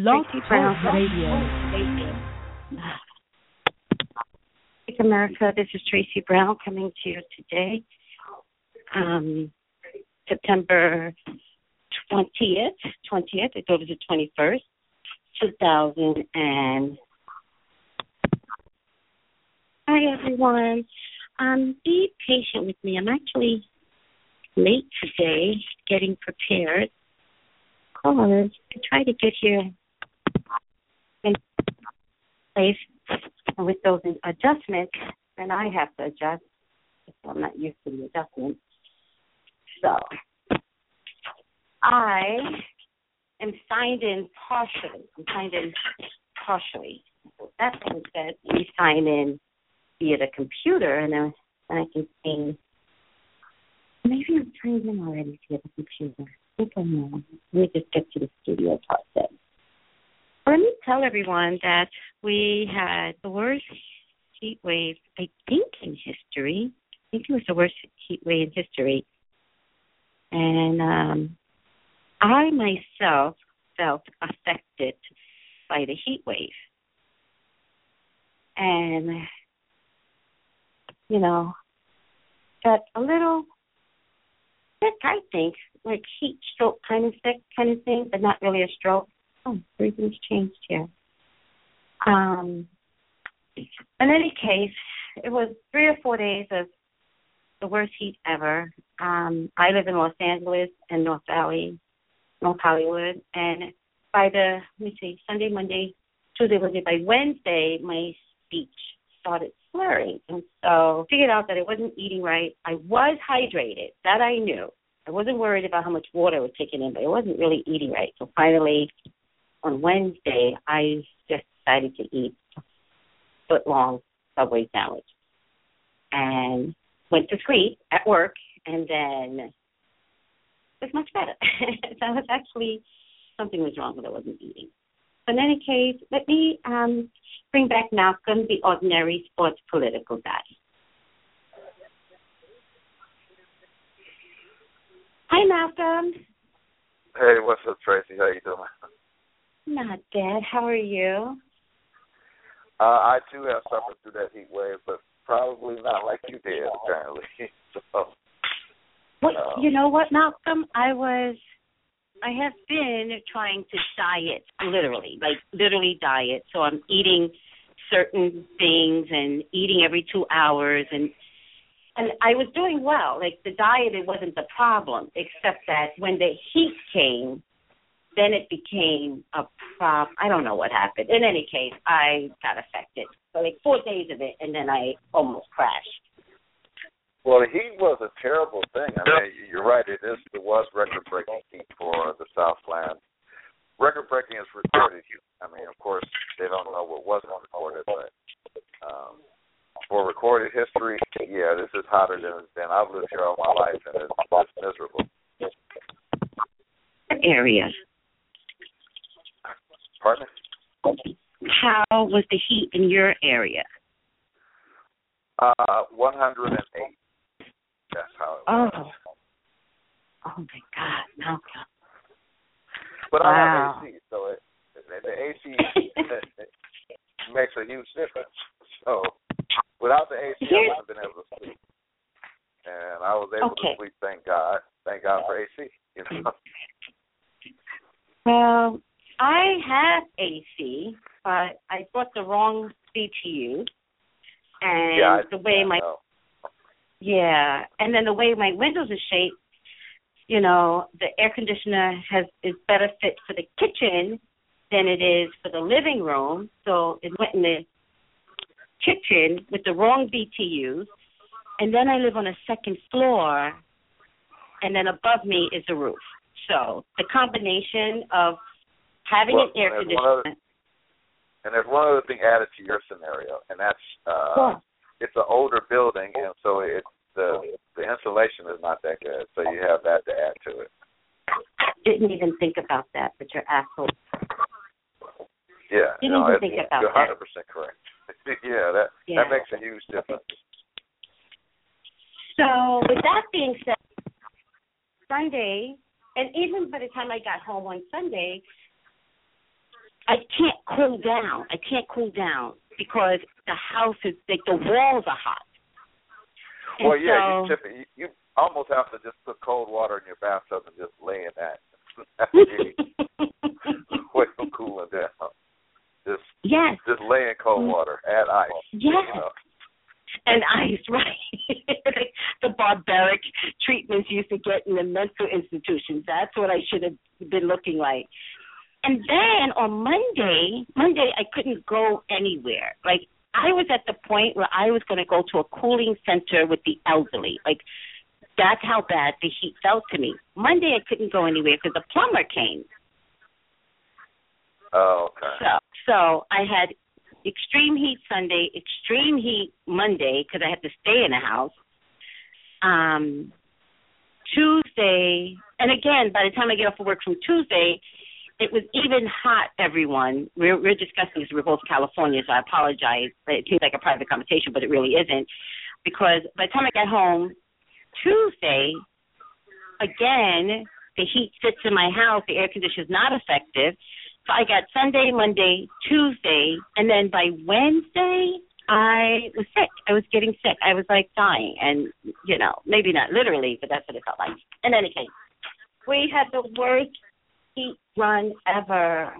Love Tracey Brown Talk Radio. America. This is Tracey Brown coming to you today, um, September 20th. 20th. I thought it was the 21st, 2000 and. Hi everyone. Um, be patient with me. I'm actually late today, getting prepared. Cause I try to get here place and with those adjustments, then I have to adjust. I'm not used to the adjustments. So I am signed in partially. I'm signed in partially. So that being said, let me sign in via the computer and then I can see maybe I'm signed in already via the computer. Let me just get to the studio process. Let me tell everyone that we had the worst heat wave, I think, in history. I think it was the worst heat wave in history. And um, I myself felt affected by the heat wave. And, you know, got a little sick, I think, like heat stroke kind of sick kind of thing, but not really a stroke. Oh, everything's changed here. Um, in any case, it was three or four days of the worst heat ever. Um, I live in Los Angeles and North Valley, North Hollywood, and by the let me see, Sunday, Monday, Tuesday, Wednesday, by Wednesday, my speech started slurring, and so figured out that I wasn't eating right. I was hydrated, that I knew. I wasn't worried about how much water I was taking in, but I wasn't really eating right. So finally, on Wednesday, I just decided to eat a foot long Subway sandwich and went to sleep at work, and then it was much better. so that was actually something was wrong with I wasn't eating. But in any case, let me um, bring back Malcolm, the ordinary sports political guy. Hi, Malcolm. Hey, what's up, Tracy? How you doing? Not bad. How are you? Uh, I too have suffered through that heat wave, but probably not like you did, apparently. so, What um, you know what, Malcolm? I was I have been trying to diet literally, like literally diet. So I'm eating certain things and eating every two hours and and I was doing well. Like the diet it wasn't the problem, except that when the heat came, then it became a problem. I don't know what happened. In any case, I got affected. So like four days of it and then I almost crashed. well, the heat was a terrible thing. I mean, you're right. It is. It was record-breaking heat for the Southland. Record-breaking is recorded heat. I mean, of course, they don't know what wasn't recorded, but um, for recorded history, yeah, this is hotter than than I've lived here all my life, and it's, it's miserable. Area. Pardon? How was the heat in your area? Uh, 108. That's how it was. Oh. Oh my God, Malcolm. But Wow. I have AC, so it, the, AC makes a huge difference. So without the AC, I Here- wouldn't have been able to sleep. And I was able Okay. to sleep, thank God. Thank God for AC. You know? Well, I have AC, but I bought the wrong BTU, and yeah, the way my know. yeah, and then the way my windows are shaped, you know, the air conditioner has is better fit for the kitchen than it is for the living room. So it went in the kitchen with the wrong BTUs, and then I live on a second floor, and then above me is the roof. So the combination of having Well, an air there's one other- conditioner. And there's one other thing added to your scenario, and that's uh, it's an older building, and so it the the insulation is not that good. So you have that to add to it. Didn't even think about that, but you're asshole. Yeah, Didn't no, even think about you're 100 percent correct. yeah, that Yeah. that makes a huge difference. So with that being said, Sunday, and even by the time I got home on Sunday, I can't cool down. I can't cool down because the house is like the walls are hot. And well, yeah, so, you. You, you almost have to just put cold water in your bathtub and just lay in that. Wait for cooling down. Just yes, just lay in cold water. Add ice. Yes. You know. and ice, right? the barbaric treatments you used to get in the mental institutions. That's what I should have been looking like. And then on Monday, Monday I couldn't go anywhere. Like I was at the point where I was going to go to a cooling center with the elderly. Like that's how bad the heat felt to me. Monday I couldn't go anywhere because the plumber came. Oh, okay. So, so I had extreme heat Sunday, extreme heat Monday because I had to stay in the house. Um, Tuesday, and again, by the time I get off of work from Tuesday, it was even hot. Everyone, we're we're discussing this. We're both California, so I apologize. It seems like a private conversation, but it really isn't, because by the time I got home Tuesday, again, the heat sits in my house. The air conditioner is not effective. So I got Sunday, Monday, Tuesday, and then by Wednesday, I was sick. I was getting sick. I was like dying, and you know, maybe not literally, but that's what it felt like. In any case, we had the worst heat run ever.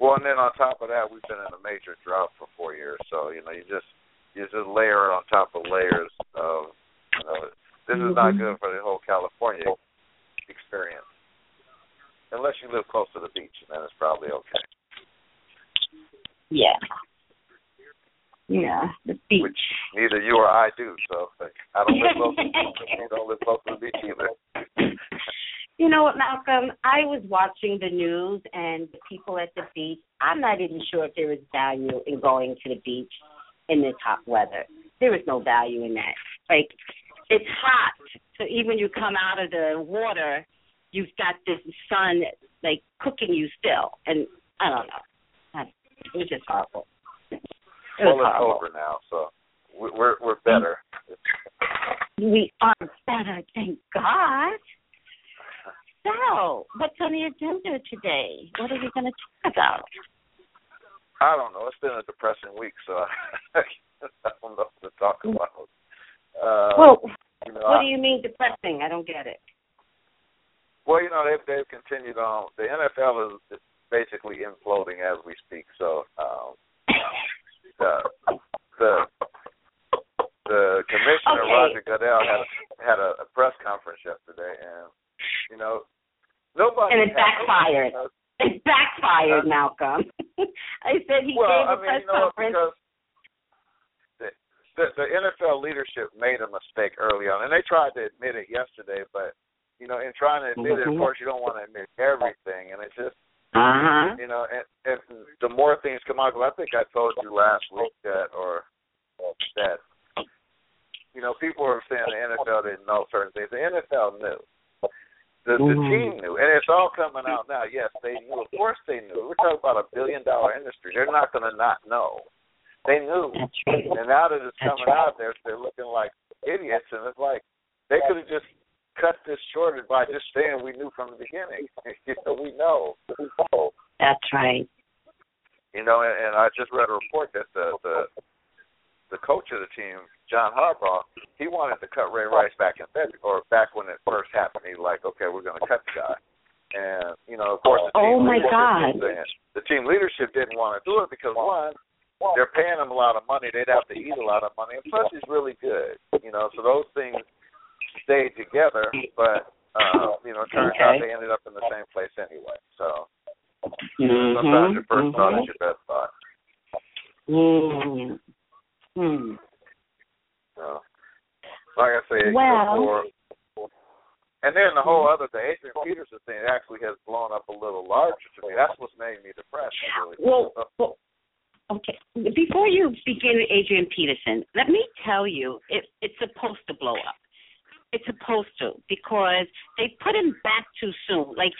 Well, and then on top of that, we've been in a major drought for four years. So you know, you just you just layer it on top of layers of you know, this is not Mhm. good for the whole California experience. Unless you live close to the beach, and then it's probably okay. Yeah. Yeah, the beach. Which neither you or I do. So like, I don't live close to the beach. You don't live close to the beach either. You know what, Malcolm? I was watching the news and the people at the beach. I'm not even sure if there is value in going to the beach in this hot weather. There is no value in that. Like, it's hot, so even you come out of the water, you've got this sun like cooking you still, and I don't know. It was just horrible. It was Well, it's horrible. over now, so we're we're better. We are better, thank God. So, what's on the agenda today? What are we going to talk about? I don't know. It's been a depressing week, so I don't know what to talk about. Uh, well, you know, what I- do you mean depressing? I don't get it. Well, you know, they've they've continued on. The NFL is, basically imploding as we speak. So um, the the the commissioner Okay. Roger Goodell had a, had a press conference yesterday, and you know nobody And it backfired. It backfired, Malcolm. I said he well, gave I a mean, press you know what? conference. Because the, the the NFL leadership made a mistake early on, and they tried to admit it yesterday. But you know, in trying to admit it, of Mhm. course, you don't want to admit everything, and it's just Uh huh. you know, and, and the more things come out, I think I told you last week that, or that, you know, people were saying the NFL didn't know certain things. The NFL knew. The, the Mhm. team knew, and it's all coming out now. Yes, they knew. Of course, they knew. We're talking about a billion-dollar industry. They're not going to not know. They knew, right. and now that it's coming right. out, they're they're looking like idiots, and it's like they could have just cut this short by just saying we knew from the beginning. you know, we know. That's right. You know, and, and I just read a report that the the the coach of the team, John Harbaugh, he wanted to cut Ray Rice back in February or back when it first happened. He's like, okay, we're going to cut the guy. And you know, of course, the team Oh, my leadership God. saying- the team leadership didn't want to do it because one, they're paying him a lot of money. They'd have to eat a lot of money, and plus he's really good. You know, so those things stayed together. But uh, you know, it turns out they ended up in the same place anyway. So Mm-hmm. sometimes your first thought is your best thought. Mm-hmm. Hmm. So, like I said, Well- before, And then the whole other, the Adrian Peterson thing actually has blown up a little larger to me. That's what's made me depressed. Really. Well, well, okay. Before you begin Adrian Peterson, let me tell you, it, it's supposed to blow up. It's supposed to because they put him back too soon. Like,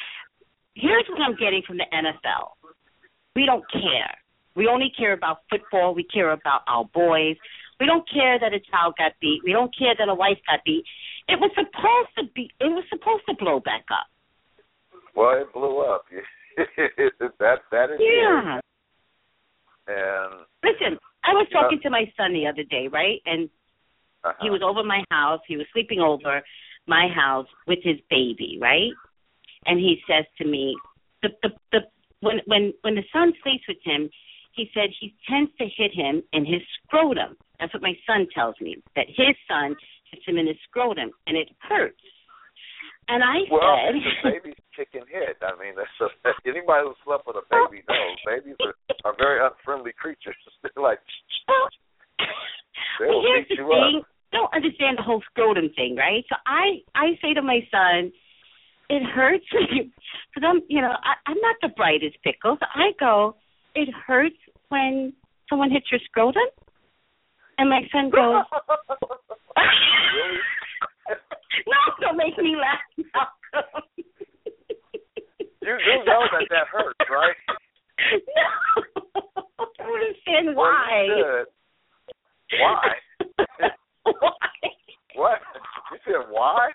here's what I'm getting from the NFL. We don't care. We only care about football. We care about our boys. We don't care that a child got beat. We don't care that a wife got beat. It was supposed to be. It was supposed to blow back up. Well, it blew up. that that is Yeah. it. And Listen, I was talking to my son the other day, right? And uh he was over my house. He was sleeping over my house with his baby, right? And he says to me, the the the when when when the son sleeps with him, he said he tends to hit him in his scrotum. That's what my son tells me. That his son hits him in his scrotum, and it hurts. And I well, said, it's a baby's chicken head. I mean, that's a, anybody who slept with a baby knows babies are, are very unfriendly creatures. They're like well, they'll here's beat the you thing. up. Don't understand the whole scrotum thing, right? So I I say to my son, it hurts because I'm you know I, I'm not the brightest pickle. So I go, it hurts when someone hits your scrotum, and my son goes, no, don't make me laugh. Malcolm. You do know that that hurts, right? no, I don't understand Well, why. should. Why? why? What? You said why?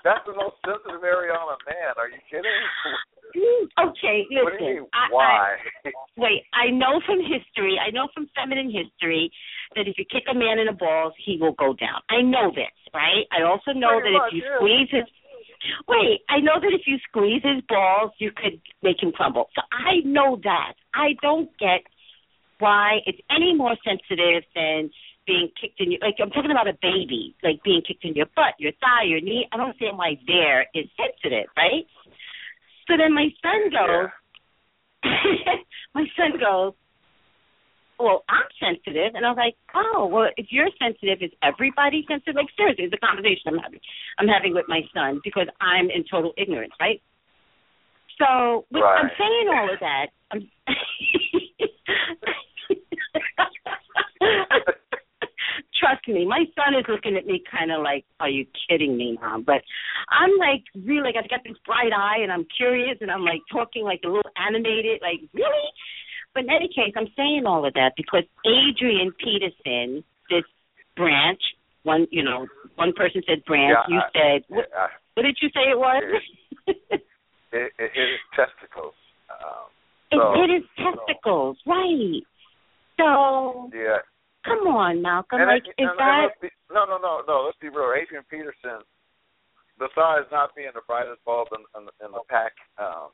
That's the most sensitive area on a man. Are you kidding? okay, listen. What do you mean? I- Why? I, wait, I know from history, I know from feminine history that if you kick a man in the balls, he will go down. I know this, right? I also know Pretty that much, if you yeah. squeeze his Wait, I know that if you squeeze his balls, you could make him crumble. So I know that. I don't get why it's any more sensitive than being kicked in your like I'm talking about a baby, like being kicked in your butt, your thigh, your knee. I don't understand why there is sensitive, right? So then my son goes my son goes, Well, I'm sensitive and I was like, Oh, well if you're sensitive, is everybody sensitive? Like seriously, it's a conversation I'm having I'm having with my son because I'm in total ignorance, right? So with, I'm saying all of that. I'm Trust me, my son is looking at me kind of like, "Are you kidding me, mom?" But I'm like, really, like, I got this bright eye, and I'm curious, and I'm like talking like a little animated, like, really. But in any case, I'm saying all of that because Adrian Peterson, this branch, one, you know, one person said branch, Yeah, you I- said, what, I, what did you say it was? it, it, it is testicles. Um, it, it is testicles, right? So yeah. Come on, Malcolm. And like, it- is and- and that? let's be, no, no, no, no. Let's be real. Adrian Peterson, besides not being the brightest bulb in, in, the- in the pack, um,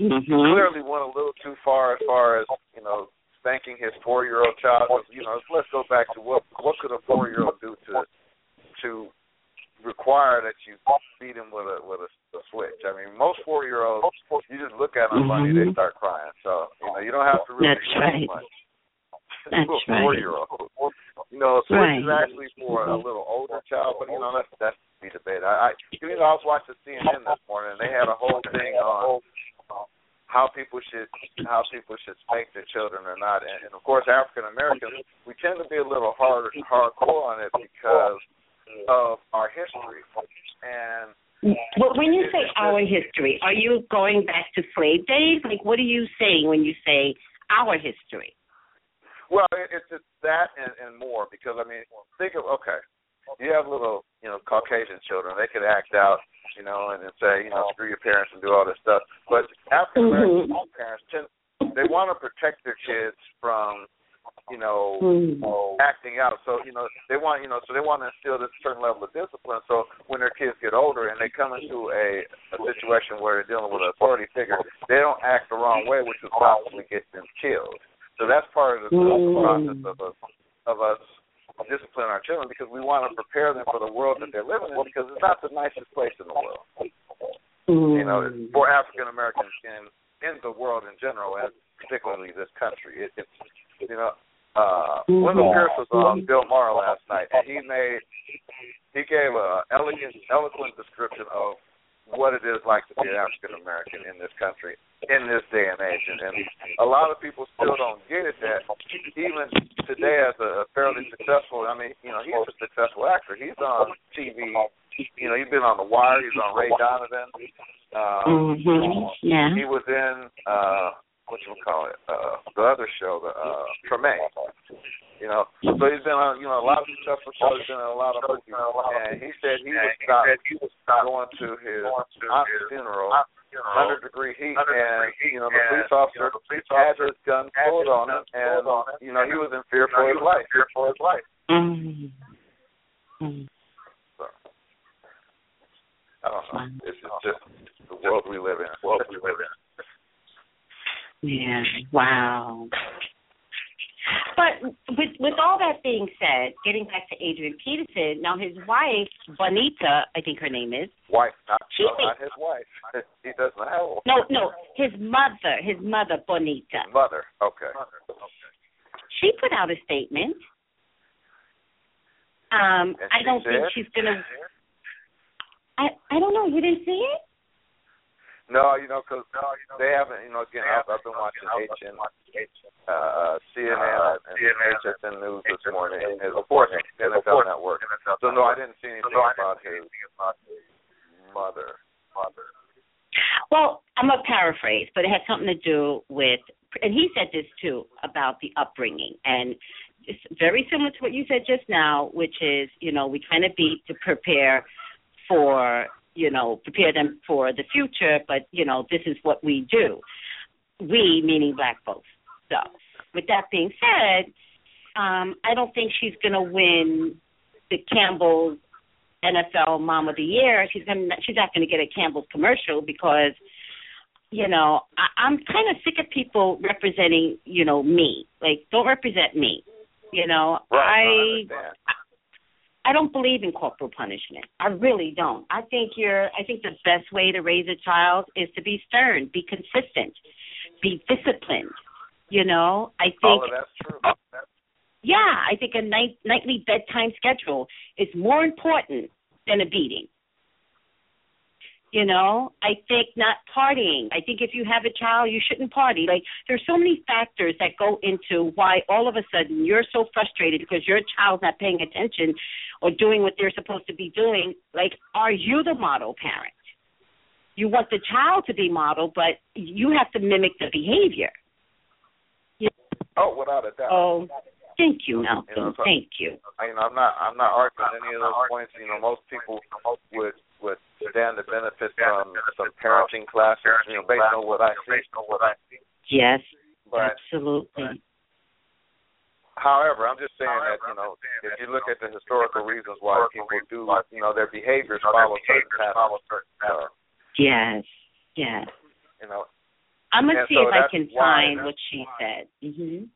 Mhm. clearly went a little too far as far as you know spanking his four-year-old child. You know, let's go back to what what could a four-year-old do to to require that you beat him with a with a, a switch. I mean, most four-year-olds, you just look at them funny, they start crying. So you know, you don't have to really That's right. much. That's to a right. four-year-old. You know, switch Right. is actually for a little older child, but you know that's that's to be debated. I, I you know I was watching CNN this morning and they had a whole thing on how people should how people should spank their children or not, and, and of course African Americans we tend to be a little hard hardcore on it because of our history and Well, when you say our history, are you going back to slave days? Like, what are you saying when you say our history? Well, it, it's it's that and, and more because I mean, think of okay, you have little you know Caucasian children. They could act out, you know, and, and say you know screw your parents and do all this stuff. But African American Mhm. parents tend they want to protect their kids from you know Mhm. acting out. So you know they want you know so they want to instill this certain level of discipline. So when their kids get older and they come into a, a situation where they're dealing with an authority figure, they don't act the wrong way, which will possibly get them killed. So that's part of the, Mm. process of us of us disciplining our children because we want to prepare them for the world that they're living in because it's not the nicest place in the world. You know, for African Americans in in the world in general, and particularly this country, it, it's you know, uh, Wendell Pierce was on Bill Maher last night, and he made he gave a elegant, eloquent description of what it is like to be an African American in this country in this day and age, and, and a lot of people still don't get it. That even today, as a fairly successful, I mean, you know, he's a successful actor. He's on TV. You know, he's been on The Wire. He's on Ray Donovan. Uh, mhm. Yeah. He was in uh, what you call it, uh, the other show, the uh, Treme. You know, so he's been on, you know, a lot of successful shows, been in a lot of movies, and he said he would stop going to his aunt's funeral hundred degree heat, and you know the police officer had his gun pulled on him, and you know he was in fear for his life. Fear for his life. Mhm. Mhm. So, I don't know. It's just, just the world we live in. The world we live in. Yeah. Wow. But with with all that being said, getting back to Adrian Peterson, now his wife Bonita, I think her name is. Wife, not, She no, not his wife. He doesn't have one. No, no, his mother, his mother Bonita. Mother. Okay. She put out a statement. Um, I don't think said? she's gonna. I I don't know. You didn't see it? No, you know, because they haven't. You know, again, I've, I've been watching HN, uh, CNN, and HSN News this morning, and of course, NFL Network. So no, I didn't see anything about his mother. Mother. Well, I'm gonna paraphrase, but it has something to do with, and he said this too about the upbringing, and it's very similar to what you said just now, which is, you know, we kind of beat to prepare for, you know, prepare them for the future, but you know, this is what we do. We meaning black folks. So, with that being said, um, I don't think she's gonna win the Campbell's NFL Mom of the Year. She's gonna she's not gonna get a Campbell's commercial because you know I, I'm kind of sick of people representing you know me. Like don't represent me. You know Right. I I. I don't believe in corporal punishment. I really don't. I think you're I think the best way to raise a child is to be stern, be consistent, be disciplined. You know, I oh, think All of that's true. yeah, I think a night, nightly bedtime schedule is more important than a beating. You know, I think not partying. I think if you have a child, you shouldn't party. Like there's so many factors that go into why all of a sudden you're so frustrated because your child's not paying attention or doing what they're supposed to be doing. Like, are you the model parent? You want the child to be model, but you have to mimic the behavior. Oh, without a doubt. Oh, thank you, You know, Malcolm. so- Thank you. I, you know, I'm not. I'm not arguing any of those points. You know, most people would would stand to benefit from some parenting classes. You know, based on what I see. Yes, But absolutely. however, I'm just saying that you know, if you look at the historical reasons why people do, you know, their behaviors follow certain patterns. Yes, yes. you know, I'm gonna see so if I can find what she said. Mhm.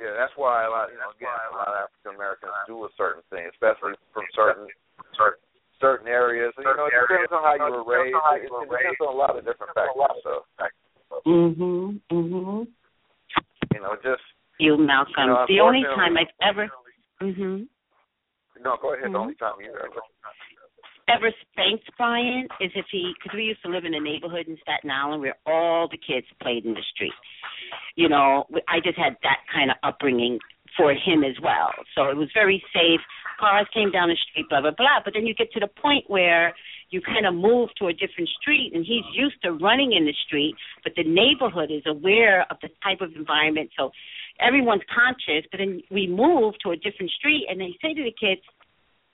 Yeah, that's why a lot. You know, again, a lot of African Americans do a certain thing, especially from certain certain certain areas. You know, it depends on how you were raised. It, it depends on a lot of different factors. So, Mhm. Mhm. you know, just You, Malcolm. You know, the only time I've ever. Mhm. no. Go ahead. Mhm. The only time you ever. Ever spanked Brian is if he, because we used to live in a neighborhood in Staten Island where all the kids played in the street. You know, I just had that kind of upbringing for him as well. So it was very safe. Cars came down the street, blah blah blah. But then you get to the point where you kind of move to a different street, and he's used to running in the street, but the neighborhood is aware of the type of environment. So everyone's conscious. But then we move to a different street, and they say to the kids,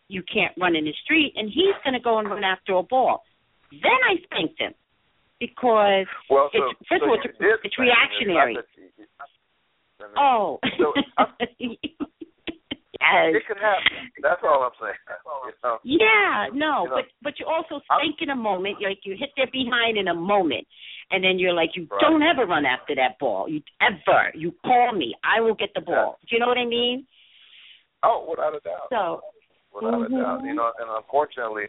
"You can't run in the street," and he's going to go and run after a ball. Then I spanked him because Well, so, it's first so of all it's, it's reactionary. It's you- I mean, Oh. So, yes. It happen. That's all I'm saying. You know? Yeah, no, You know, but but you also I'm- spank in a moment. You're like you hit their behind in a moment, and then you're like, you Right. don't ever run after that ball. You ever. You call me, I will get the ball. Do you know what I mean? Oh, without a doubt. So. Without a doubt. You know, and unfortunately,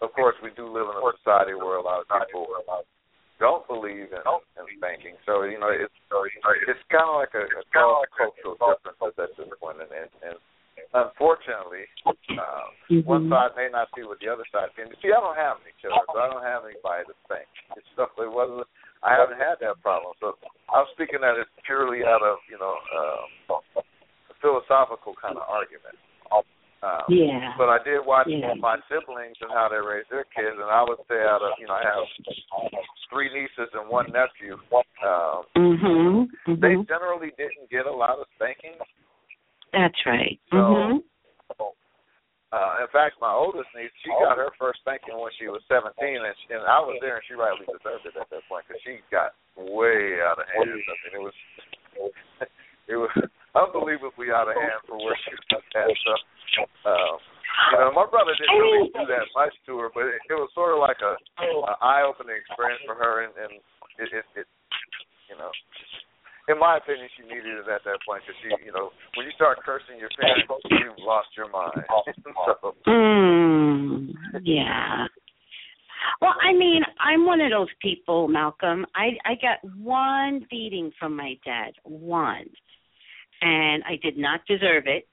of course, we do live in a society where a lot of people don't believe in, in spanking. So you know, it's it's kind of like a, a cultural difference at this point, and and, and unfortunately, uh, Mhm. one side may not see what the other side sees. See, I don't have any children, so I don't have anybody to spank. It's so it wasn't. I haven't had that problem. So I'm speaking that it's purely out of you know uh, a philosophical kind of argument. Um, Yeah. But I did watch Yeah. my siblings and how they raised their kids, and I would say out of you know I have three nieces and one nephew. Um, Mhm. They Mhm. generally didn't get a lot of spanking. That's right. So, Mhm. Uh, in fact, my oldest niece, she got her first spanking when she was 17, and, she, and I was there, and she rightly deserved it at that point because she got way out of hand. I mean, it was it was unbelievably out of hand for where she was at. So, um, you know, my brother didn't really do that much to her, but it, it was sort of like a, a eye-opening experience for her, and, and it, it, it, you know, in my opinion, she needed it at that point because she, you know, when you start cursing your parents, you've lost your mind. so, Mm, yeah. Well, I mean, I'm one of those people, Malcolm. I I got one beating from my dad, one, and I did not deserve it.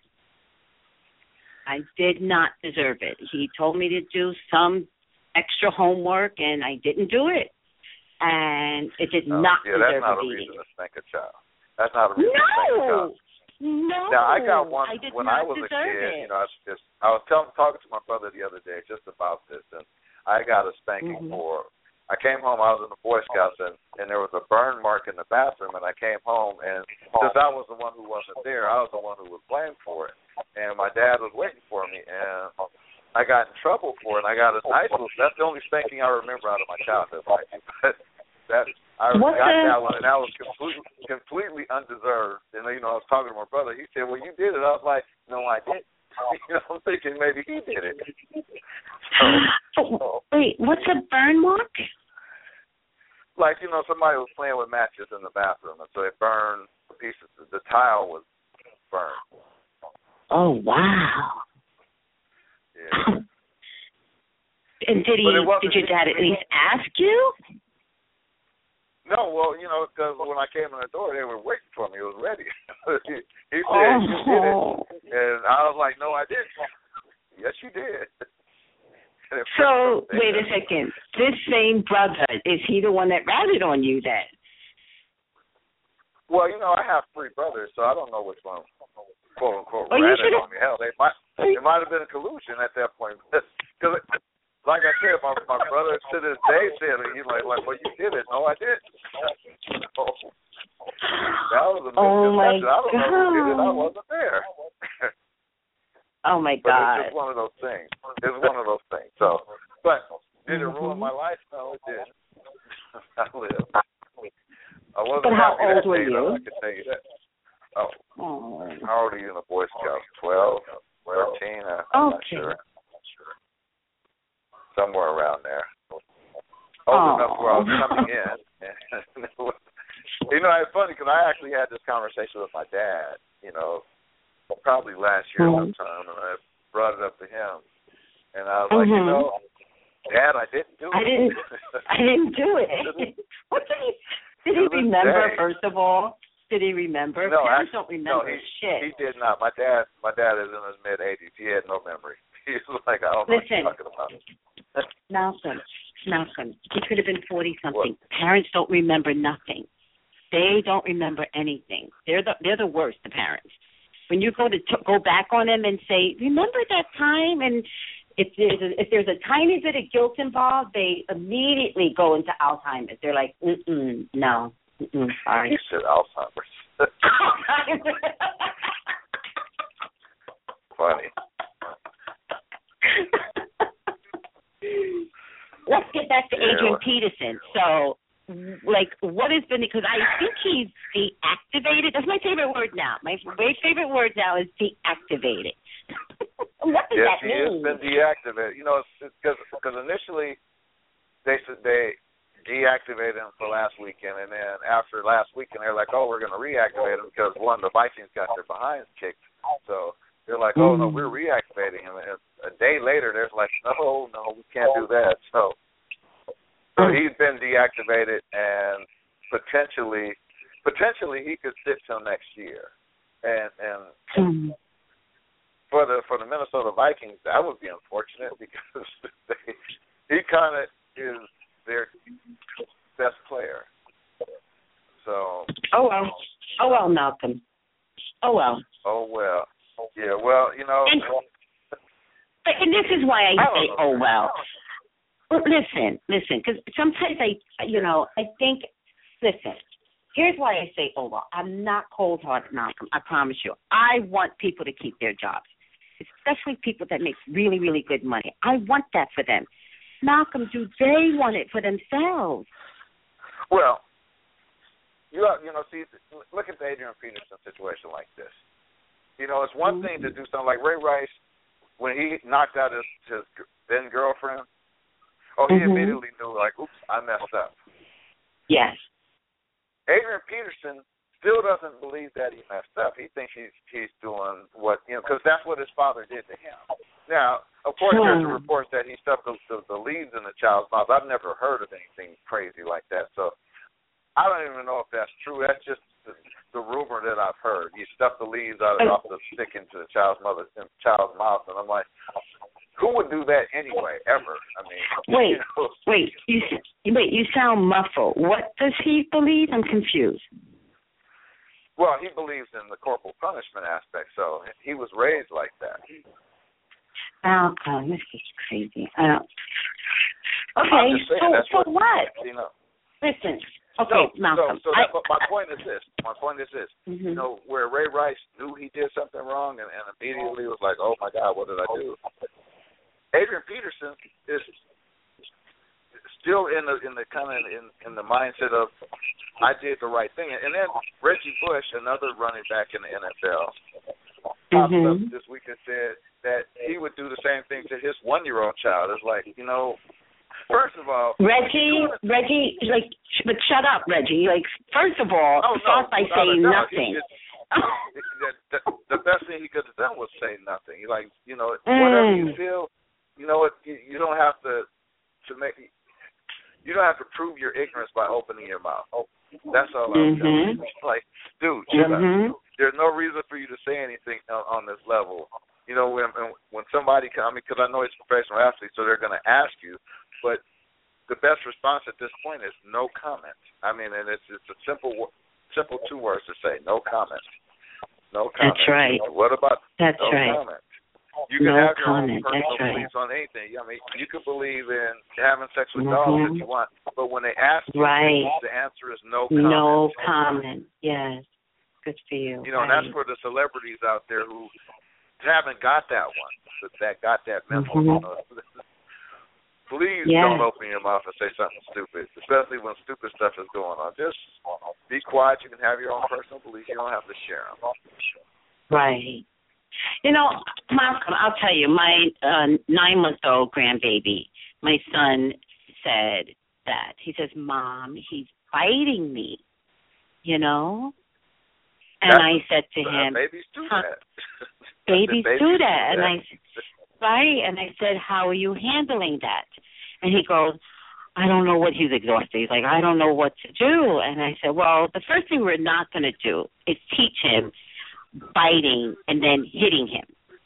I did not deserve it. He told me to do some extra homework, and I didn't do it, and it did uh, not yeah, that's deserve not a reason to spank a child. That's not a reason to spank a child. No, no. Now I got one I when I was a kid. it. You know, I was just I was telling, talking to my brother the other day just about this, and I got a spanking Mhm. for. I came home. I was in the Boy Scouts, and and there was a burn mark in the bathroom. And I came home, and since I was the one who wasn't there, I was the one who was blamed for it. And my dad was waiting for me, and I got in trouble for it. And I got a nice little. That's the only spanking I remember out of my childhood. Like that, I What got the- that one, and that was completely completely undeserved. And you know, I was talking to my brother. He said, "Well, you did it." I was like, "No, I didn't." You know, I'm thinking maybe he did it. Oh, wait, what's a burn mark? Like you know, somebody was playing with matches in the bathroom, and so it burned the pieces. The tile was burned. Oh wow! Yeah. And did he? But it wasn't- Did your dad at least ask you? No, well, you know, because when I came in the door, they were waiting for me. It was ready. he, he said, "You did it," Oh. and I was like, "No, I didn't." yes, you did. So wait a second. This same brother is he the one that ratted on you then? Well, you know, I have three brothers, so I don't know which one, quote unquote, Oh, ratted on me. Hell, they might, oh, it might have been a collusion at that point. Because, like I said, my my brother to this day said it. He's like, like, well, you did it. No, I didn't. So, that was a Oh, my misconception. I don't know who did it. I wasn't there. Oh my but it's just one of those things. It's one of those things. So, but did it ruin my mm-hmm. life? No, it didn't. I lived. I wasn't But how old were you? though, I can tell you that. Oh, Oh. how old are you in the Boy Scouts? Twelve, thirteen? I'm not sure. Somewhere around there. Old enough where I was coming in. You know, it's funny because I actually had this conversation with my dad. You know, probably last year Mhm. sometime, and I brought it up to him, and I was like, you Mhm. know, Dad, I didn't do it. I didn't. I didn't do it. what did he? Did he remember? day. First of all, did he remember? No, Parents actually, don't remember no, he, shit. He did not. My dad, my dad is in his mid eighties. He had no memory. Like, I don't know Listen. what you're talking about. Malcolm, Malcolm, he could have been forty something. Parents don't remember nothing. They don't remember anything. They're the they're the worst. The parents. When you go to t- go back on them and say, "Remember that time?" and if there's a, if there's a tiny bit of guilt involved, they immediately go into Alzheimer's. They're like, Mm-mm, "No, mm-mm, sorry." said Alzheimer's. Funny. Let's get back to Adrian Peterson. So, like, what has been because I think he's deactivated. That's my favorite word now. My my favorite word now is deactivated. what does yes, that he has been deactivated. You know, because because initially they said they deactivated him for last weekend, and then after last weekend they're like, oh, we're going to reactivate him because one, the Vikings got their behinds kicked, so they're like, oh no, Mm. we're reactivating him. And a day later, there's like, no, no, we can't do that. So, so he's been deactivated, and potentially, potentially he could sit till next year, and and Hmm. for the for the Minnesota Vikings, that would be unfortunate because they, he kind of is their best player. So. Oh well. Oh well, Malcolm. Oh well. Oh well. Yeah. Well, you know. And, and this is why I, I say, know. oh well. Well, listen, listen, because sometimes I, you know, I think, listen. Here's why I say, oh well. I'm not cold-hearted, Malcolm. I promise you. I want people to keep their jobs, especially people that make really, really good money. I want that for them. Malcolm, do they want it for themselves? Well, you have, you know, see, look at the Adrian Peterson situation like this. You know, it's one thing to do something like Ray Rice when he knocked out his his then girlfriend. Oh, he Mhm. immediately knew, like, oops, I messed up. Yes. Adrian Peterson still doesn't believe that he messed up. He thinks he's he's doing what you know because that's what his father did to him. Now, of course, there's reports that he stuffed the, the, the leaves in the child's mouth. I've never heard of anything crazy like that. So I don't even know if that's true. That's just the, the rumor that I've heard. He stuffed the leaves out of oh. off the stick into the child's mother child's mouth, and I'm like, who would do that anyway? Ever? I mean, Wait. you know, Wait, you s- wait. You sound muffled. What does he believe? I'm confused. Well, he believes in the corporal punishment aspect, so he was raised like that. Malcolm, this is crazy. I don't. Okay, so what, what? You know. Listen. Okay, no, Malcolm. So, so that, but my point is this. My point is this. Mhm. You know, where Ray Rice knew he did something wrong and, and immediately was like, "Oh my God, what did I do?" Adrian Peterson is still in the in the kind of in in the mindset of I did the right thing. And then Reggie Bush, another running back in the NFL, popped up Mhm. this week and said that he would do the same thing to his one year old child. It's like, you know, first of all, Reggie, Reggie, like, sh- but shut up, Reggie. Like, first of all, Oh, no, start by without saying doubt, nothing. he the, the, the best thing he could have done was say nothing. Like, you know, whatever you Mm. feel, you know, it, you, you don't have to to make. You don't have to prove your ignorance by opening your mouth. That's all I'm telling you. Like, dude, shut up. Mhm. There's no reason for you to say anything on, on this level. You know, when when somebody, I mean, because I know it's a professional athlete, so they're going to ask you, but the best response at this point is no comment. I mean, and it's it's a simple simple two words to say, no comment. No comment. That's right. What about That's no right. comment? You can No have your comment. own personal That's right. beliefs on anything. I mean, you can believe in having sex with Mhm. dogs if you want, but when they ask you, Right. the answer is no comment. No comment. Yes. Good for you. You know, and that's for the celebrities out there who haven't got that one, that, got that memo. Mhm. You know? Please don't open your mouth and say something stupid, especially when stupid stuff is going on. Just be quiet. You can have your own personal beliefs. You don't have to share them. Right. You know, Malcolm, I'll tell you, my uh, nine month old grandbaby, my son said that. He says, Mom, he's biting me, you know? And That's- I said to him, babies do Huh. that. Babies do that. And that. I right? And I said, How are you handling that? And he goes, I don't know what he's exhausted. He's like, I don't know what to do. And I said, Well, the first thing we're not going to do is teach him biting and then hitting him.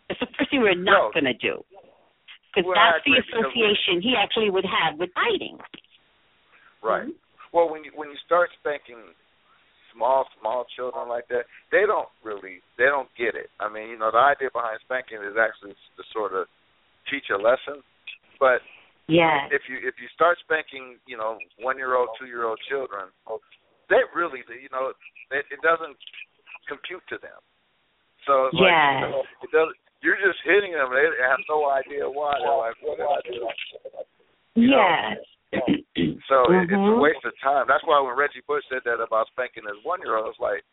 That's the first thing we're No. not going to do. Because Well, that's the association he actually would have with biting. Right. Mm-hmm. Well, when you when you start spanking small small children like that, they don't really they don't get it. I mean, you know, the idea behind spanking is actually to sort of teach a lesson, but Yes. if you if you start spanking, you know, one year old, two year old children, they really, you know, it, it doesn't compute to them. So it's like Yes. you know, it doesn't. You're just hitting them. They have no idea why. They're like, what did I do? You know, So it, it's a Mhm. waste of time. That's why when Reggie Bush said that about spanking his one year old, it's like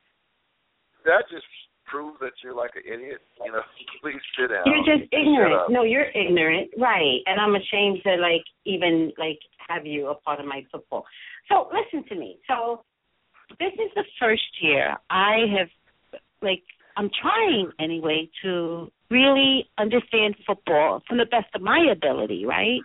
that just proves that you're like an idiot. You know, please sit down. You're just ignorant. No, you're ignorant, right? And I'm ashamed to like even like have you a part of my football. So listen to me. So this is the first year I have like I'm trying anyway to really understand football from the best of my ability, right?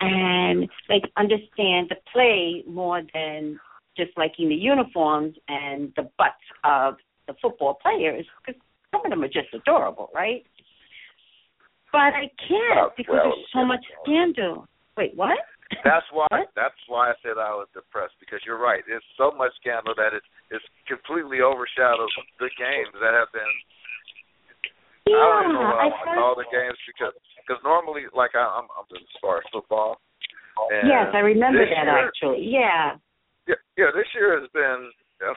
And like understand the play more than just liking the uniforms and the butts of the football players because some of them are just adorable, right? But I can't because well, there's so much scandal. Wait, what? That's why. What? That's why I said I was depressed because you're right. There's so much scandal that it it's completely overshadows the games that have been. Yeah, I don't know what I I want heard- call the games because because normally like I, I'm I'm as far as football. And Yes, I remember that year, actually. Yeah. Yeah, yeah. This year has been. Uh,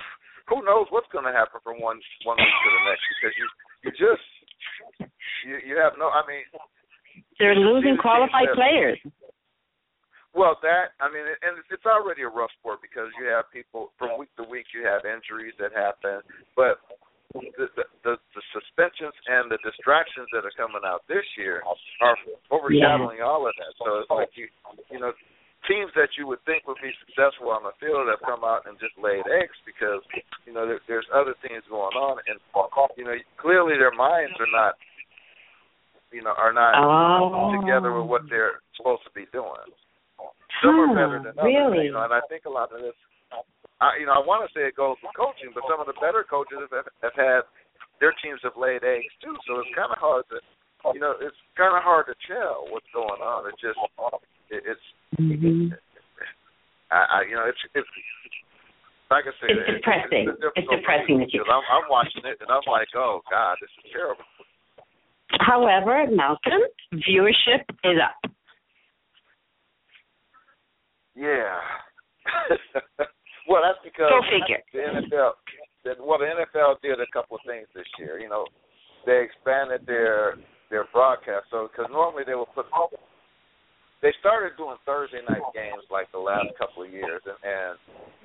who knows what's going to happen from one one week to the next because you you just you you have no. I mean, They're losing qualified players. Well, that I mean, and it's already a rough sport because you have people from week to week. You have injuries that happen, but the the, the, the suspensions and the distractions that are coming out this year are overshadowing all of that. So it's like you you know teams that you would think would be successful on the field have come out and just laid eggs because you know there, there's other things going on, and you know clearly their minds are not you know are not Oh. together with what they're supposed to be doing. Some are better than others, really? you know, and I think a lot of this, I, you know, I want to say it goes with coaching, but some of the better coaches have, have had their teams have laid eggs too, so it's kind of hard to, you know, it's kind of hard to tell what's going on. It's just, it, it's, Mhm. I, I, you know, it's, it's. Like I said, It's depressing. It's, a It's depressing that you- I'm, I'm watching it and I'm like, oh God, this is terrible. However, Malcolm, viewership is up. Yeah. well, that's because Go figure. the NFL. the- Well, the NFL did a couple of things this year. You know, they expanded their their broadcast. So, because normally they would put, they started doing Thursday night games like the last couple of years, and, and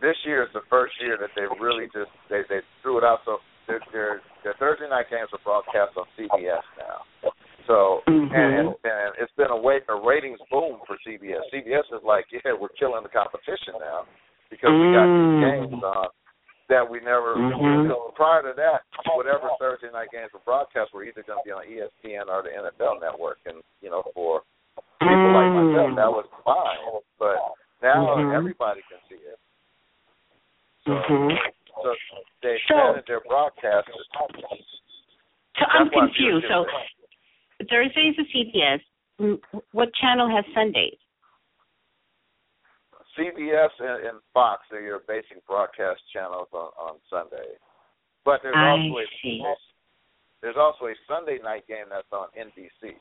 this year is the first year that they really just they they threw it out. So their their, their Thursday night games are broadcast on CBS now. So Mhm. and, and it's been a wait a ratings boom for CBS. CBS is like, yeah, we're killing the competition now because we got these Mm. games on that we never. Mhm. because Prior to that, whatever Thursday night games were broadcast were either going to be on ESPN or the NFL Network, and you know for people like myself that was fine. But now Mhm. everybody can see it. So, Mhm. so they So- expanded their broadcast. So I'm confused. So Thursdays is CBS. Mm, What channel has Sundays? CBS and, and Fox are your basic broadcast channels on, on Sunday. But there's I also a there's also a Sunday night game that's on NBC.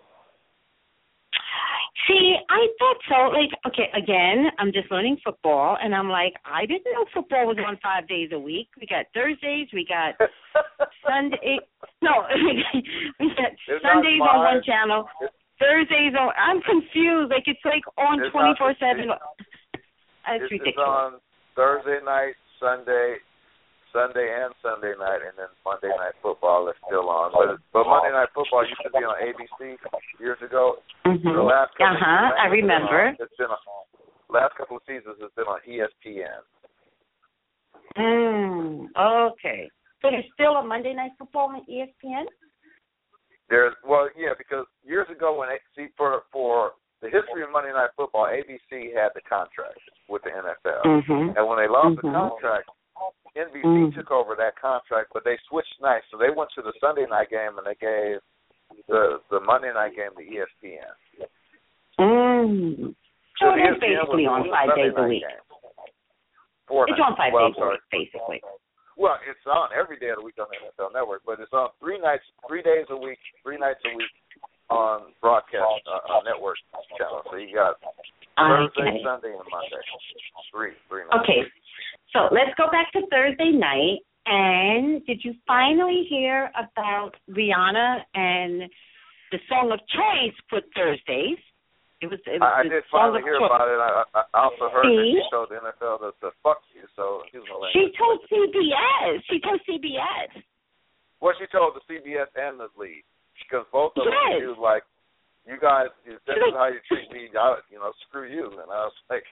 See, I thought so. Like, okay, again, I'm just learning football, and I'm like, I didn't know football was on five days a week. We got Thursdays, we got Sunday. No, we got It's Sundays on one channel, Thursdays on. I'm confused. Like it's like on twenty four seven. That's it's ridiculous. on Thursday night, Sunday, Sunday and Sunday night, and then Monday night football is still on. But but Monday night football used to be on ABC years ago. Mhm. The last couple uh huh. I it's been remember. on- It's been on, last couple of seasons it's been on ESPN. Mm, okay. So there's still a Monday night football on ESPN. There's well, yeah, because years ago when see for for the history of Monday Night Football, ABC had the contract with the NFL, Mm-hmm. and when they lost Mhm. the contract, NBC Mm. took over that contract, but they switched nights, so they went to the Sunday night game and they gave the the Monday night game to ESPN. Mm. So So it is basically on five Sunday days a week. It's on five well, days a week, basically. Well, it's on every day of the week on the NFL Network, but it's on three nights, three days a week, three nights a week on broadcast uh, on network channels. So you got Thursday, Okay. Sunday, and Monday. Three, three nights. Okay. So let's go back to Thursday night. And did you finally hear about Rihanna and the song of choice for Thursdays? It was. It was I, I did finally hear choice. about it. I, I I also heard that she told the NFL to, to fuck you. So. She told CBS. She told CBS. Well, she told the CBS and the league because both of them. Yes. She was like, "You guys, if this is how you treat me. I, you know, screw you." And I was like,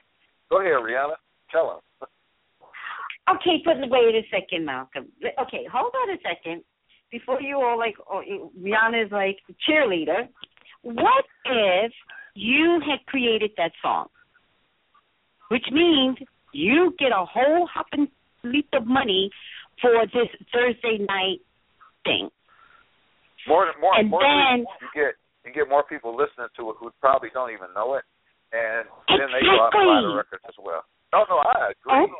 "Go ahead, Rihanna, tell him." Okay, but wait a second, Malcolm. Okay, hold on a second. Before you all like, oh, Rihanna is like cheerleader. What if you had created that song, which means you get a whole hopping leap of money for this Thursday night thing? More, more And importantly, then- you get and get more people listening to it who probably don't even know it, and then they go out and buy the Exactly. records as well. Oh no, I agree.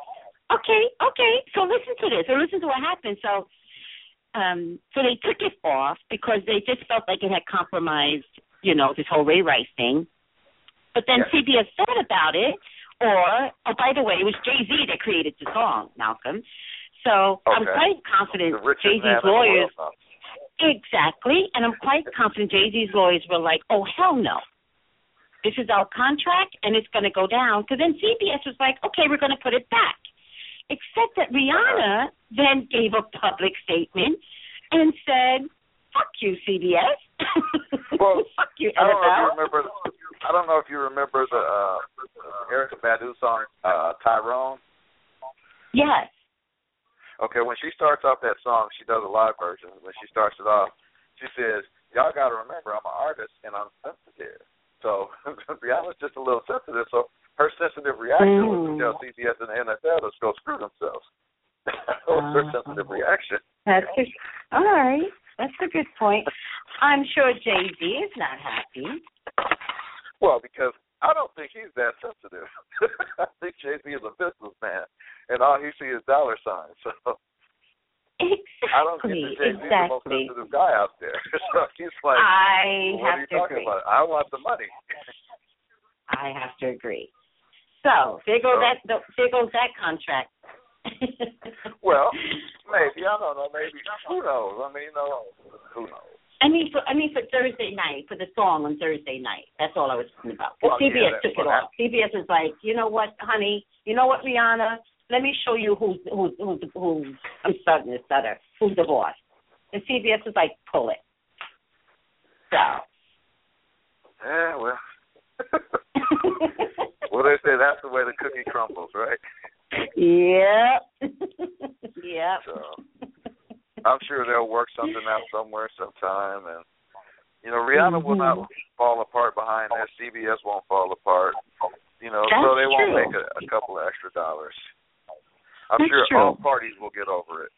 Okay, okay. So listen to this. So listen to what happened. So, um, so they took it off because they just felt like it had compromised, you know, this whole Ray Rice thing. But then Yeah. CBS thought about it, or oh, by the way, it was Jay Z that created the song, Malcolm. So I'm Okay. quite confident Jay Z's lawyers world. Exactly. And I'm quite confident Jay Z's lawyers were like, oh, hell no. This is our contract and it's going to go down. Because then CBS was like, okay, we're going to put it back. Except that Rihanna then gave a public statement and said, fuck you, CBS. Well, fuck you, I don't know if you remember. I don't know if you remember the uh, Erykah Badu song uh, Tyrone. Yes. Okay, when she starts off that song, she does a live version. When she starts it off, she says, "Y'all got to remember, I'm an artist and I'm sensitive." So Rihanna's just a little sensitive. So her sensitive reaction was to Mm. tell CBS and the NFL to go screw themselves. that was her Uh-huh. sensitive reaction. That's good. All right. That's a good point. I'm sure Jay Z is not happy. Well, because I don't think he's that sensitive. I think Jay Z is a businessman, and all he sees is dollar signs. So I don't think Exactly. that Jay Z is the most sensitive guy out there. so he's like, I what are you to talking agree. about? I want the money. I have to agree. So there goes So- that. There goes that contract. well, maybe I don't know. Maybe who knows? I mean, you know, who knows? I mean, for I mean for Thursday night for the song on Thursday night. That's all I was talking about. Well, yeah, CBS that- took it off. CBS was like, you know what, honey? You know what, Rihanna? Let me show you who's who's who's who's I'm starting to stutter. Who's the boss? And CBS was like, pull it. So. Yeah, well. well, they say that's the way the cookie crumbles, right? Yep. yep. So I'm sure they'll work something out somewhere, sometime, and you know, Rihanna will not Mm-hmm. fall apart behind that. CBS won't fall apart. You know, so they won't true. make a, a couple of extra dollars. I'm That's sure true. all parties will get over it.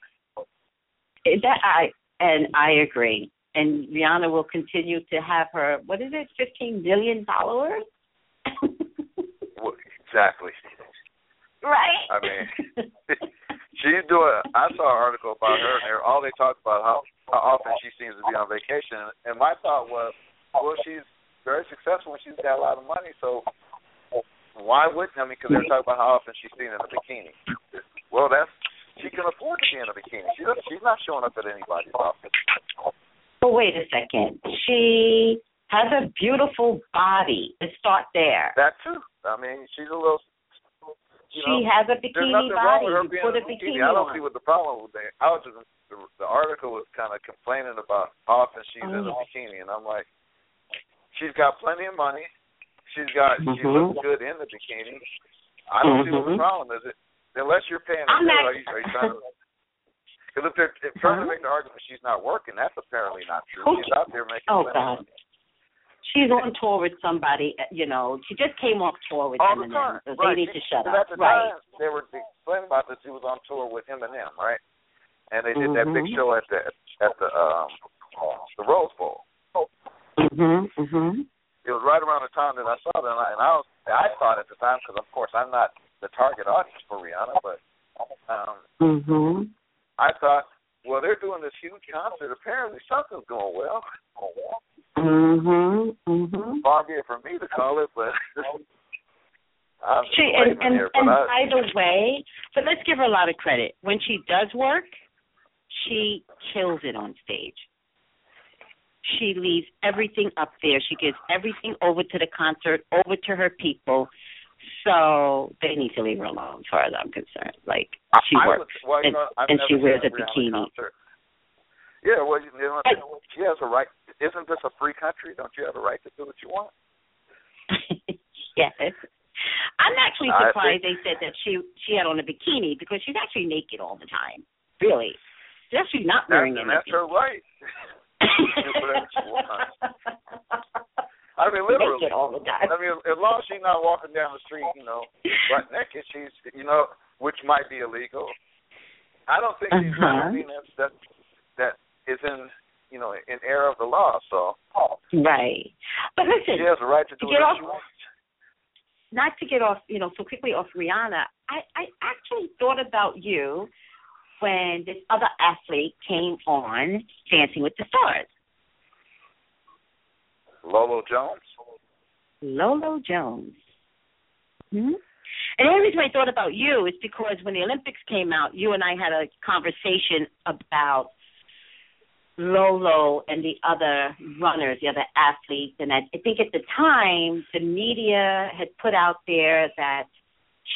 That I and I agree. And Rihanna will continue to have her what is it, fifteen million followers? Well, exactly. right? I mean, she's doing. I saw an article about her, and they're- all they talk about how how often she seems to be on vacation. And my thought was, well, she's very successful and she's got a lot of money, so why wouldn't I mean? Because they're talking about how often she's seen in a bikini. Well, that's she can afford to be in a bikini. She doesn't, she's not showing up at anybody's office. But wait a second. She has a beautiful body. Let's start there. That too. I mean, she's a little. You she know, has a bikini nothing wrong body. with her put a a bikini bikini. I don't see what the problem with that. I was just the, the article was kind of complaining about how often she's in a Oh. bikini, and I'm like, she's got plenty of money. She's got she Mhm. looks good in the bikini. I don't see what the Mhm. problem is. It unless you're paying. I'm her not- Are you, are you trying to? Because if they're if trying to make the argument that she's not working, that's apparently not true. She's out there making Oh plenty of God. She's on tour with somebody, you know. She just came off tour with all the Eminem, time. so right. they need She- to shut up. At the right. time, they were explaining about this. She was on tour with Eminem, right? And they did that big Mhm. show at the at the um the Rose Bowl. Mhm. Mhm. It was right around the time that I saw that, and I, and I was I thought at the time because of course I'm not the target audience for Rihanna, but um Mhm. I thought, well, they're doing this huge concert. Apparently, something's going well. Mhm. Mhm. Far be it from me to call it, but I'm just She and and, here, but and I, by the way, but let's give her a lot of credit. When she does work, she kills it on stage. She leaves everything up there. She gives everything over to the concert, over to her people. So they need to leave her alone, as far as I'm concerned. Like she I works, Would, well, you and, know, and she wears a bikini. Concert. Yeah, well, you know, she has a right. Isn't this a free country? Don't you have a right to do what you want? yes. I'm actually surprised they said that she she had on a bikini because she's actually naked all the time. Really. She's actually not wearing anything. that's her right. do whatever she wants. I mean, literally. Naked all the time. I mean, as long as she's not walking down the street, you know, butt naked, she's, you know, which might be illegal. I don't think she's Uh-huh. uh that that is in you know, in error of the law. So Right. But listen, she has a right to do to get whatever off she wants. not to get off, you know, so quickly off Rihanna, I, I actually thought about you when this other athlete came on Dancing with the Stars. Lolo Jones. Lolo Jones. Hmm? And the only reason I thought about you is because when the Olympics came out, you and I had a conversation about Lolo and the other runners, the other athletes, and I, I think at the time the media had put out there that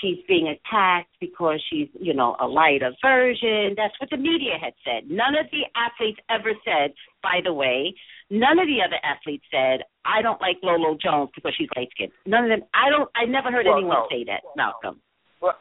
she's being attacked because she's, you know, a lighter version. That's what the media had said. None of the athletes ever said, by the way, none of the other athletes said, I don't like Lolo Jones because she's light skinned. None of them I don't I never heard Well, anyone no. say that, Malcolm. Well,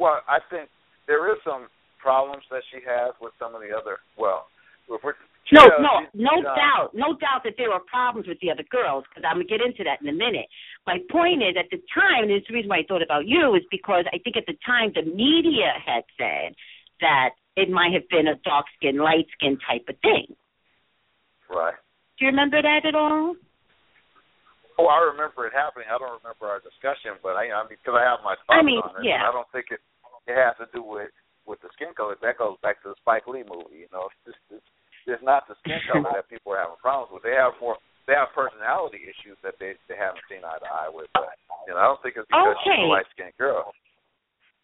well, I think there is some problems that she has with some of the other. Well, No, no, she- no she's, uh, doubt, no doubt that there were problems with the other girls because I'm gonna get into that in a minute. My point is, at the time, and it's the reason why I thought about you is because I think at the time the media had said that it might have been a dark skin, light skin type of thing. Right. Do you remember that at all? Oh, I remember it happening. I don't remember our discussion, but I, I mean, because I have my thoughts I mean, on it. yeah. I don't think it it has to do with with the skin color. That goes back to the Spike Lee movie. You know, it's just it's, it's not the skin color that people are having problems with. They have more they have personality issues that they they haven't seen eye to eye with. But, you know, I don't think it's because she's Okay. a light skinned girl.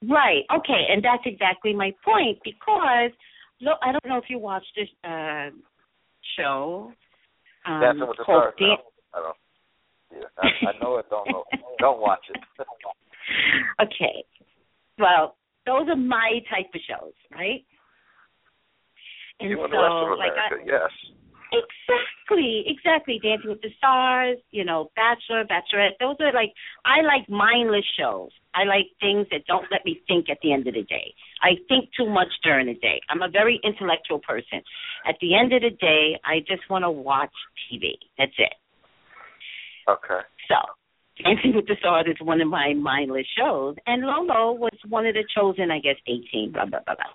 Right. Okay, and that's exactly my point because look, I don't know if you watched this uh, show um, Dancing with the called Stars. No, I don't. Yeah, I, I know it. Don't know. Don't watch it. okay. Well, those are my type of shows, right? And Even so, the rest of like, I, yes. exactly, exactly. Dancing with the Stars, you know, Bachelor, Bachelorette. Those are like I like mindless shows. I like things that don't let me think at the end of the day. I think too much during the day. I'm a very intellectual person. At the end of the day, I just want to watch TV. That's it. Okay. So, Dancing with the Stars is one of my mindless shows, and Lolo was one of the chosen, I guess, 18, blah, blah, blah, blah.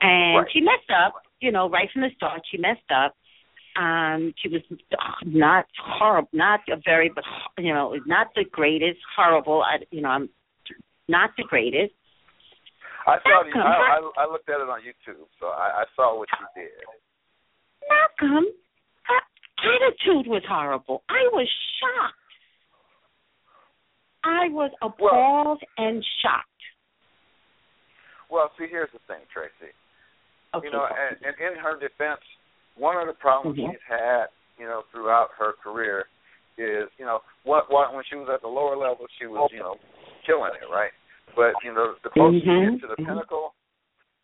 And Right. she messed up, you know, right from the start, she messed up. Um, she was not horrible, not a very, but, you know, not the greatest, horrible, I, you know, I'm not the greatest. I saw the, I, I I looked at it on YouTube, so I, I saw what she did. Malcolm, her attitude was horrible. I was shocked. I was appalled and shocked. Well, see, here's the thing, Tracey. Okay. You know, and, and in her defense, one of the problems Mhm. she's had, you know, throughout her career is, you know, what what when she was at the lower level, she was, you know, killing it, right? But you know, the closer you Mhm, get to the mhm. pinnacle,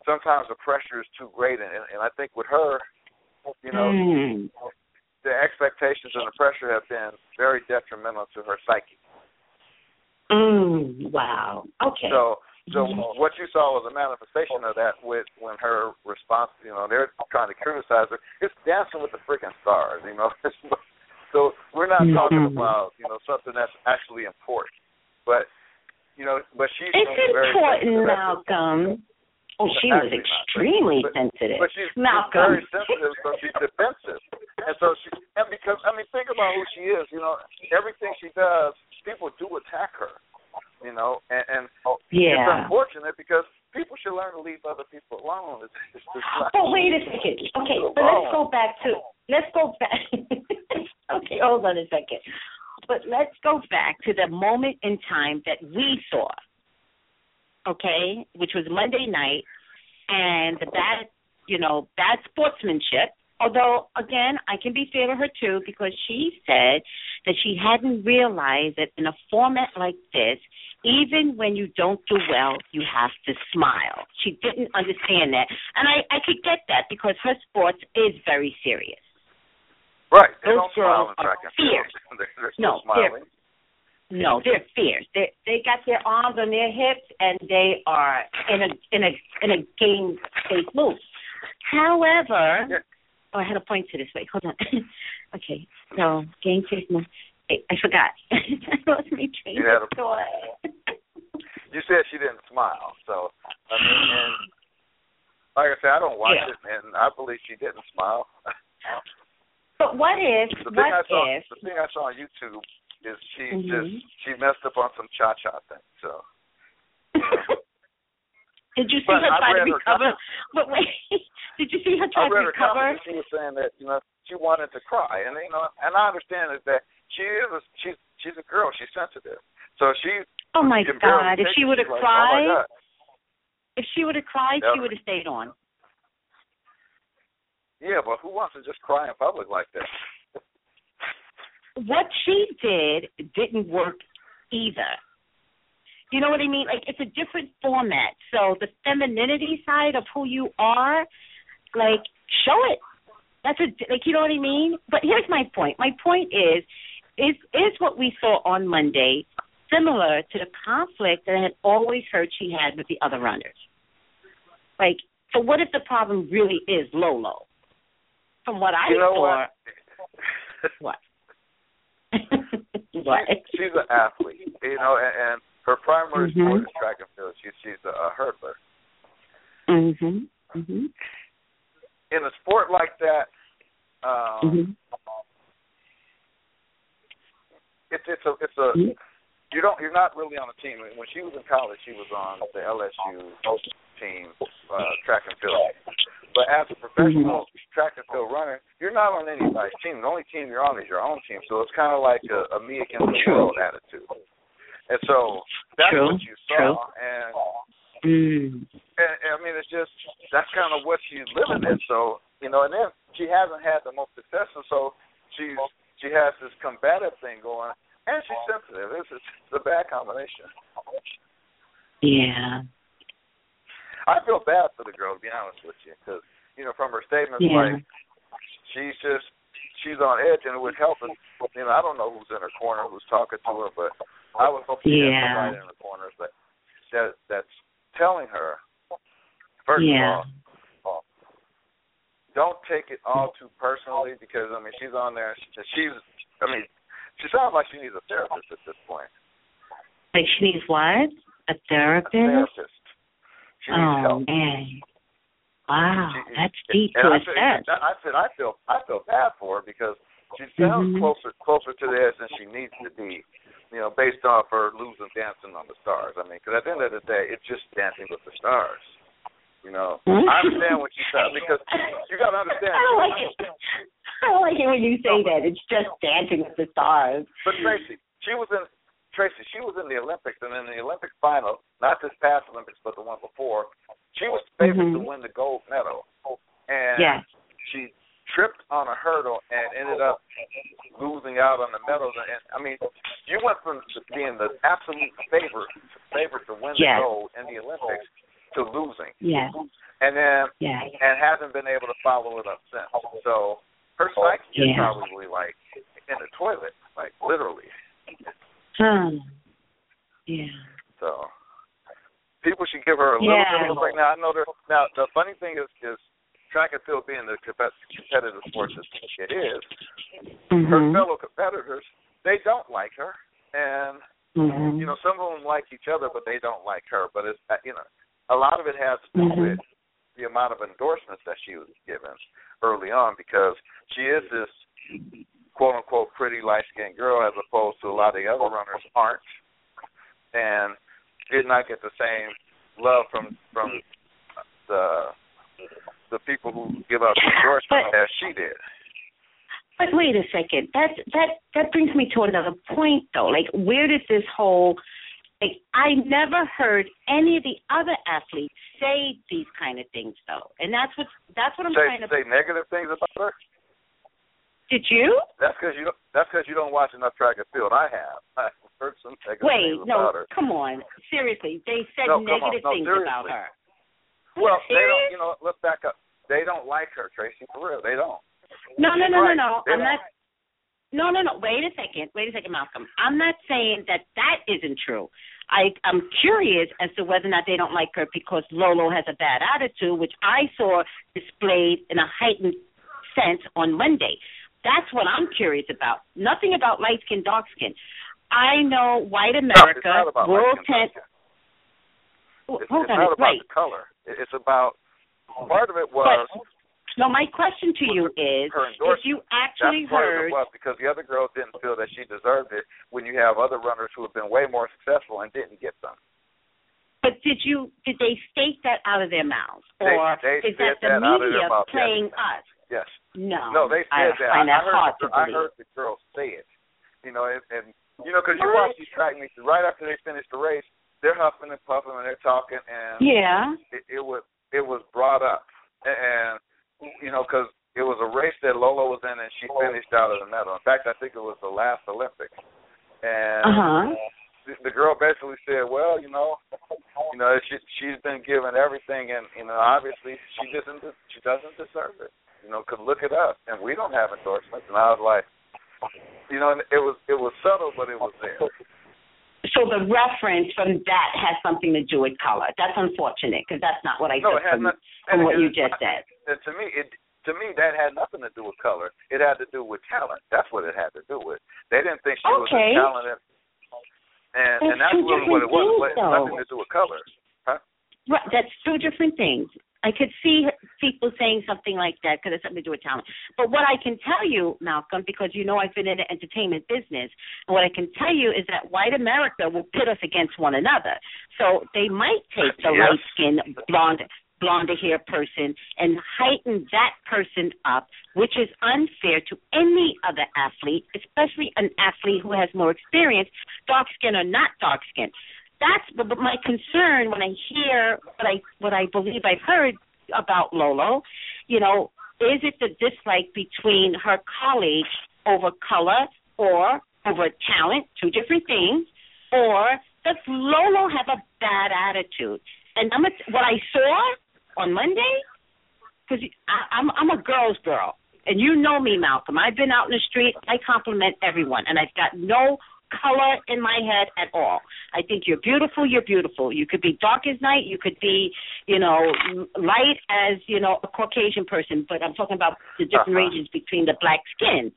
sometimes the pressure is too great, and and I think with her, you know, Mm. the expectations and the pressure have been very detrimental to her psyche. Mm, wow. Okay. So, so Mhm. what you saw was a manifestation of that with when her response. You know, they're trying to criticize her. It's dancing with the freaking stars. You know, so we're not talking Mhm. about you know something that's actually important, but you know, but she's it's important. Malcolm. Oh, she was not. extremely But- sensitive. But she's, she's Malcolm. very sensitive, so she's defensive, and so she and because I mean, think about who she is. You know, everything she does, people do attack her. You know, and, and it's unfortunate because people should learn to leave other people alone. It's, it's just Oh, wait a second. Okay, but let's go back to let's go back. okay, hold on a second. But let's go back to the moment in time that we saw. Okay, which was Monday night, and the bad, you know, bad sportsmanship. Although, again, I can be fair to her too because she said that she hadn't realized that in a format like this, even when you don't do well, you have to smile. She didn't understand that. And I, I could get that because her sports is very serious. right. they those girls are fierce. they're, they're No, smiling. No, they're fierce. They they got their arms on their hips and they are in a in a in a game face move. However, Yeah. Oh, I had a point to this. Wait, hold on. okay, so game face move. I forgot. I lost my train You of thought. You said she didn't smile, so I mean, and like I said, I don't watch Yeah. it, and I believe she didn't smile. But what if? The thing I What saw, if? the thing I saw on YouTube is she Mhm. just she messed up on some cha cha thing. So Did you see But her try to her recover? But wait, did you see her try I read to her recover? comment. She was saying that you know she wanted to cry, and you know, and I understand is that she is a, she's she's a girl. She's sensitive, so she. Oh my can barely oh, God! If she would have She's like, Oh cried, if she would have cried, Yeah. she would have stayed on. Yeah, but who wants to just cry in public like that? What she did didn't work either. You know what I mean? Like it's a different format. So the femininity side of who you are, like show it. That's a like you know what I mean? But here's my point. My point is is is what we saw on Monday similar to the conflict that I had always heard she had with the other runners. Like, so what if the problem really is Lolo? From what I you know saw what? what? what? She's an athlete, you know, and, and her primary Mhm. sport is track and field. She's she's a, a hurdler. Mhm. Mhm. In a sport like that, um, Mhm. it's it's a it's a Mhm. you don't you're not really on a team. When she was in college, she was on the LSU team, uh, track and field. But as a professional track and field runner, you're not on anybody's team. The only team you're on is your own team. So it's kind of like a, a me against the world attitude. And so that's True. what you True. saw, and, Mm. and, and I mean it's just that's kind of what she's living in. So you know, and then she hasn't had the most success, and so she's she has this combative thing going, and she's sensitive. This is the bad combination. Yeah. I feel bad for the girl, to be honest with you, because you know from her statements, Yeah. like she's just she's on edge, and it would help. If, you know, I don't know who's in her corner, who's talking to her, but I would hope she Yeah. somebody in her corners that that that's telling her first Yeah. of all, don't take it all too personally because I mean she's on there. She, she's I mean she sounds like she needs a therapist at this point. Like she needs what? A A therapist? therapist. She needs oh help. man. Wow, She- that's deep and to I a said. I said I feel I feel bad for her because she sounds Mhm. closer closer to the edge than she needs to be. You know, based off her losing dancing on the stars. I mean, because at the end of the day, it's just dancing with the stars. You know? I understand what you said because you got to understand. I don't like it. I don't like it when you say that. It's just dancing with the stars. But Tracey, she was in Tracey. She was in the Olympics, and in the Olympic final, not this past Olympics, but the one before, she was favored to Mhm. win the gold medal, and Yes. she tripped on a hurdle and ended up losing out on the medals. And I mean, you went from being the absolute favorite favorite to win Yes. the gold in the Olympics to losing, Yes. and then Yes. and hasn't been able to follow it up since. So her psyche is Yeah. probably like in the toilet, like literally. Hmm. Yeah. So people should give her a Yeah. little bit of a. Now I know there. Now the funny thing is, is track and field being the competitive sport that it is, her Mhm. fellow competitors they don't like her, and Mhm. you know some of them like each other, but they don't like her. But it's uh, you know a lot of it has to do Mhm. with the amount of endorsements that she was given early on because she is this quote unquote pretty light skinned girl as opposed to a lot of the other runners aren't and did not get the same love from from the the people who give out the endorsements as she did. But wait a second. That that that brings me to another point though. Like where did this whole like I never heard any of the other athletes say these kind of things though. And that's what that's what I'm say trying to say negative things about her. Did you? That's because you don't. That's because you don't watch enough track and field. I have. I've heard some negative Wait, things no, about her. come on. Seriously. They said No, come on. negative No, things seriously. about her. Well, they don't. You know, let's back up. They don't like her, Tracey. For real, they don't. No, no, no, Right. no, no. They I'm don't. not. No, no, no. Wait a second. Wait a second, Malcolm. I'm not saying that that isn't true. I, I'm curious as to whether or not they don't like her because Lolo has a bad attitude, which I saw displayed in a heightened sense on Monday. That's what I'm curious about. Nothing about light skin, dark skin. I know white No, America, it's not about world light skin, tent. dark Oh, skin. It's, it's not about wait. the color. It's about part of it was No, my question to you is: if you actually That's part of heard, it was because the other girls didn't feel that she deserved it when you have other runners who have been way more successful and didn't get them. but did you did they state that out of their mouths, or they is that the that out of their media mouth, yes. playing us? Yes. No, No, they I said that. find I, that I heard hard the, to I heard the girls say it. You know, and, and you know, because you watch these track meets, right after they finish the race, they're huffing and puffing and they're talking, and Yeah. it, it was it was brought up, and you know, because it was a race that Lolo was in, and she finished out of the medal. In fact, I think it was the last Olympics, and Uh huh. the, the girl basically said, "Well, you know, you know, she she's been given everything, and you know, obviously she doesn't she doesn't deserve it. You know, 'cause look at us, and we don't have endorsements." And I was like, you know, and it was it was subtle, but it was there. So the reference from that has something to do with color. That's unfortunate because that's not what I No, from, not. from what you just uh, said. Uh, to me, it to me that had nothing to do with color. It had to do with talent. That's what it had to do with. They didn't think she was Okay. as talented, and That's and that's really what it was. it had nothing to do with color. Huh? Right, that's two different things. I could see people saying something like that because it's something to do with talent. But what I can tell you, Malcolm, because you know I've been in the entertainment business, and what I can tell you is that white America will pit us against one another. So they might take the Yes. light skinned blonde blonde hair person and heighten that person up, which is unfair to any other athlete, especially an athlete who has more experience, dark skin or not dark skin that's but, my concern when I hear what I what I believe I've heard about Lolo, you know, is it the dislike between her colleagues over color or over talent, two different things, or does Lolo have a bad attitude? And I'm a, what I saw on Monday, because I'm I'm a girl's girl, and you know me, Malcolm. I've been out in the street. I compliment everyone, and I've got no color in my head at all. I think you're beautiful, you're beautiful. You could be dark as night, you could be, you know, light as, you know, a Caucasian person, but I'm talking about the different Uh-huh. regions between the black skin.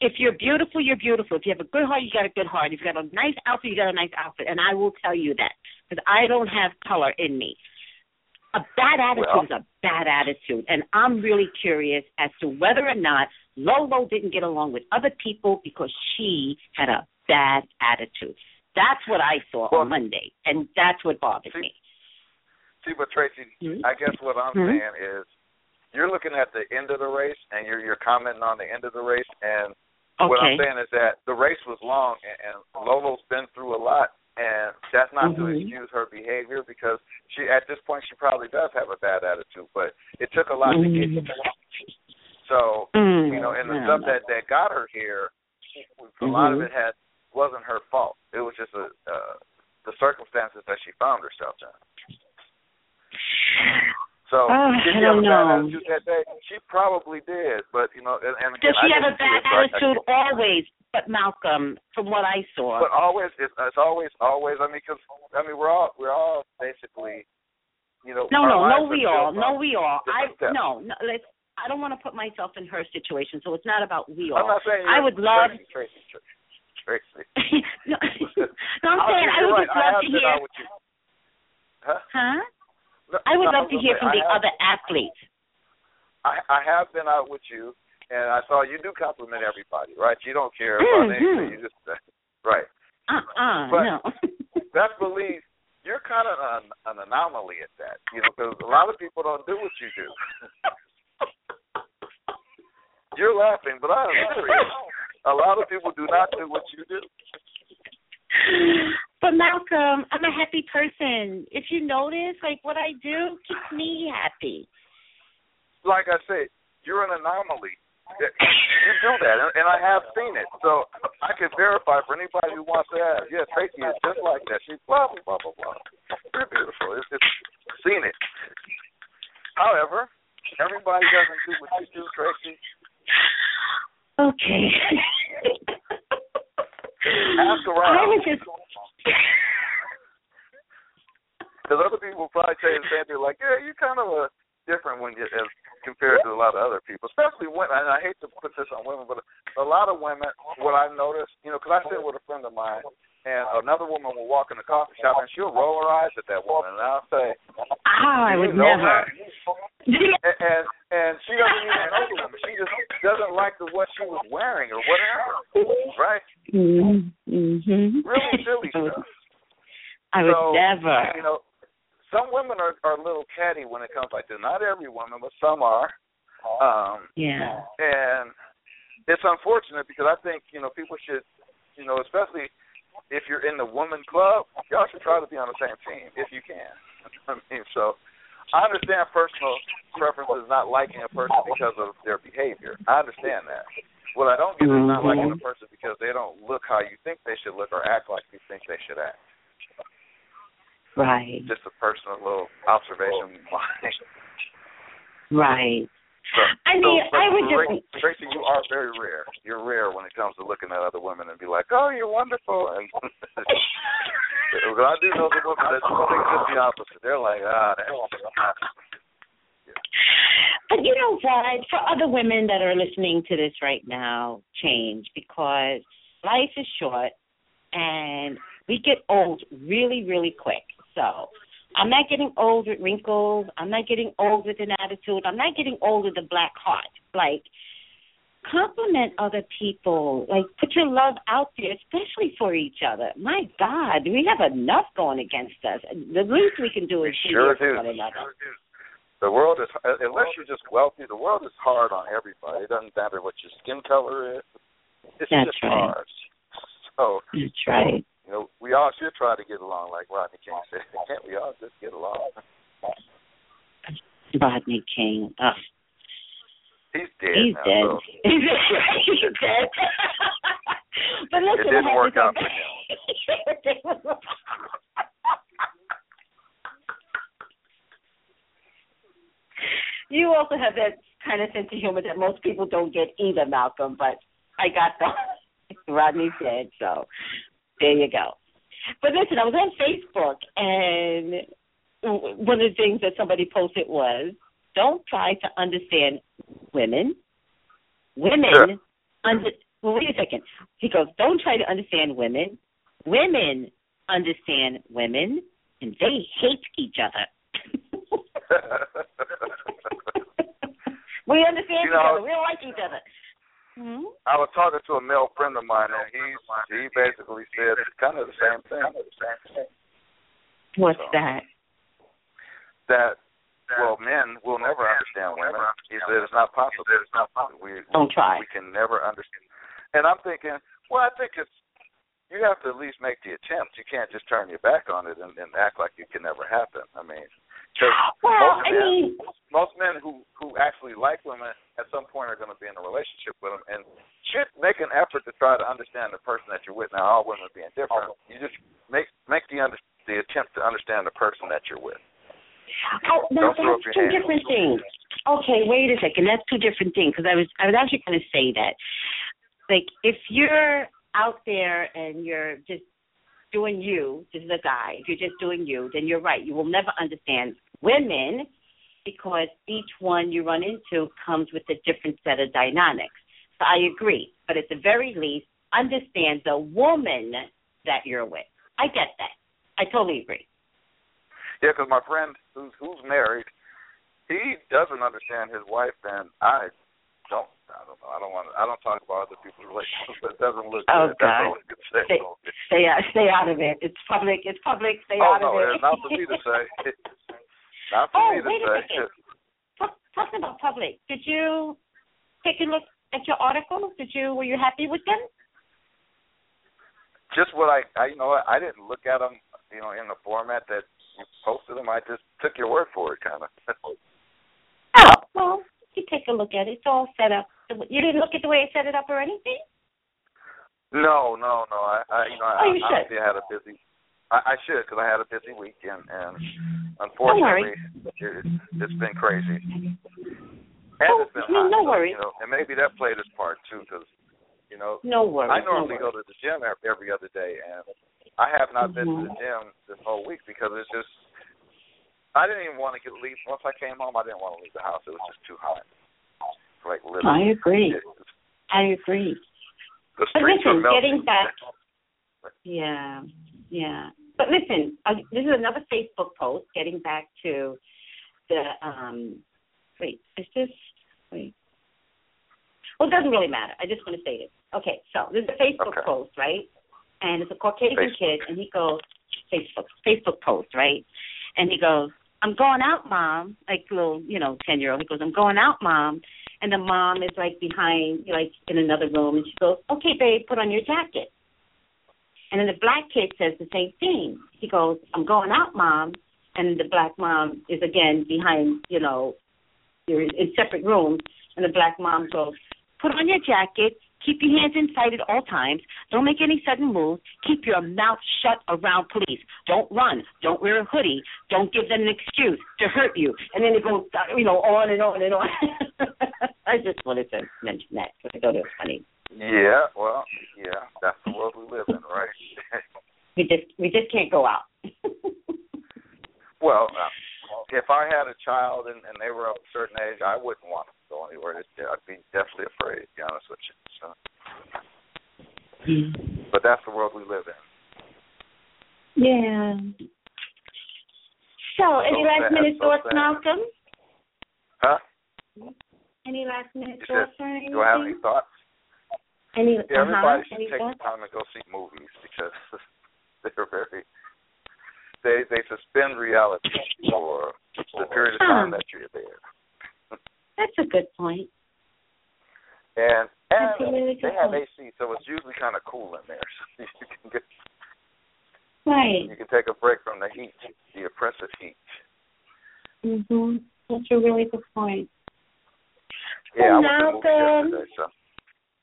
If you're beautiful, you're beautiful. If you have a good heart, you got a good heart. If you got a nice outfit, you got a nice outfit. And I will tell you that because I don't have color in me. A bad attitude Well- is a bad attitude, and I'm really curious as to whether or not Lolo didn't get along with other people because she had a bad attitude. That's what I saw Well- on Monday, and that's what bothered See, me. See, but Tracey, Mhm. I guess what I'm Mhm. saying is, you're looking at the end of the race, and you're you're commenting on the end of the race, and what I'm saying is that the race was long, and, and Lolo's been through a lot, and that's not to Mhm. excuse her behavior because she, at this point, she probably does have a bad attitude, but it took a lot to get Mhm. here. So, Mm, you know, and the I stuff that that got her here, a lot of Mhm. it had wasn't her fault. It was just a uh, the circumstances that she found herself in. So Ah, did she have a bad know. attitude that day? She probably did, but you know, and, and again, Does she I have a bad it, so I- I attitude always? But Malcolm, from what I saw, But always, it's, it's always, always. I mean, because I mean, we're all we're all basically, you know. no, no, no, we all, no, we all. I steps. no, no. Let's. I don't want to put myself in her situation, so it's not about we I'm all. not saying I would love. Tracey, Tracey, Tracey. Tracey. no, no, I'm I'll saying I would just love to hear. out with you. Huh? Huh? No, I would no, love to hear from the have, other athletes. I, I have been out with you, and I saw you do compliment everybody, right? You don't care about Mhm. anything. You just right. Uh uh But- no. Best believe you're kind of an, an anomaly at that, you know, because a lot of people don't do what you do. you're laughing, but I am serious. A lot of people do not do what you do. But Malcolm, I'm a happy person. If you notice, like what I do keeps me happy. Like I said, you're an anomaly. You do that, and, I have seen it. So I can verify for anybody who wants to ask. Yeah, Tracey is just like that. She's blah blah blah blah blah. You're beautiful. It's just seen it. However, everybody doesn't do what you do, Tracey. Okay. Ask around. I was just Because other people will probably say the same thing, like, yeah, you're kind of a different when you as compared to a lot of other people, especially women. And I hate to put this on women, but a lot of women, what I noticed, you know, because I sit with a friend of mine, and another woman will walk in the coffee shop and she'll roll her eyes at that woman, and I'll say, oh, I would never. and, and and she doesn't even know the woman. She just doesn't like the what she was wearing or whatever, right? Mm-hmm. Really silly stuff. I would so, never. You know, some women are are a little catty when it comes like this. Not every woman, but some are. Um, yeah. And it's unfortunate because I think you know people should, you know, especially if you're in the woman club, y'all should try to be on the same team if you can. I mean, so I understand personal preferences not liking a person because of their behavior. I understand that. What I don't get is not liking a mm-hmm. person because they don't look how you think they should look or act like you think they should act. Right. Just a personal little observation. right. So, I mean, so, I would Tracey, just. Tracey, you are very rare. You're rare when it comes to looking at other women and be like, "Oh, you're wonderful." And I do know the women that think just the opposite. They're like, "Ah, that's But you know what? For other women that are listening to this right now, change because life is short and we get old really, really quick. So I'm not getting old with wrinkles. I'm not getting old with an attitude. I'm not getting old with a black heart. Like, compliment other people. Like, put your love out there, especially for each other. My God, we have enough going against us. The least we can do is be sure do. for one another. The world is uh, unless you're just wealthy. The world is hard on everybody. It doesn't matter what your skin color is. It's That's just right. hard. So That's right. You know, we all should try to get along, like Rodney King said. Can't we all just get along? Rodney King. Ugh. He's dead He's now. dead. So. He's dead. but listen, It didn't I work out say- you also have that kind of sense of humor that most people don't get either, Malcolm. But I got the Rodney's dead, so there you go. But listen, I was on Facebook, and one of the things that somebody posted was, "Don't try to understand women. Women Sure. under. Well, wait a second. He goes, "Don't try to understand women. Women understand women, and they hate each other." we understand You each other. We don't like each other. Hmm? I was talking to a male friend of mine, and he he basically said kind of the same thing. What's So. that? That well, men will never understand women. He said it's not possible. It's not possible. We Don't try. We can never understand. And I'm thinking, well, I think it's you have to at least make the attempt. You can't just turn your back on it and, and act like it can never happen. I mean, because Well, most I men, mean, most men who who actually like women at some point are going to be in a relationship with them and should make an effort to try to understand the person that you're with. Now, all women are being different, oh. you just make make the under, the attempt to understand the person that you're with. Oh, now Don't that's two hands. different things. Okay, wait a second. That's two different things because I was I was actually going to say that. Like, if you're out there and you're just doing you, this is a guy, if you're just doing you, then you're right. You will never understand women because each one you run into comes with a different set of dynamics. So I agree, but at the very least, understand the woman that you're with. I get that. I totally agree. Yeah, because my friend who's who's married, he doesn't understand his wife, and I don't. I don't know. I don't want. To, I don't talk about other people's relationships. It doesn't look Oh, good. God. That's all I can say. Stay, stay out, stay out of it. It's public. It's public. Stay oh out no, of it. Oh it's not for me to say. not for Oh, me to wait a second. Talk, talking about public, did you take a look at your articles? Did you were you happy with them? Just what I, I, you know, I didn't look at them, you know, in the format that you posted them. I just took your word for it, kind of. Oh, well, you take a look at it. It's all set up. You didn't look at the way I set it up or anything? no, no, no. I, I you know, Oh, I, you should. honestly had a busy. I, I should because I had a busy weekend, and. Unfortunately, it, it's been crazy. And Oh, it's been mean, hot, no so, worries. You know, and maybe that played its part too, because you know, No worries. I normally no go to the gym every, other day, and I have not been to the Mhm. gym this whole week because it's just I didn't even want to get leave. Once I came home, I didn't want to leave the house. It was just too hot. Like I agree. it- I agree. the But streets were listen, melting. getting back, yeah, yeah. But listen, uh, this is another Facebook post. Getting back to the um, wait, is this wait? Well, it doesn't really matter. I just want to say this. Okay, so this is a Facebook Okay. post, right? And it's a Caucasian Facebook. kid, and he goes, Facebook, Facebook post, right? And he goes, I'm going out, mom. Like little, you know, ten year old. He goes, I'm going out, mom. And the mom is like behind, like in another room, and she goes, Okay, babe, put on your jacket. And then the black kid says the same thing. He goes, I'm going out, mom. And the black mom is again behind, you know, you're in separate rooms. And the black mom goes, Put on your jacket. Keep your hands inside at all times. Don't make any sudden moves. Keep your mouth shut around police. Don't run. Don't wear a hoodie. Don't give them an excuse to hurt you. And then it goes, you know, on and on and on. I just wanted to mention that because I thought it was funny. Yeah, well, yeah, that's the world we live in, right? We just we just can't go out. well, uh, if I had a child and, and they were of a certain age, I wouldn't want them to go anywhere. I'd be definitely afraid, to be honest with you. So, but that's the world we live in. Yeah. So, any So last sad, minute so thoughts, sad. Malcolm? Huh? Any last minute You thoughts said, or anything? do I have any thoughts? Any, Yeah, everybody uh-huh. should any take thoughts? the time to go see movies because they're very they they suspend reality for the period of time that you're there. That's a good point. And and really they have point. AC, so it's usually kind of cool in there. So you can get Right. you can take a break from the heat, the oppressive heat. Mhm. That's a really good point. Yeah, I Oh, went to the yesterday, so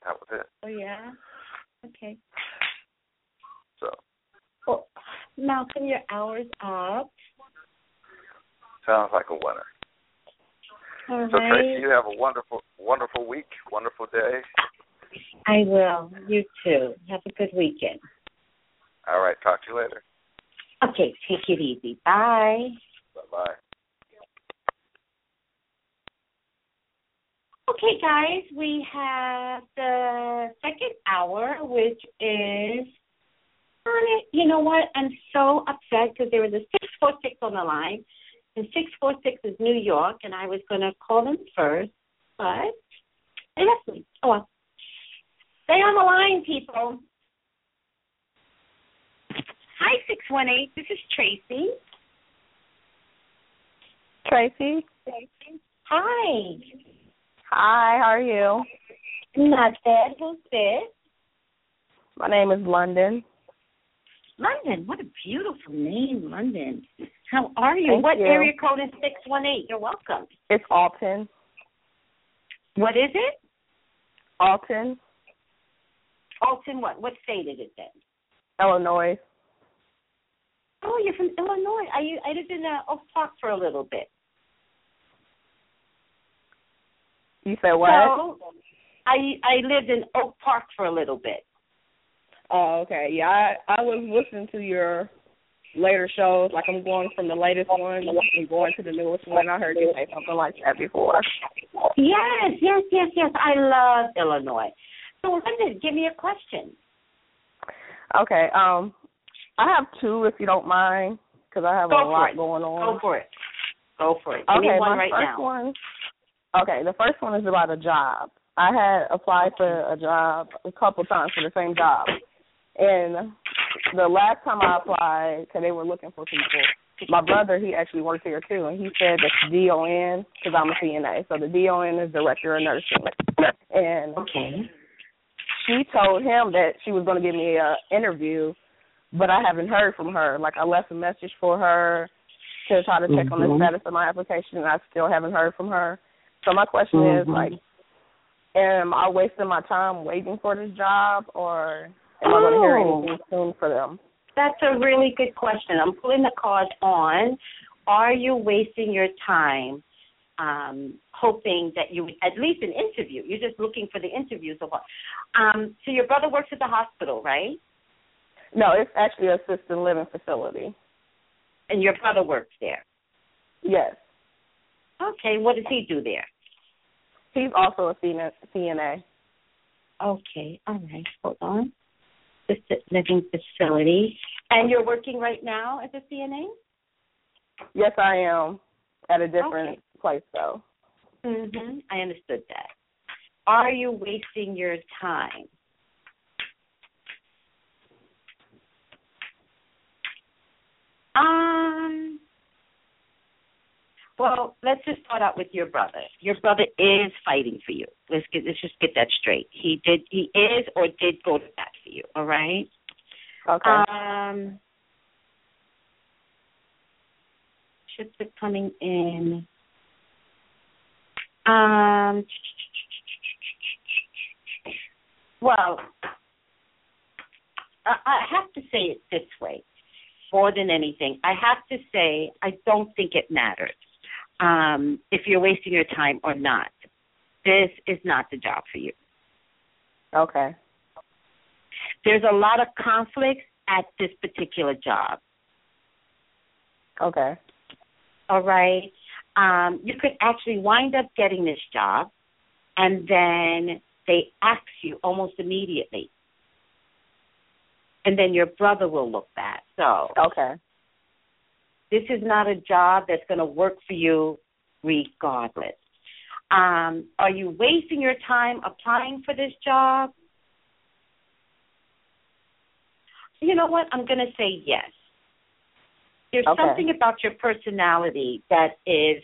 that was it. Oh yeah. Okay. So Well, Malcolm, your hour's up. sounds like a winner. All So right. Tracey, you have a wonderful, wonderful week, wonderful day. I will. You too. Have a good weekend. All right, talk to you later. Okay. Take it easy. Bye. Bye bye. Okay, guys, we have the second hour, which is on it. You know what? I'm so upset because there was a 646 on the line, and 646 is New York, and I was going to call them first, but they left me. Oh, well. Stay on the line, people. Hi, 618. This is Tracey. Tracey. Hi. Hi, how are you? Not bad. Who's this? My name is London. London. What a beautiful name, London. How are you? Thank what you. area code is 618? You're welcome. It's Alton. What is it? Alton, Alton, what? What state is it then? Illinois. Oh, you're from Illinois. I I lived in uh, Oak Park for a little bit. You said what? So, I I lived in Oak Park for a little bit. Oh, okay. Yeah, I I was listening to your later shows. Like I'm going from the latest one and going to the newest one. I heard you say something like that before. Yes, yes, yes, yes. I love Illinois. So, London, give me a question. Okay. Um, I have two, if you don't mind, because I have Go a lot it. going on. Go for it. Go for it. Give okay, me one my right first now. one. Okay, the first one is about a job. I had applied for a job a couple times for the same job, and the last time I applied, because they were looking for people, my brother he actually works here too, and he said that the DON, because I'm a CNA, so the DON is director of nursing, and Okay. she told him that she was going to give me a interview, but I haven't heard from her. Like I left a message for her to try to check on the Mhm. status of my application, and I still haven't heard from her. So my question is Mhm. like, am I wasting my time waiting for this job, or am I going to hear Oh. anything soon for them? That's a really good question. I'm pulling the card on. Are you wasting your time um, hoping that you would at least an interview? You're just looking for the interview so what? Um, so your brother works at the hospital, right? No, it's actually a assisted living facility. And your brother works there. Yes, Okay. What does he do there? he's also a CNA. Okay. All right. Hold on. Assisted living facility. And you're working right now as a CNA? Yes, I am at a different Okay. place though. Mm-hmm. I understood that. are you wasting your time? Um. Well, let's just start out with your brother. Your brother is fighting for you. Let's get let's just get that straight. He did he is or did go to bat for you, all right? Okay. Um ships are coming in. Um well I I have to say it this way more than anything. I have to say I don't think it matters um, if you're wasting your time or not. This is not the job for you. Okay. There's a lot of conflicts at this particular job. Okay. All right. Um, you could actually wind up getting this job, and then they axe you almost immediately, and then your brother will look bad. So Okay. This is not a job that's going to work for you regardless. Um, are you wasting your time applying for this job? You know what? I'm going to say yes. There's Okay. something about your personality that is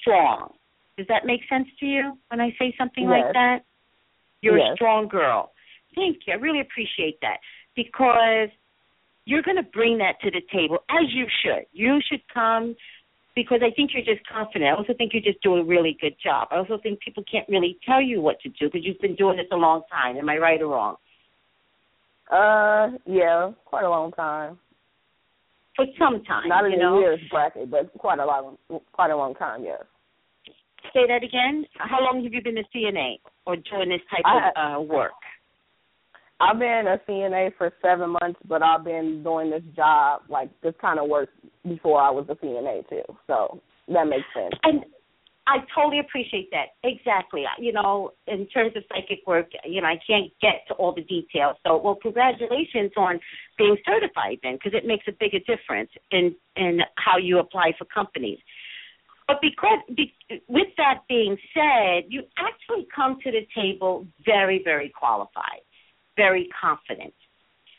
strong. Does that make sense to you when I say something like that? You're a strong girl. Thank you. I really appreciate that because you're going to bring that to the table as you should. You should come because I think you're just confident. I also think you're just doing a really good job. I also think people can't really tell you what to do because you've been doing this a long time. Am I right or wrong? Uh, yeah, quite a long time. For some time, Not in you the know. years bracket, but quite a long, quite a long time. Yes. Say that again. How long have you been a CNA or doing this type I- of uh, work? I've been a CNA for seven months, but I've been doing this job, like this kind of work, before I was a CNA too. So that makes sense. And I totally appreciate that. Exactly. You know, in terms of psychic work, you know, I can't get to all the details. So, well, congratulations on being certified then, because it makes a bigger difference in in how you apply for companies. But because, be, with that being said, you actually come to the table very, very qualified, very confident,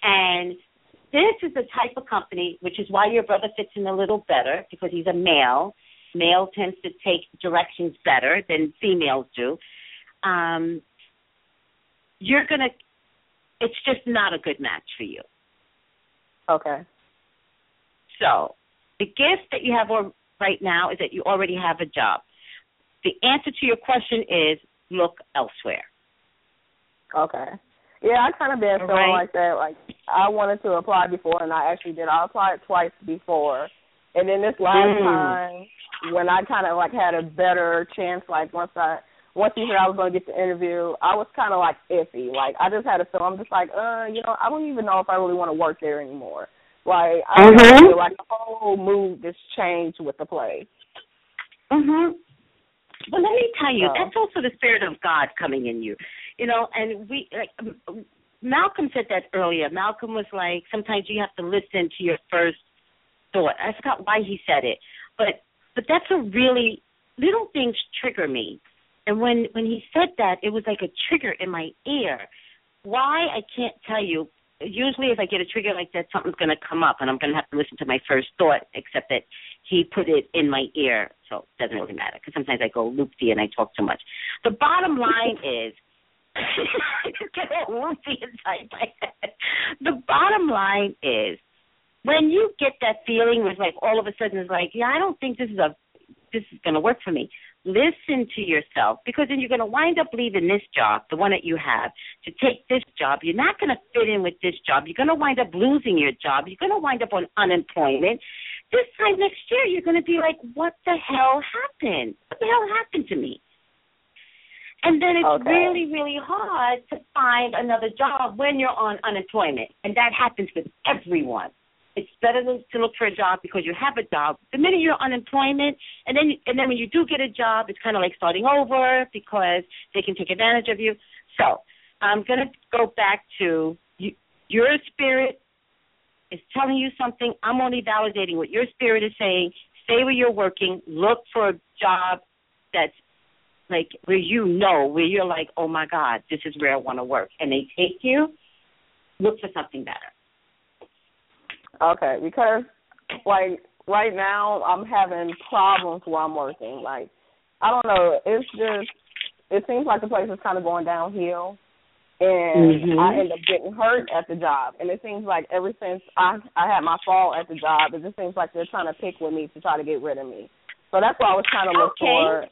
and this is the type of company, which is why your brother fits in a little better because he's a male. Male tends to take directions better than females do. Um, you're gonna. It's just not a good match for you. Okay. So, the gift that you have right now is that you already have a job. The answer to your question is look elsewhere. Okay. Yeah, I kind of been feeling Right. like that. Like I wanted to apply before, and I actually did. I applied twice before, and then this last Mm. time, when I kind of like had a better chance, like once I once you hear I was going to get the interview, I was kind of like iffy. Like I just had a feel. I'm just like, uh, you know, I don't even know if I really want to work there anymore. Like I Mhm. kinda feel like the whole mood just changed with the play. Mhm. Well, let me tell you, So- that's also the spirit of God coming in you. You know, and we like um, Malcolm said that earlier. Malcolm was like, sometimes you have to listen to your first thought. I forgot why he said it, but but that's a really little things trigger me. And when when he said that, it was like a trigger in my ear. Why I can't tell you. Usually, if I get a trigger like that, something's going to come up, and I'm going to have to listen to my first thought. Except that he put it in my ear, so it doesn't really matter. Because sometimes I go loopy and I talk too much. The bottom line is, get all loopy inside my head. The bottom line is, when you get that feeling, where like all of a sudden it's like, yeah, I don't think this is a this is to work for me. Listen to yourself because then you're to wind up leaving this job, the one that you have, to take this job. You're not to fit in with this job. You're to wind up losing your job. You're to wind up on unemployment. This time next year, you're to be like, what the hell happened? What the hell happened to me? And then it's Okay. really, really hard to find another job when you're on unemployment. And that happens with everyone. It's better to to look for a job because you have a job. The minute you're unemployment, and then and then when you do get a job, it's kind of like starting over because they can take advantage of you. So I'm going to go back to you, your spirit is telling you something. I'm only validating what your spirit is saying. Stay where you're working. Look for a job that's like where you know, where you're like, oh my God, this is where I want to work, and they take you, look for something better. Okay, because like right now I'm having problems where I'm working. Like I don't know, it's just it seems like the place is kind of going downhill, and Mhm. I end up getting hurt at the job. And it seems like ever since I I had my fall at the job, it just seems like they're trying to pick with me to try to get rid of me. So that's why I was trying to look Okay. for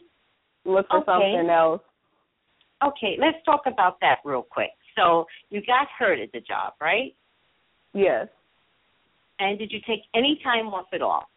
look for Okay. something else. Okay, let's talk about that real quick. So you got hurt at the job, right? Yes, And did you take any time off at all?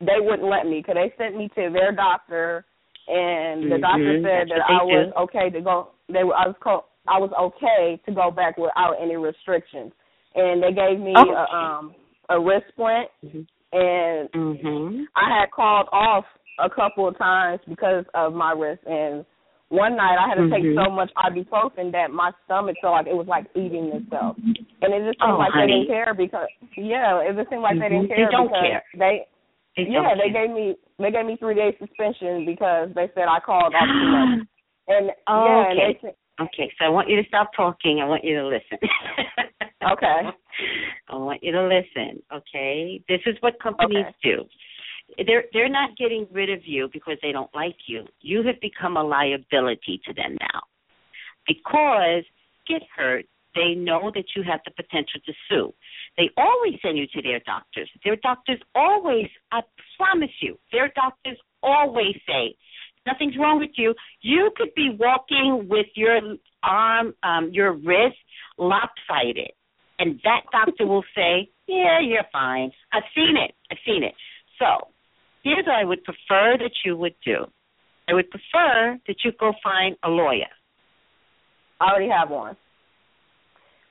they wouldn't let me because they sent me to their doctor, and the Mhm, doctor said that's that I was do. okay to go. They were I was co- I was okay to go back without any restrictions, and they gave me Okay. a, um a wrist splint, Mhm. and Mhm. I had called off a couple of times because of my wrist, and one night I had to take Mhm. so much ibuprofen that my stomach felt like it was like eating itself, and it just seemed Oh, like honey. they didn't care because yeah, it just seemed like they Mhm. didn't They care don't because care. they They yeah, don't they care. gave me they gave me three days suspension because they said I called off too much. And Oh, yeah, and okay. they Okay, so I want you to stop talking. I want you to listen. Okay. I want you to listen. Okay, this is what companies Okay. do. They're they're not getting rid of you because they don't like you. You have become a liability to them now. Because get hurt, they know that you have the potential to sue. They always send you to their doctors. Their doctors always, I promise you, their doctors always say, nothing's wrong with you. You could be walking with your arm, um, your wrist lopsided, and that doctor will say, "Yeah, you're fine. I've seen it. I've seen it." So, here's what I would prefer that you would do. I would prefer that you go find a lawyer. I already have one.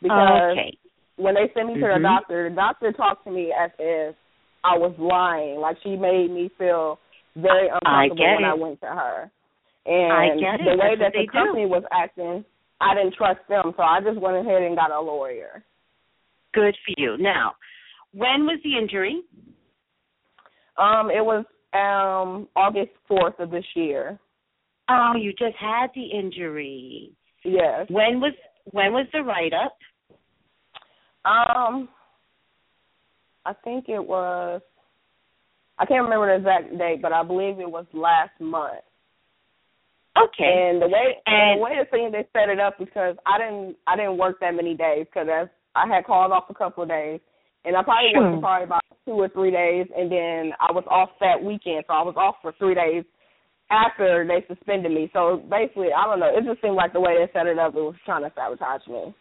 Because okay. when they sent me to Mhm. the doctor, the doctor talked to me as if I was lying. Like she made me feel very uncomfortable get when I went to her. And I get it. the way That's that they the do. company was acting, I didn't trust them, so I just went ahead and got a lawyer. Good for you. Now, when was the injury? Um, it was um August fourth of this year. Oh, you just had the injury. Yes. When was when was the write up? Um, I think it was. I can't remember the exact date, but I believe it was last month. Okay. And the way and And- the way the thing they set it up because I didn't I didn't work that many days because I had called off a couple of days, and I probably Sure. worked hmm. probably about two or three days, and then I was off that weekend, so I was off for three days after they suspended me. So basically, I don't know. It just seemed like the way they set it up, it was trying to sabotage me.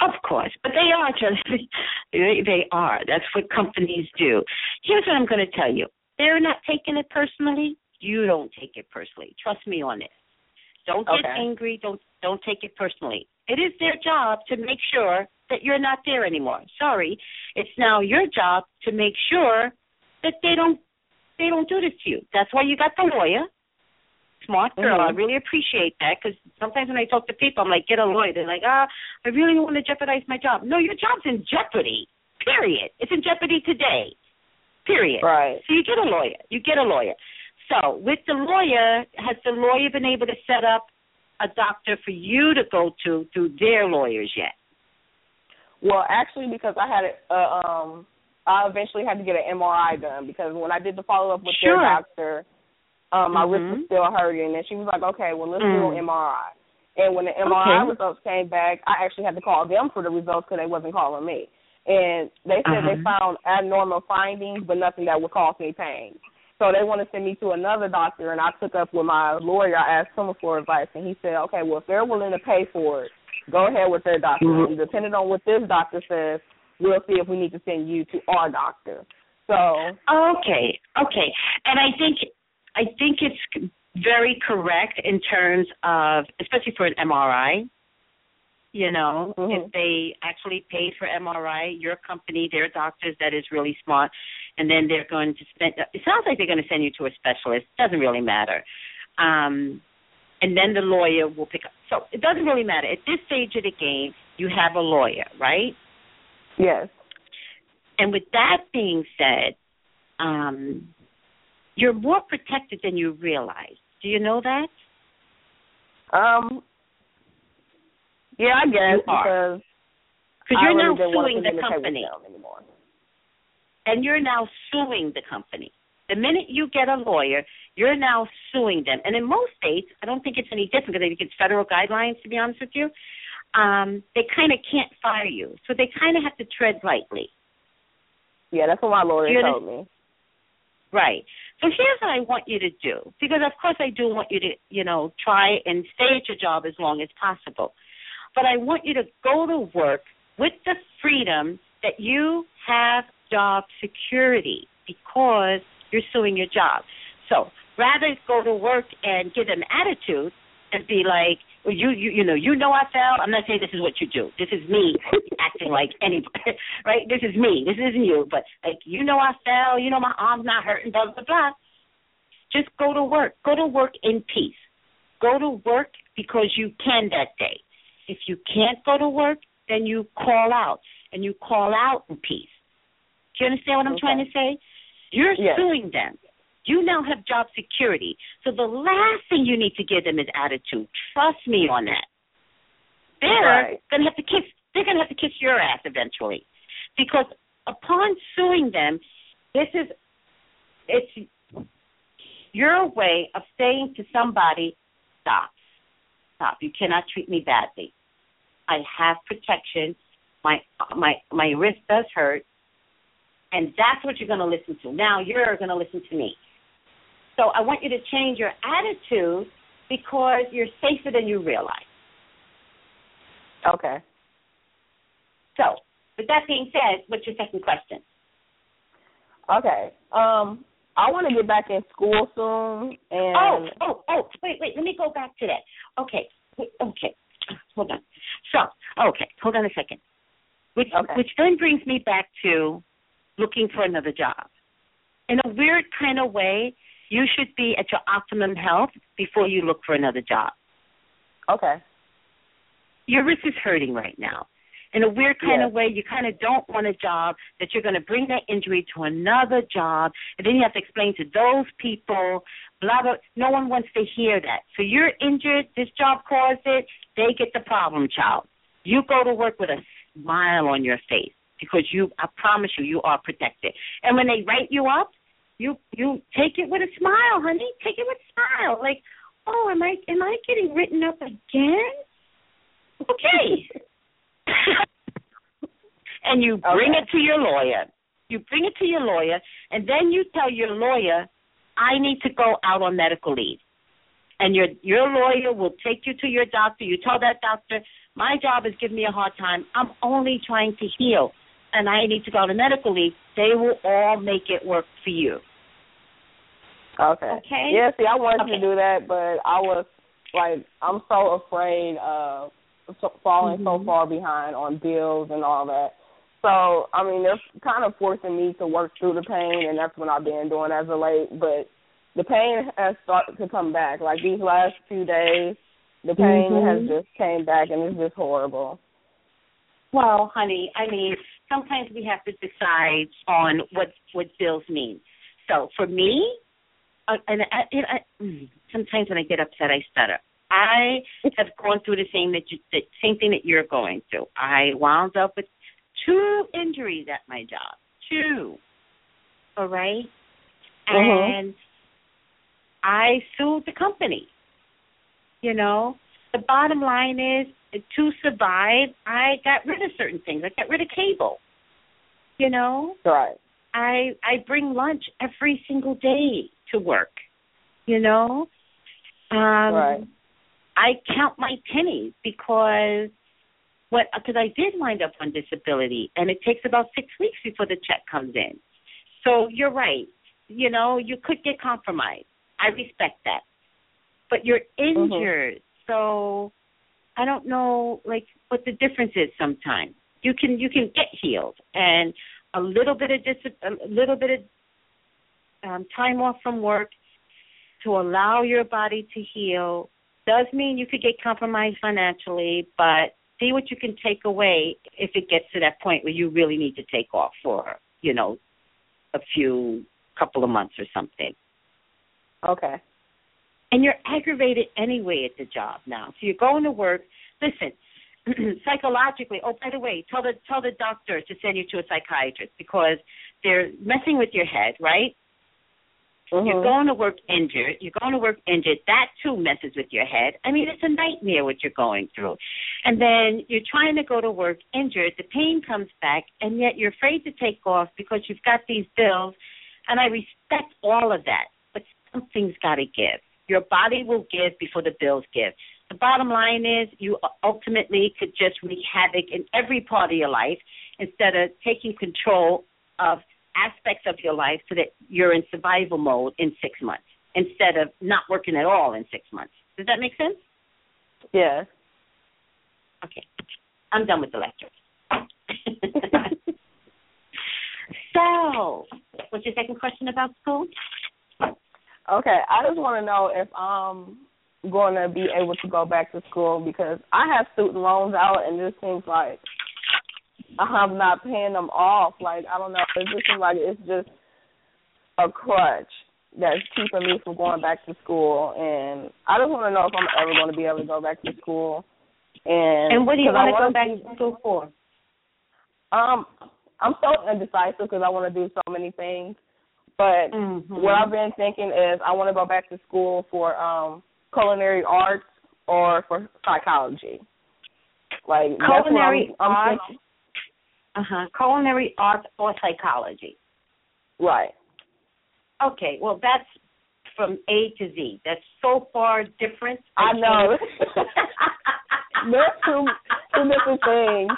Of course, but they are just they, they are. That's what companies do. Here's what I'm going to tell you: they're not taking it personally. You don't take it personally. Trust me on this. Don't get Okay. angry. Don't don't take it personally. It is their job to make sure that you're not there anymore. Sorry, it's now your job to make sure that they don't they don't do this to you. That's why you got the lawyer. Smart girl. Mhm. I really appreciate that because sometimes when I talk to people, I'm like, get a lawyer. They're like, ah, I really don't want to jeopardize my job. No, your job's in jeopardy. Period. It's in jeopardy today. Period. Right. So you get a lawyer. You get a lawyer. So with the lawyer, has the lawyer been able to set up a doctor for you to go to through their lawyers yet? Well, actually, because I had it, uh, um, I eventually had to get an MRI done because when I did the follow up with Sure. their doctor, um, my wrist was Mhm. still hurting, and she was like, "Okay, well, let's do Mm. an MRI." And when the MRI Okay. results came back, I actually had to call them for the results because they wasn't calling me. And they said they Uh-huh. found abnormal findings, but nothing that would cause me pain. So they want to send me to another doctor, and I took up with my lawyer. I asked him for advice, and he said, "Okay, well, if they're willing to pay for it, go ahead with their doctor. Mhm. And depending on what this doctor says, we'll see if we need to send you to our doctor." So Okay, okay, and I think I think it's very correct in terms of, especially for an MRI. You know, Mhm. if they actually paid for MRI, your company, their doctors, that is really smart, and then they're going to spend. It sounds like they're going to send you to a specialist. Doesn't really matter. Um, and then the lawyer will pick up. So it doesn't really matter at this stage of the game. You have a lawyer, right? yes, And with that being said, um, you're more protected than you realize. Do you know that? Um. Yeah, I guess You because Because you're now didn't want to suing the company, anymore. and you're now suing the company. The minute you get a lawyer, you're now suing them. And in most states, I don't think it's any different because I think it's federal guidelines. To be honest with you, um, they kind of can't fire you, so they kind of have to tread lightly. Yeah, that's what my lawyer You told me. Right. So here's what I want you to do, because of course I do want you to, you know, try and stay at your job as long as possible. But I want you to go to work with the freedom that you have job security because you're suing your job. So rather go to work and give them attitude and be like, you, you, you know, you know I fell. I'm not saying this is what you do. This is me acting like anybody, right? This is me. This isn't you. But like, you know I fell. You know my arm's not hurting. Blah blah blah. Just go to work. Go to work in peace. Go to work because you can that day. If you can't go to work, then you call out and you call out in peace. Do you understand what I'm Okay. trying to say? You're Yes. suing them. You now have job security. So the last thing you need to give them is attitude. Trust me on that. They're Right. gonna have to kiss they're gonna have to kiss your ass eventually. Because upon suing them, this is it's your way of saying to somebody, Stop. Stop. You cannot treat me badly. I have protection. My my my wrist does hurt. And that's what you're going to listen to. Now you're going to listen to me. So I want you to change your attitude because you're safer than you realize. Okay. So, with that being said, what's your second question? Okay. Um, I want to get back in school soon, and Oh, oh, oh, wait, wait, let me go back to that. Okay, okay, hold on. So, okay, hold on a second. Which, Okay. which then brings me back to looking for another job. In a weird kind of way, you should be at your optimum health before you look for another job. okay. Your wrist is hurting right now. In a weird kind Yes. of way, you kind of don't want a job that you're going to bring that injury to another job, and then you have to explain to those people, blah blah. No one wants to hear that. So you're injured. This job caused it. They get the problem child. You go to work with a smile on your face because you. I promise you, you are protected. And when they write you up, you you take it with a smile, honey. Take it with a smile. Like, oh, am I am I getting written up again? Okay. and you bring Okay. it to your lawyer. You bring it to your lawyer, and then you tell your lawyer, I need to go out on medical leave. And your your lawyer will take you to your doctor. You tell that doctor, my job is giving me a hard time. I'm only trying to heal, and I need to go to medical leave. They will all make it work for you. Okay. Okay. Yeah, see, I wanted Okay. to do that, but I was like, I'm so afraid of so- falling so Mhm. far behind on bills and all that. So, I mean, they're kind of forcing me to work through the pain, and that's what I've been doing as of late. But the pain has started to come back. Like these last few days, the pain Mhm. has just came back, and it's just horrible. Well, honey, I mean, sometimes we have to decide on what what bills mean. So for me, uh, and I, it, I, mm, sometimes when I get upset, I stutter. I have gone through the same that you, the same thing that you're going through. I wound up with two injuries at my job, two. All right, Mhm. and I sued the company. You know, the bottom line is to survive, I got rid of certain things. I got rid of cable. You know, Right. I I bring lunch every single day to work. You know, um, Right. I count my pennies because what because I did wind up on disability, and it takes about six weeks before the check comes in. So you're right. You know, you could get compromised. I respect that, but you're injured, so I don't know like what the difference is. Sometimes you can you can get healed, and a little bit of dis- a little bit of um, time off from work to allow your body to heal does mean you could get compromised financially, but see what you can take away if it gets to that point where you really need to take off for, you know, a few couple of months or something. Okay. And you're aggravated anyway at the job now. So you're going to work. Listen, psychologically. Oh, by the way, tell the tell the doctor to send you to a psychiatrist because they're messing with your head, right? Mm-hmm. You're going to work injured. You're going to work injured. That too messes with your head. I mean, it's a nightmare what you're going through. And then you're trying to go to work injured. The pain comes back, and yet you're afraid to take off because you've got these bills. And I respect all of that, but something's got to give. Your body will give before the bills give. The bottom line is you ultimately could just wreak havoc in every part of your life instead of taking control of aspects of your life so that you're in survival mode in six months instead of not working at all in six months. Does that make sense? Yeah. Okay. I'm done with the lecture. so, what's your second question about school? Okay, I just want to know if I'm going to be able to go back to school because I have student loans out, and it seems like I'm not paying them off. Like I don't know, it just seems like it's just a crutch that's keeping me from going back to school, and I just want to know if I'm ever going to be able to go back to school. And And what do you want to go back to school for? Um, I'm so indecisive because I want to do so many things. But Mhm. what I've been thinking is I want to go back to school for um culinary arts or for psychology. Like Culinary I'm, I'm arts, uh huh. Culinary arts or psychology. Right. Okay, well that's from A to Z. That's so far different. I know. can't- There's two two different things.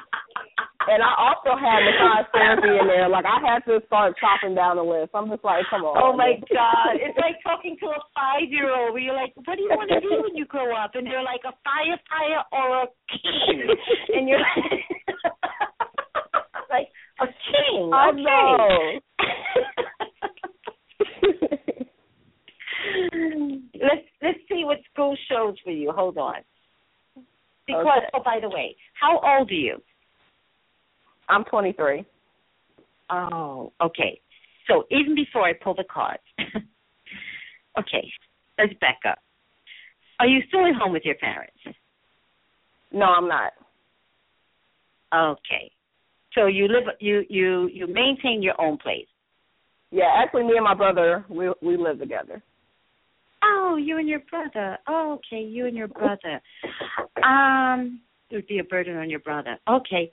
And I also had massage therapy in there. Like I had to start chopping down the list. I'm just like, come on. Oh my God! It's like talking to a five-year-old where you're like, "What do you want to do when you grow up?" And they're like, "A firefighter or a king," and you're like, like "A king." I okay. know. let's let's see what school shows for you. Hold on. Because Okay. oh, by the way, how old are you? I'm 23. Oh, okay. So even before I pull the cards, okay, let's back up. Are you still at home with your parents? No, I'm not. Okay. So you live you you you maintain your own place. Yeah, actually, me and my brother we we live together. Oh, you and your brother. Oh, okay, you and your brother. Um, it would be a burden on your brother. Okay.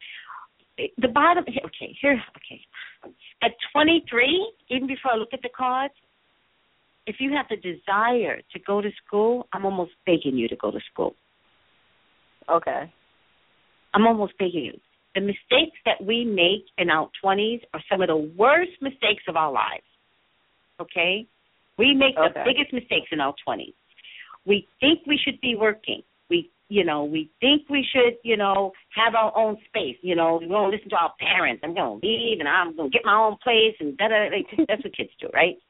The bottom. Okay, here. Okay. At 23, even before I look at the cards, if you have the desire to go to school, I'm almost begging you to go to school. Okay. I'm almost begging you. The mistakes that we make in our 20s are some of the worst mistakes of our lives. Okay? We make the biggest mistakes in our 20s. We think we should be working. We, you know, we think we should, you know, have our own space. You know, we won't listen to our parents. I'm going to leave and I'm going to get my own place and da da. Like, that's what kids do, right?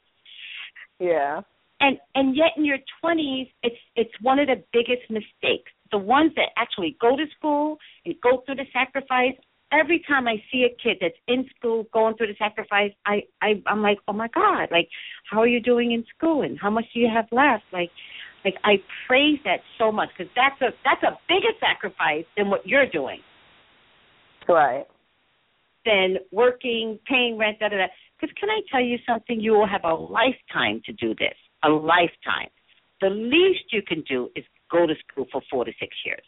Yeah. and and yet in your 20s it's it's one of the biggest mistakes the ones that actually go to school and go through the sacrifice every time i see a kid that's in school going through the sacrifice i i i'm like oh my god like how are you doing in school and how much do you have left like like i praise that so much because that's a that's a bigger sacrifice than what you're doing Right. than working, paying rent, da da da. Because can I tell you something? You will have a lifetime to do this. A lifetime. The least you can do is go to school for four to six years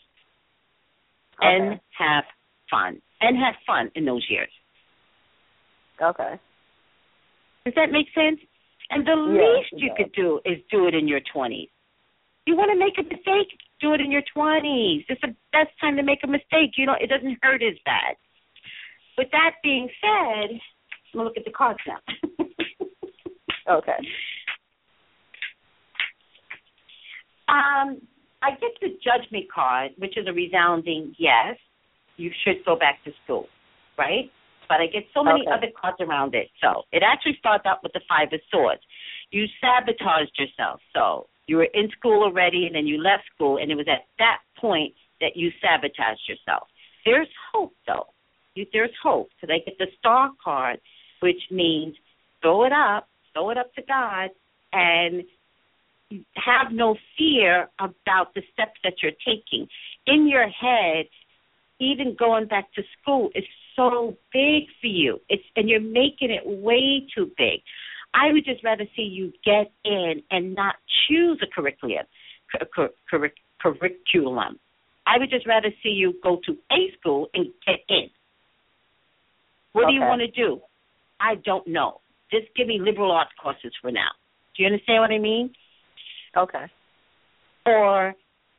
and have fun. And have fun in those years. Okay. Does that make sense? And the Yes, least you could do is do it in your 20s. You want to make a mistake? Do it in your 20s. It's the best time to make a mistake. You know, it doesn't hurt as bad. With that being said, I'm going to look at the cards now. Okay. Um, I get the judgment card, which is a resounding yes. You should go back to school, right? But I get so many Okay. other cards around it. So it actually starts out with the Five of Swords. You sabotaged yourself. So you were in school already, and then you left school, and it was at that point that you sabotaged yourself. There's hope, though. You, there's hope. So they get the Star card, which means throw it up, throw it up to God, and have no fear about the steps that you're taking. In your head, even going back to school is so big for you. It's and you're making it way too big. I would just rather see you get in and not choose a curriculum. Cur- cur- curriculum. I would just rather see you go to a school and get in. What okay. do you want to do? I don't know. Just give me liberal arts courses for now. Do you understand what I mean? Okay. Or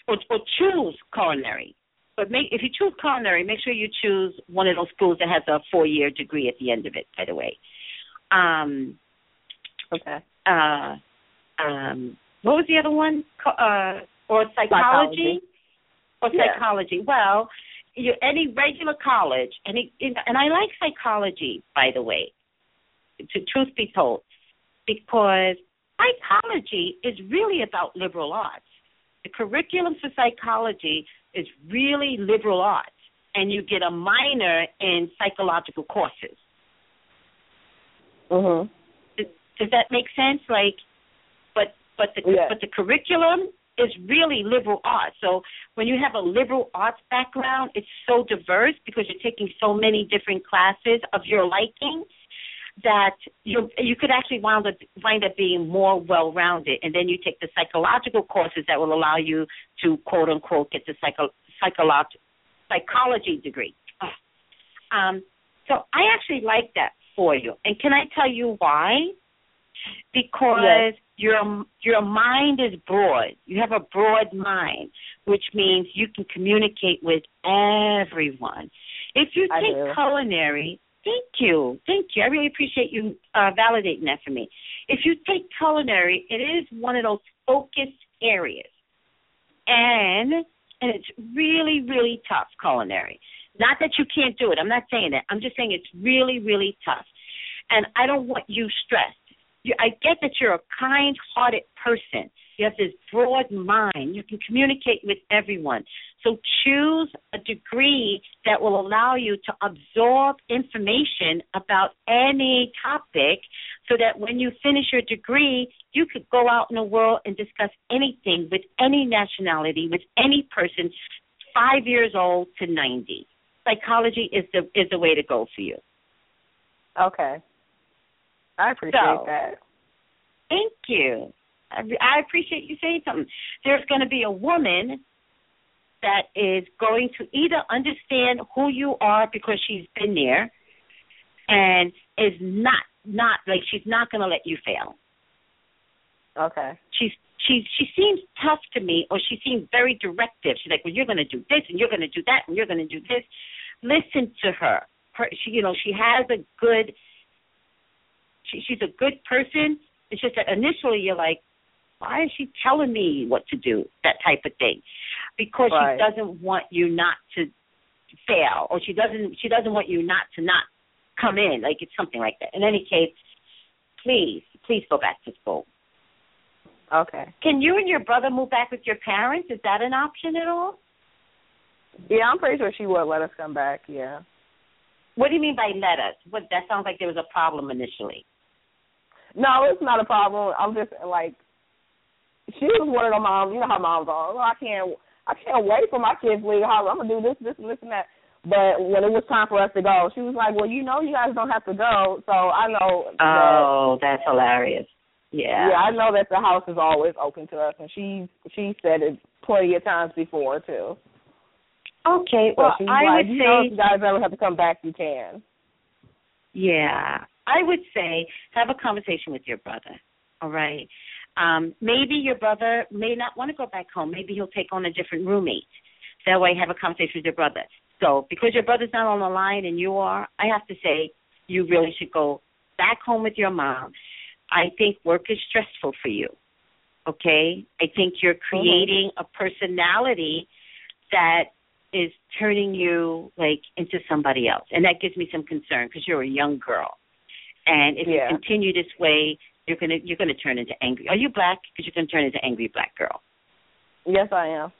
or, or choose culinary. But make if you choose culinary, make sure you choose one of those schools that has a four year degree at the end of it, by the way. Um Okay. uh um what was the other one? Uh or psychology? Psychology. Or Yeah. psychology. Well, you any regular college, any and I like psychology, by the way. To truth be told, because psychology is really about liberal arts. The curriculum for psychology is really liberal arts, and you get a minor in psychological courses. Mhm. Does, that make sense? Like, but but the Yeah. but the curriculum is really liberal arts. So when you have a liberal arts background, it's so diverse because you're taking so many different classes of your liking that you you could actually wind up wind up being more well rounded and then you take the psychological courses that will allow you to quote unquote get the psycho psycholog- psychology degree. Um so I actually like that for you. And can I tell you why? Because Yes. your your mind is broad. You have a broad mind, which means you can communicate with everyone. If you I take do. culinary, thank you, thank you. I really appreciate you uh, validating that for me. If you take culinary, it is one of those focused areas, and and it's really really tough culinary. Not that you can't do it. I'm not saying that. I'm just saying it's really really tough, and I don't want you stressed you, I get that you're a kind-hearted person. You have this broad mind. You can communicate with everyone. So choose a degree that will allow you to absorb information about any topic so that when you finish your degree, you could go out in the world and discuss anything with any nationality, with any person, five years old to 90. Psychology is the is the way to go for you. Okay. I appreciate So- that. Thank you. I, I appreciate you saying something. There's going to be a woman that is going to either understand who you are because she's been there, and is not not like she's not going to let you fail. Okay. She's she she seems tough to me, or she seems very directive. She's like, well, you're going to do this, and you're going to do that, and you're going to do this. Listen to her. Her, she, you know, she has a good. She, she's a good person. It's just that initially you're like, why is she telling me what to do? That type of thing, because Right. she doesn't want you not to fail, or she doesn't she doesn't want you not to not come in. Like it's something like that. In any case, please please go back to school. Okay. Can you and your brother move back with your parents? Is that an option at all? Yeah, I'm pretty sure she would let us come back. Yeah. What do you mean by let us? What that sounds like there was a problem initially. No, it's not a problem. I'm just like, she was one of the moms. You know how moms are. Oh, I can't, I can't wait for my kids to leave house. I'm gonna do this, this, and this, and that. But when it was time for us to go, she was like, "Well, you know, you guys don't have to go." So I know. that, Oh, that's hilarious. Yeah. Yeah, I know that the house is always open to us, and she she said it plenty of times before too. Okay. So Well, I like, would you know, say if you guys ever have to come back, you can. Yeah. I would say have a conversation with your brother. All right. Um, maybe your brother may not want to go back home. Maybe he'll take on a different roommate. That way have a conversation with your brother. So because your brother's not on the line and you are, I have to say you really should go back home with your mom. I think work is stressful for you. Okay? I think you're creating a personality that is turning you like into somebody else. And that gives me some concern because you're a young girl. And if Yeah. you continue this way, you're gonna you're gonna turn into angry. Are you black? Because you're gonna turn into angry black girl. Yes, I am.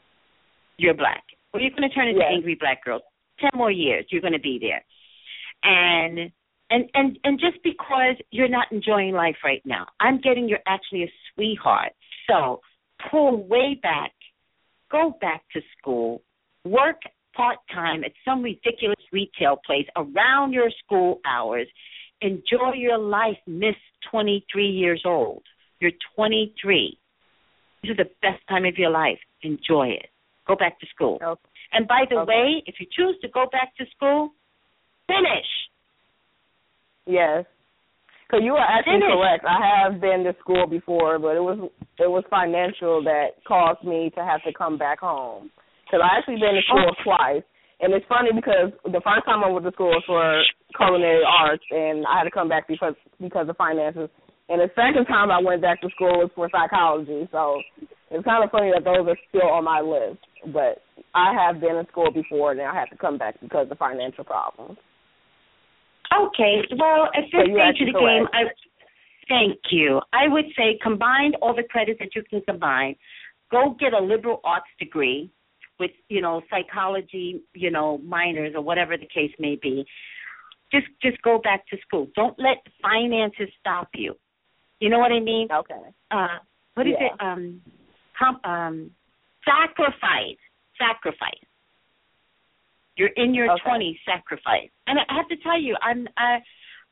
You're black. Well, you're gonna turn into Yes. angry black girl. Ten more years, you're gonna be there. And and and and just because you're not enjoying life right now, I'm getting you're actually a sweetheart. So pull way back, go back to school, work part time at some ridiculous retail place around your school hours. Enjoy your life, Miss 23 years old. You're 23. This is the best time of your life. Enjoy it. Go back to school. Okay. And by the Okay. way, if you choose to go back to school, finish. Yes. Because you are actually Finish. correct. I have been to school before, but it was it was financial that caused me to have to come back home. Because I actually been to school oh. twice, and it's funny because the first time I went to school was for culinary arts, and I had to come back because because of finances. And the second time I went back to school was for psychology. So it's kind of funny that those are still on my list. But I have been in school before, and I had to come back because of financial problems. Okay. Well, at this you're stage of the actually game. I thank you. I would say combine all the credits that you can combine. Go get a liberal arts degree with, you know, psychology, you know, minors or whatever the case may be. Just just go back to school. Don't let finances stop you. You know what I mean? Okay. Uh what is Yeah. it? Um com- um sacrifice. Sacrifice. You're in your Okay. twenties, sacrifice. And I have to tell you, I'm I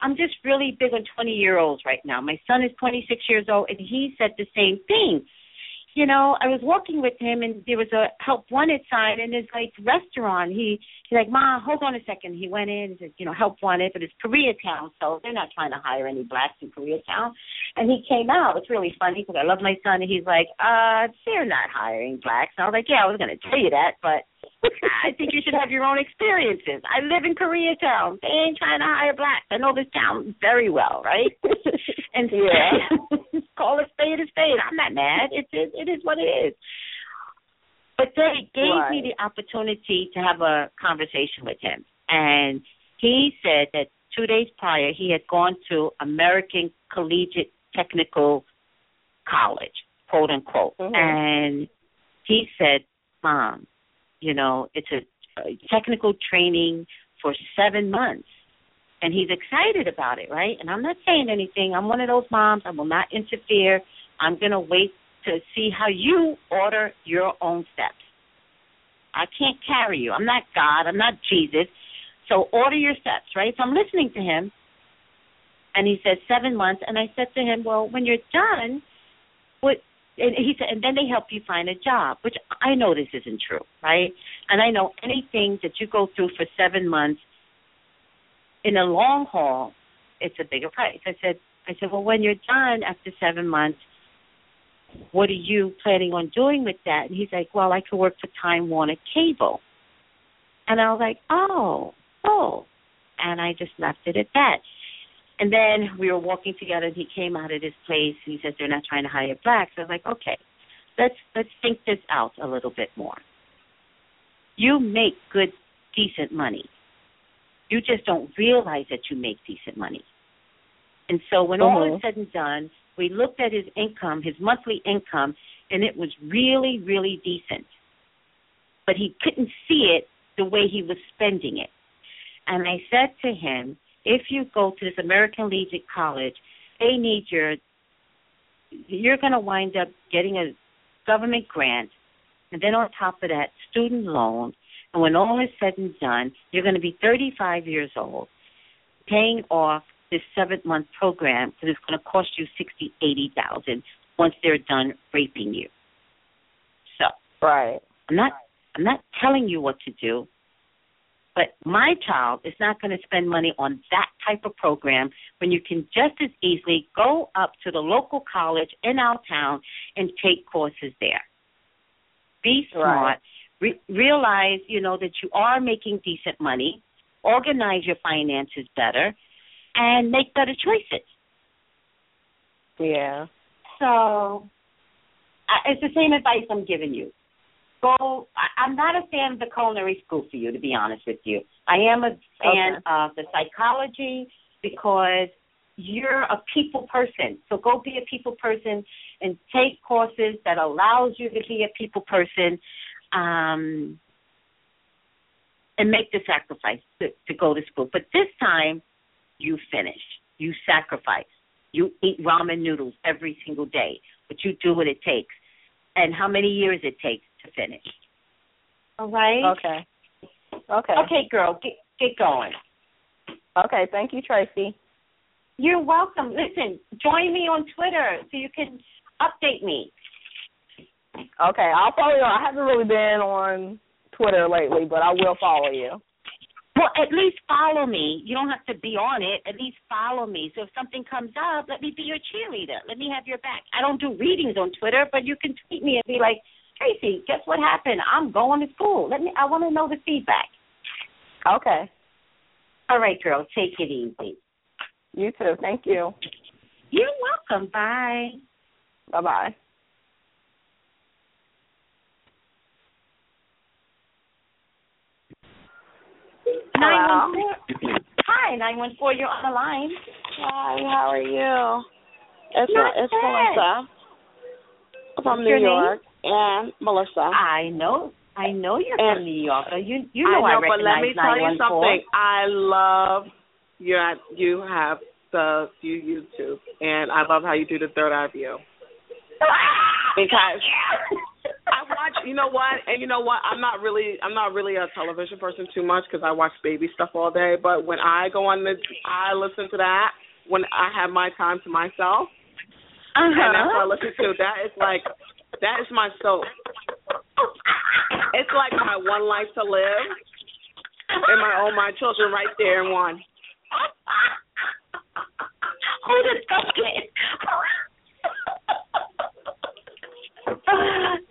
I'm just really big on twenty year olds right now. My son is twenty six years old and he said the same thing. You know, I was walking with him and there was a help wanted sign in his like restaurant. He he's like, Ma, hold on a second. He went in and said, you know, help wanted, but it's Koreatown, so they're not trying to hire any blacks in Koreatown. And he came out. It's really funny because I love my son, and he's like, uh, they're not hiring blacks. And I was like, yeah, I was going to tell you that, but I think you should have your own experiences. I live in Koreatown. They ain't trying to hire blacks. I know this town very well, right? and Yeah. call a spade a spade. I'm not mad. It is it is what it is. But they gave me the opportunity to have a conversation with him, and he said that two days prior he had gone to American Collegiate Technical College, quote unquote, Mhm. and he said, "Mom, you know, it's a, a technical training for seven months." And he's excited about it, right? And I'm not saying anything. I'm one of those moms. I will not interfere. I'm going to wait to see how you order your own steps. I can't carry you. I'm not God. I'm not Jesus. So order your steps, right? So I'm listening to him. And he says, seven months. And I said to him, well, when you're done, what? And he said, and then they help you find a job, which I know this isn't true, right? And I know anything that you go through for seven months in the long haul, it's a bigger price. I said, I said, well, when you're done after seven months, what are you planning on doing with that? And he's like, well, I could work for Time Warner Cable. And I was like, oh, oh. And I just left it at that. And then we were walking together, and he came out of this place, and he says they're not trying to hire blacks. I was like, okay, let's let's think this out a little bit more. You make good, decent money. You just don't realize that you make decent money. And so when all is Mhm. said and done, we looked at his income, his monthly income, and it was really, really decent. But he couldn't see it the way he was spending it. And I said to him, if you go to this American Legion College, they need your, you're going to wind up getting a government grant, and then on top of that, student loan. And when all is said and done, you're going to be 35 years old, paying off this seven month program because it's going to cost you sixty, eighty thousand once they're done raping you. So Right. I'm not I'm not telling you what to do, but my child is not going to spend money on that type of program when you can just as easily go up to the local college in our town and take courses there. Be smart. Re- realize, you know, that you are making decent money. Organize your finances better, and make better choices. Yeah. So I it's the same advice I'm giving you. Go. I, I'm not a fan of the culinary school for you, to be honest with you. I am a fan Okay. of the psychology because you're a people person. So go be a people person and take courses that allows you to be a people person. Um, and make the sacrifice to, to go to school. But this time, you finish. You sacrifice. You eat ramen noodles every single day. but you do what it takes, and how many years it takes to finish. All right. Okay. Okay. Okay, girl, get get going. Okay. Thank you, Tracey. You're welcome. Listen, join me on Twitter so you can update me. Okay, I'll follow you. I haven't really been on Twitter lately, but I will follow you. Well, at least follow me. You don't have to be on it. At least follow me. So if something comes up, let me be your cheerleader. Let me have your back. I don't do readings on Twitter, but you can tweet me and be like, Tracey, guess what happened? I'm going to school. Let me. I want to know the feedback. Okay. All right, girl. Take it easy. You too. Thank you. You're welcome. Bye. Bye bye. Nine one four. Hi, nine one four. You're on the line. Hi, how are you? It's Not it's bad. Melissa from What's New your name? And Melissa. I know. I know you're And- from New York. You you I know know, I but let me tell you something. I love you. You have the you YouTube, and I love how you do the third eye view. Because I watch, you know what, and you know what, I'm not really, I'm not really a television person too much because I watch baby stuff all day. But when I go on the, I listen to that when I have my time to myself, uh-huh. and that's what I listen to. That is like, that is my soap. It's like my one life to live, and my oh my children right there in one. Who disgusted?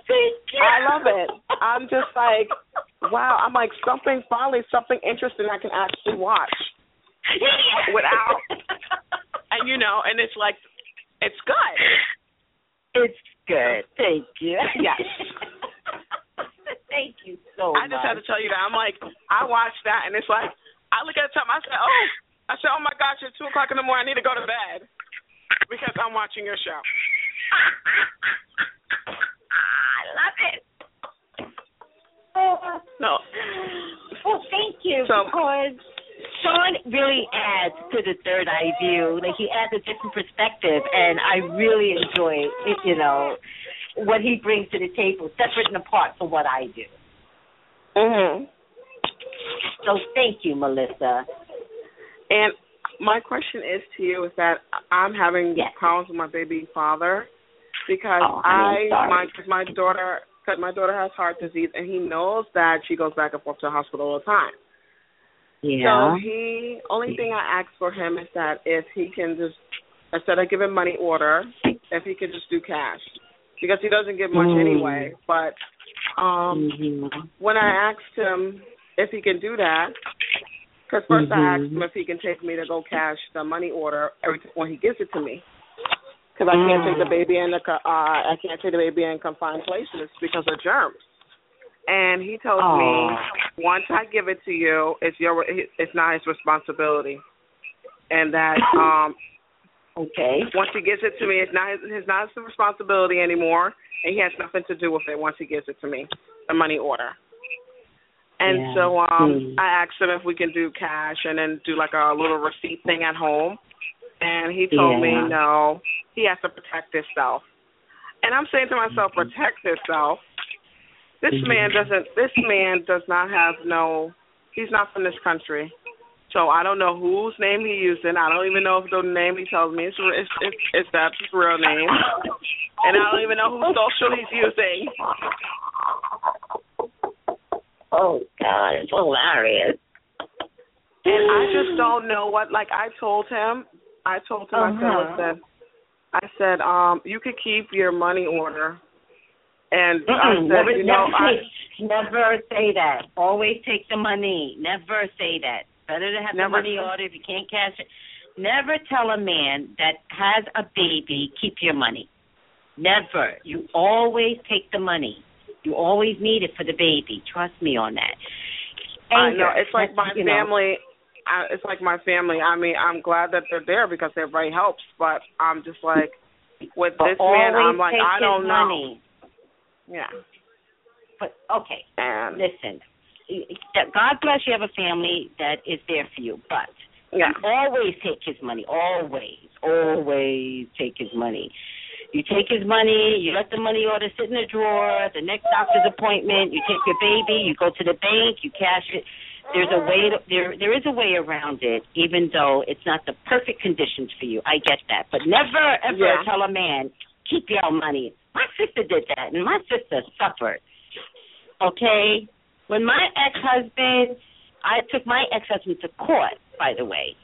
Thank you. I love it. I'm just like, wow. I'm like something finally something interesting I can actually watch without, and you know, and it's like, it's good. It's good. Oh, thank you. Yes. Thank you so much. I just had to tell you that. I'm like, I watched that, and it's like, I look at the time. I said, oh, I said, oh my gosh, it's two o'clock in the morning. I need to go to bed because I'm watching your show. I love it. No. Well, thank you So- because Sean really adds to the third eye view. Like he adds a different perspective, and I really enjoy it, you know what he brings to the table, separate and apart from what I do. Mhm. So thank you, Melissa. And my question is to you is that I'm having Yes. problems with my baby father because Oh, I my my daughter my daughter has heart disease and he knows that she goes back and forth to the hospital all the time. So he only thing I ask for him is that if he can just instead of giving money order, if he could just do cash because he doesn't give much Mm. anyway. But um Mhm. when I asked him if he can do that, because 1st I asked Mhm. him if he can take me to go cash the money order every when he gives it to me, because I can't take the Mm. baby in the uh I can't take the baby in confined places because of germs. And he told Aw. me once I give it to you, it's your it's not his responsibility, and that um Okay. once he gives it to me, it's not his, it's not his responsibility anymore, and he has nothing to do with it once he gives it to me, the money order. And Yeah. so um Hmm. I asked him if we can do cash and then do like a little receipt thing at home, and he told me no, he has to protect himself. And I'm saying to myself, Mm-hmm. protect himself. This man doesn't. This man does not have no. He's not from this country. So I don't know whose name he using. I don't even know if the name he tells me is is is, is that's his real name, and I don't even know whose social he's using. Oh God, it's hilarious. And I just don't know what. Like I told him, I told him, I Uh-huh. said, listen, I said, um, you could keep your money order, and I Mm-mm, said, never, you know, never, I, say, never say that. Always take the money. Never say that. Better to have Never the money say- order if you can't cash it. Never tell a man that has a baby, keep your money. Never. You always take the money. You always need it for the baby. Trust me on that. I know it's like my you know, family. I, it's like my family. I mean, I'm glad that they're there because everybody helps. But I'm just like with but this man, I'm like I don't know. money. Yeah, But okay, and listen. God bless you have a family that is there for you, but yeah, always take his money. Always, always take his money. You take his money, you let the money order sit in the drawer, the next doctor's appointment, you take your baby, you go to the bank, you cash it. There's a way to, there there is a way around it, even though it's not the perfect conditions for you. I get that. But never ever Yeah. tell a man, keep your money. My sister did that and my sister suffered. Okay? When my ex husband I took my ex husband to court, by the way.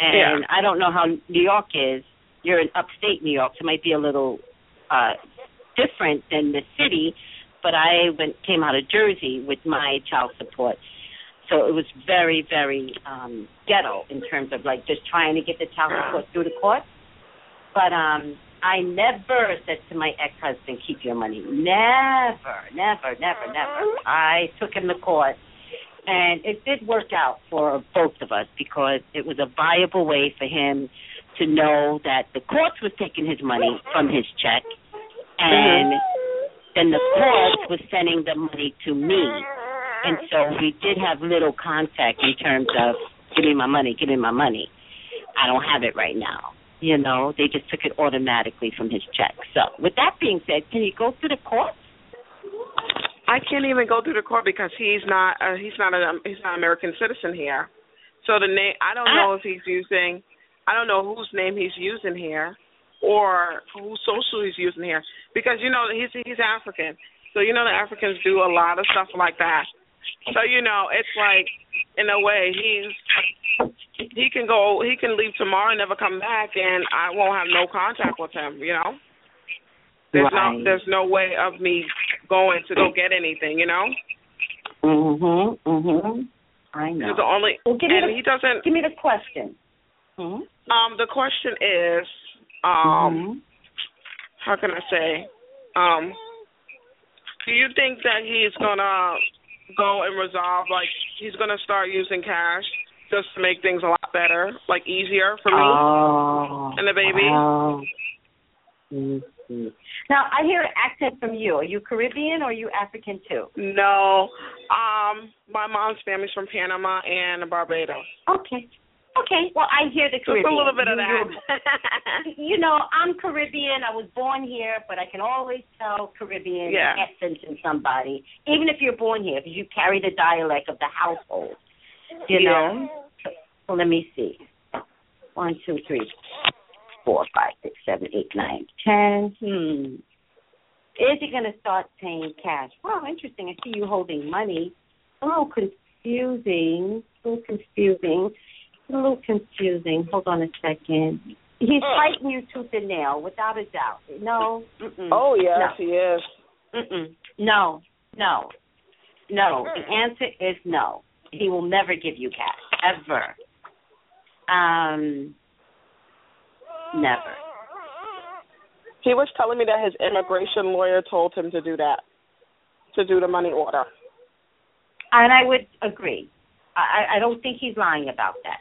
And I don't know how New York is. You're in upstate New York, so it might be a little uh different than the city, but I went came out of Jersey with my child support. So it was very, very um ghetto in terms of like just trying to get the child support through the court. But um I never said to my ex husband, keep your money. Never, never, never, never. I took him to court and it did work out for both of us because it was a viable way for him to know that the courts was taking his money from his check and then the courts was sending the money to me and so we did have little contact in terms of give me my money give me my money i don't have it right now you know they just took it automatically from his check so with that being said can you go through the court? I can't even go through the court because he's not uh, he's not a he's not an American citizen here. So the name I don't know if he's using I don't know whose name he's using here or whose social he's using here because you know he's he's African. So you know the Africans do a lot of stuff like that. So you know it's like in a way he's he can go he can leave tomorrow and never come back and I won't have no contact with him, you know? There's Right. no there's no way of me going to go get anything, you know? mhm mhm i know the only Well, give me and the- he doesn't give me the question hmm um the question is um Mhm. how can I say? Um do you think that he's gonna go and resolve like he's gonna start using cash just to make things a lot better, like easier for me Oh, and the baby? wow. Mhm. Now I hear an accent from you. Are you Caribbean or are you African too? No. Um my mom's family's from Panama and Barbados. Okay. Okay. Well, I hear the Caribbean. Just a little bit of that. you- you know, I'm Caribbean. I was born here, but I can always tell Caribbean Yeah. essence in somebody, even if you're born here, because you carry the dialect of the household. You know. So, so let me see. One, two, three, four, five, six, seven, eight, nine, ten. Hmm. Is he going to start paying cash? Well, interesting. I see you holding money. A little confusing. A little confusing. A little confusing. Hold on a second. He's fighting you tooth and nail, without a doubt. No. Mm-mm. Oh yes, No. he is. Mm-mm. No, no, no. The answer is no. He will never give you cash ever. Um, never. He was telling me that his immigration lawyer told him to do that, to do the money order. And I would agree. I, I don't think he's lying about that.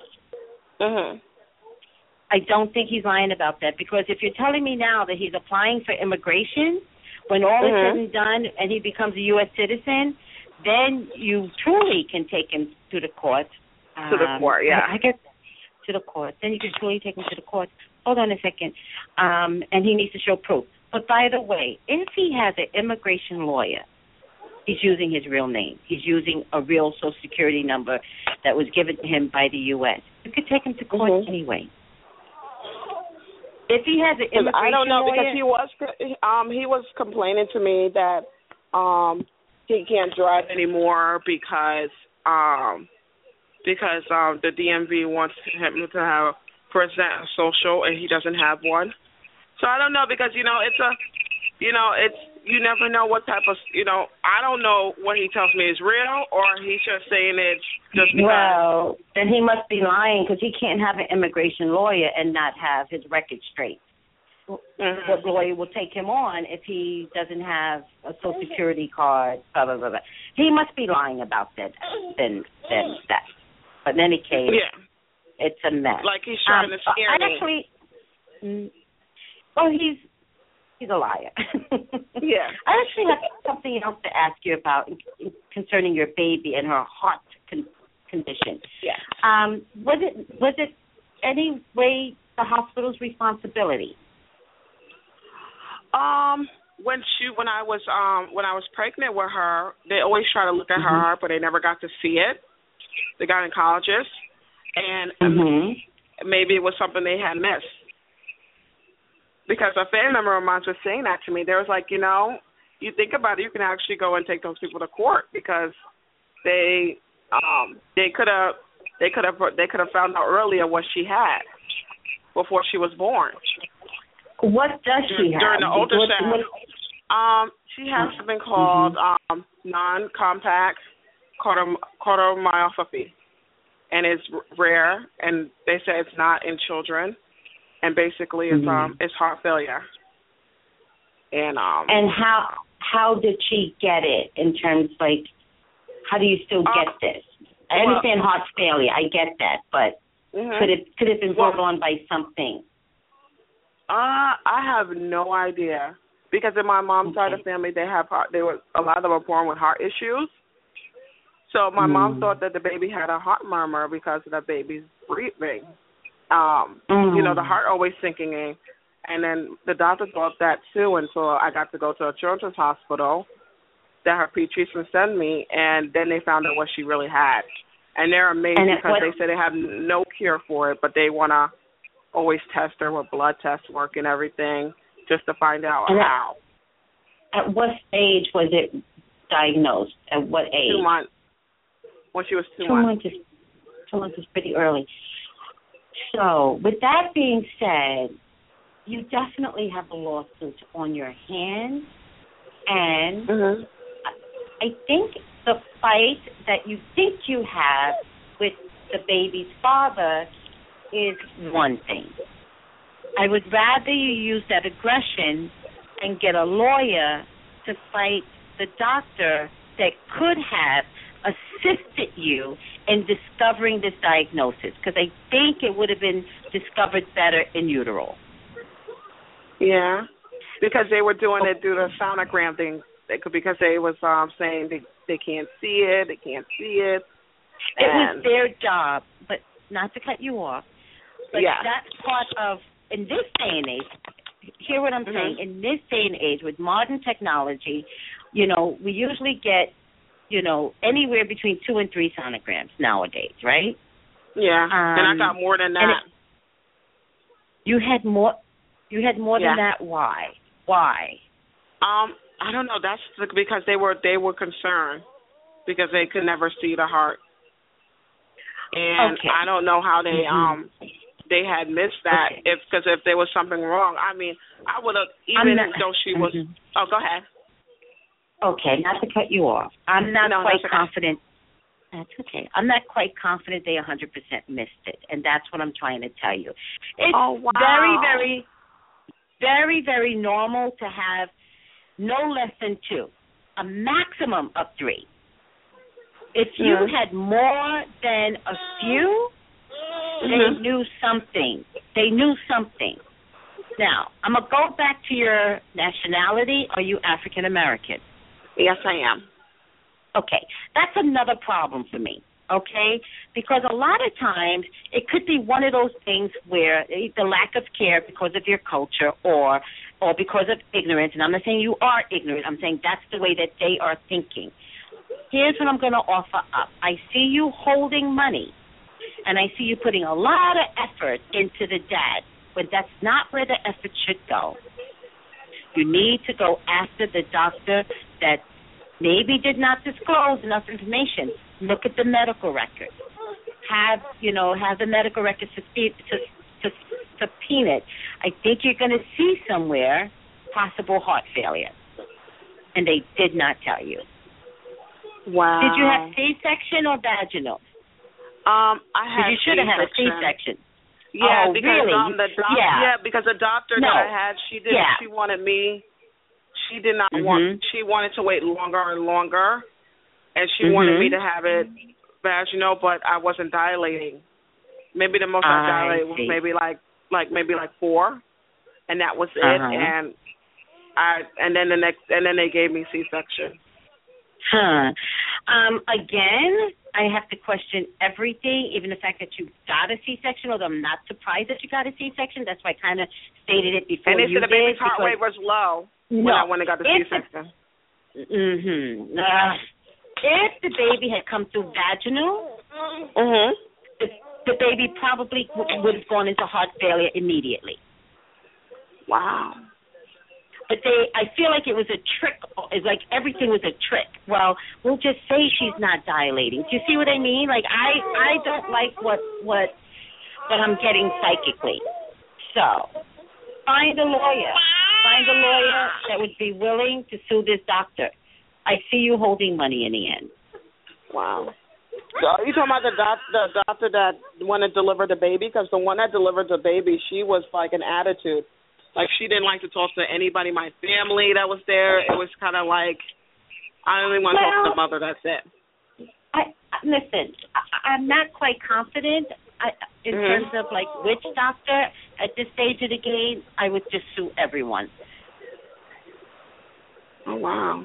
Mhm. I don't think he's lying about that because if you're telling me now that he's applying for immigration, when all Mhm. is said and done and he becomes a U.S. citizen, then you truly can take him to the court. To the Um, court, yeah. I, guess to the court. Then you can truly take him to the court. Hold on a second. Um, and he needs to show proof. But by the way, if he has an immigration lawyer, he's using his real name. He's using a real Social Security number that was given to him by the U.S. You could take him to court Mhm. anyway. If he has an immigration I don't know lawyer, because he was um he was complaining to me that um he can't drive anymore because um because um the DMV wants him to have a present social and he doesn't have one. So I don't know because you know it's a you know it's you never know what type of you know I don't know what he tells me is real or he's just saying it just because. well, then he must be lying because he can't have an immigration lawyer and not have his record straight. Mhm. What lawyer will take him on if he doesn't have a Social Security card? Blah blah blah. blah. He must be lying about that. Then then that. But in any case, Yeah, it's a mess. like he's trying Um, to scare I me. actually, mm, well, he's he's a liar. Yeah. I actually have something else to ask you about concerning your baby and her heart con- condition. Yeah. Um, was it was it any way the hospital's responsibility? Um, when she when I was um when I was pregnant with her, they always try to look at Mm-hmm. her heart, but they never got to see it. The gynecologist, and Mhm. maybe it was something they had missed. Because a family member of mine was saying that to me. They was like, you know, you think about it, you can actually go and take those people to court because they um they could have they could have they could have found out earlier what she had before she was born. What does she have? During the What- ultrasound. what- Um, she has something called um non-compact cardiom- cardiomyopathy, and it's r- rare. And they say it's not in children, and basically it's um it's heart failure. And um And how how did she get it in terms like how do you still get this? I well- understand heart failure, I get that, but mhm. could it could it have been brought on by something? Uh, I have no idea because in my mom's side of the family, they have heart. They were a lot of them are born with heart issues. So my mom Mm. thought that the baby had a heart murmur because of the baby's breathing. Um, you know, the Mm. heart always sinking in, and then the doctor thought that too until I got to go to a children's hospital that her pediatrician sent me, and then they found out what she really had. And they're amazed And because what- they say they have no cure for it, but they want to always test her with blood test work and everything just to find out And how. At what age was it diagnosed? At what age? Two months. When she was two, Two months. months is two months is pretty early. So, with that being said, you definitely have a lawsuit on your hands, and Mm-hmm. I think the fight that you think you have with the baby's father is one thing. I would rather you use that aggression and get a lawyer to fight the doctor that could have assisted you in discovering this diagnosis because I think it would have been discovered better in utero. Yeah, because they were doing it through the sonogram thing. They could because they was um saying they they can't see it, they can't see it. It was their job, but not to cut you off. But Yeah. that's part of in this day and age. Hear what I'm Mhm. saying? In this day and age, with modern technology, you know, we usually get, you know, anywhere between two and three sonograms nowadays, right? Yeah, and I Um, got more than that. You had more. You had more Yeah. than that. Why? Why? Um, I don't know. That's the- because they were they were concerned because they could never see the heart, and Okay. I don't know how they Mhm. um they had missed that Okay. if because if there was something wrong. I mean, I would have even not- though she was. Mhm. Oh, go ahead. Okay, not to cut you off. I'm not No, quite that's okay. confident. That's okay. I'm not quite confident they 100% missed it, and that's what I'm trying to tell you. It's Oh, wow. very, very, very, very normal to have no less than two, a maximum of three. If you Mhm. had more than a few, they Mhm. knew something. They knew something. Now, I'm going to go back to your nationality. Are you African American? Yes, I am. Okay, that's another problem for me. Okay, because a lot of times it could be one of those things where the lack of care because of your culture or or because of ignorance. And I'm not saying you are ignorant. I'm saying that's the way that they are thinking. Here's what I'm going to offer up. I see you holding money, and I see you putting a lot of effort into the dad, but that's not where the effort should go. You need to go after the doctor that maybe did not disclose enough information. Look at the medical record. Have you know? Have the medical record subpoena to, to, subpoena. I think you're going to see somewhere possible heart failure, and they did not tell you. Wow. Did you have C-section or vaginal? Um, I had you should have had a C-section. C-section. Yeah, Oh, because really? um the doc- Yeah. yeah. because the doctor No. that I had, she did Yeah. she wanted me she did not Mhm. want she wanted to wait longer and longer and she wanted Mhm. me to have it But as you know, but I wasn't dilating. Maybe the most I, I dilated was maybe like like maybe like four and that was it Uh-huh. and I and then the next and then they gave me C section. Huh. Um, again, I have to question everything, even the fact that you got a C-section. Although I'm not surprised that you got a C-section. That's why I kind of stated it before and they said the baby's heart rate was low no, when I went and got the if C-section. Mm-hmm. Uh, if the baby had come through vaginal, Mhm. the, the baby probably w- would have gone into heart failure immediately. Wow. But they, I feel like it was a trick. It's like everything was a trick. Well, we'll just say she's not dilating. Do you see what I mean? Like I, I don't like what what what I'm getting psychically. So, find a lawyer. Find a lawyer that would be willing to sue this doctor. I see you holding money in the end. Wow. So are you talking about the doc, the doctor that went and delivered the baby? Because the one that delivered the baby, she was like an attitude. Like she didn't like to talk to anybody, my family that was there. It was kind of like I only want to talk to the mother. That's it. I listen. I, I'm not quite confident I, in Mhm. terms of like which doctor. At this stage of the game, I would just sue everyone. Oh wow.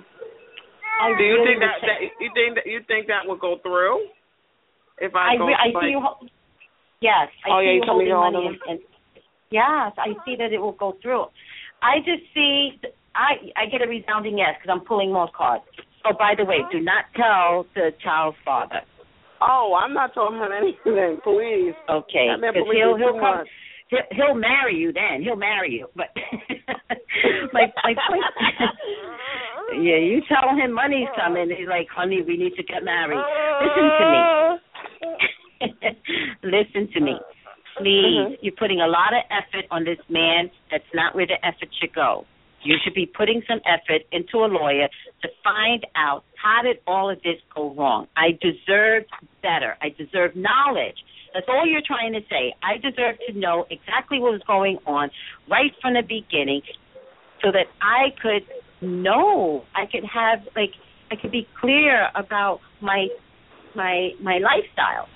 I Do you really think that, that you think that you think that would go through? If I, I, go re- I like, see you. ho- Yes, I Oh, see yeah, you you told me holding you're money, and, and yes, I see that it will go through. I just see. I I get a resounding yes because I'm pulling more cards. Oh, by the way, do not tell the child's father. Oh, I'm not telling him anything. Please. Okay, because he'll he'll come. much. He'll, he'll marry you then. He'll marry you. But my my point. yeah, you tell him money's coming. He's like, honey, we need to get married. Listen to me. Uh. Listen to me. Please, mm-hmm. you're putting a lot of effort on this man. That's not where the effort should go. You should be putting some effort into a lawyer to find out how did all of this go wrong. I deserve better. I deserve knowledge. That's all you're trying to say. I deserve to know exactly what was going on right from the beginning so that I could know. I could have like I could be clear about my my my lifestyle.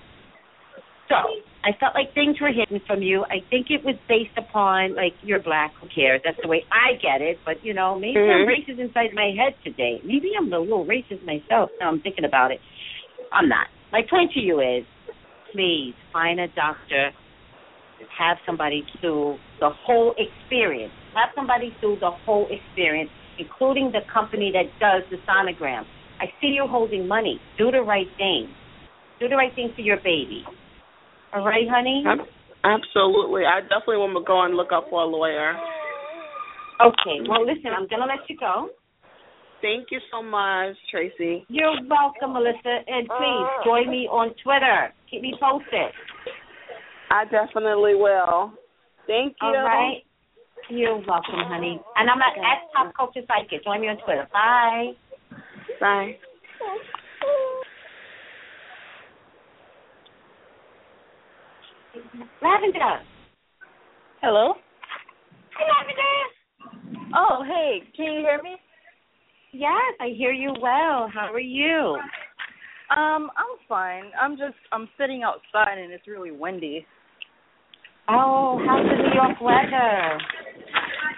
So I felt like things were hidden from you. I think it was based upon like you're black. Who cares? That's the way I get it. But you know, maybe I'm Mhm. racist inside my head today. Maybe I'm a little racist myself. Now I'm thinking about it. I'm not. My point to you is, please find a doctor. Have somebody sue the whole experience. Have somebody sue the whole experience, including the company that does the sonogram. I see you holding money. Do the right thing. Do the right thing for your baby. All right, honey? Ab- Absolutely. I definitely want to go and look up for a lawyer. Okay. Well, listen, I'm going to let you go. Thank you so much, Tracey. You're welcome, Melissa. And please join me on Twitter. Keep me posted. I definitely will. Thank you. All right? You're welcome, honey. And I'm at, at Pop Culture Psychic. Join me on Twitter. Bye. Bye. Lavender. Hello? Hi, Lavender. Oh, hey, can you hear me? Yes, I hear you well. How are you? Um, I'm fine. I'm just I'm sitting outside and it's really windy. Oh, how's the New York weather?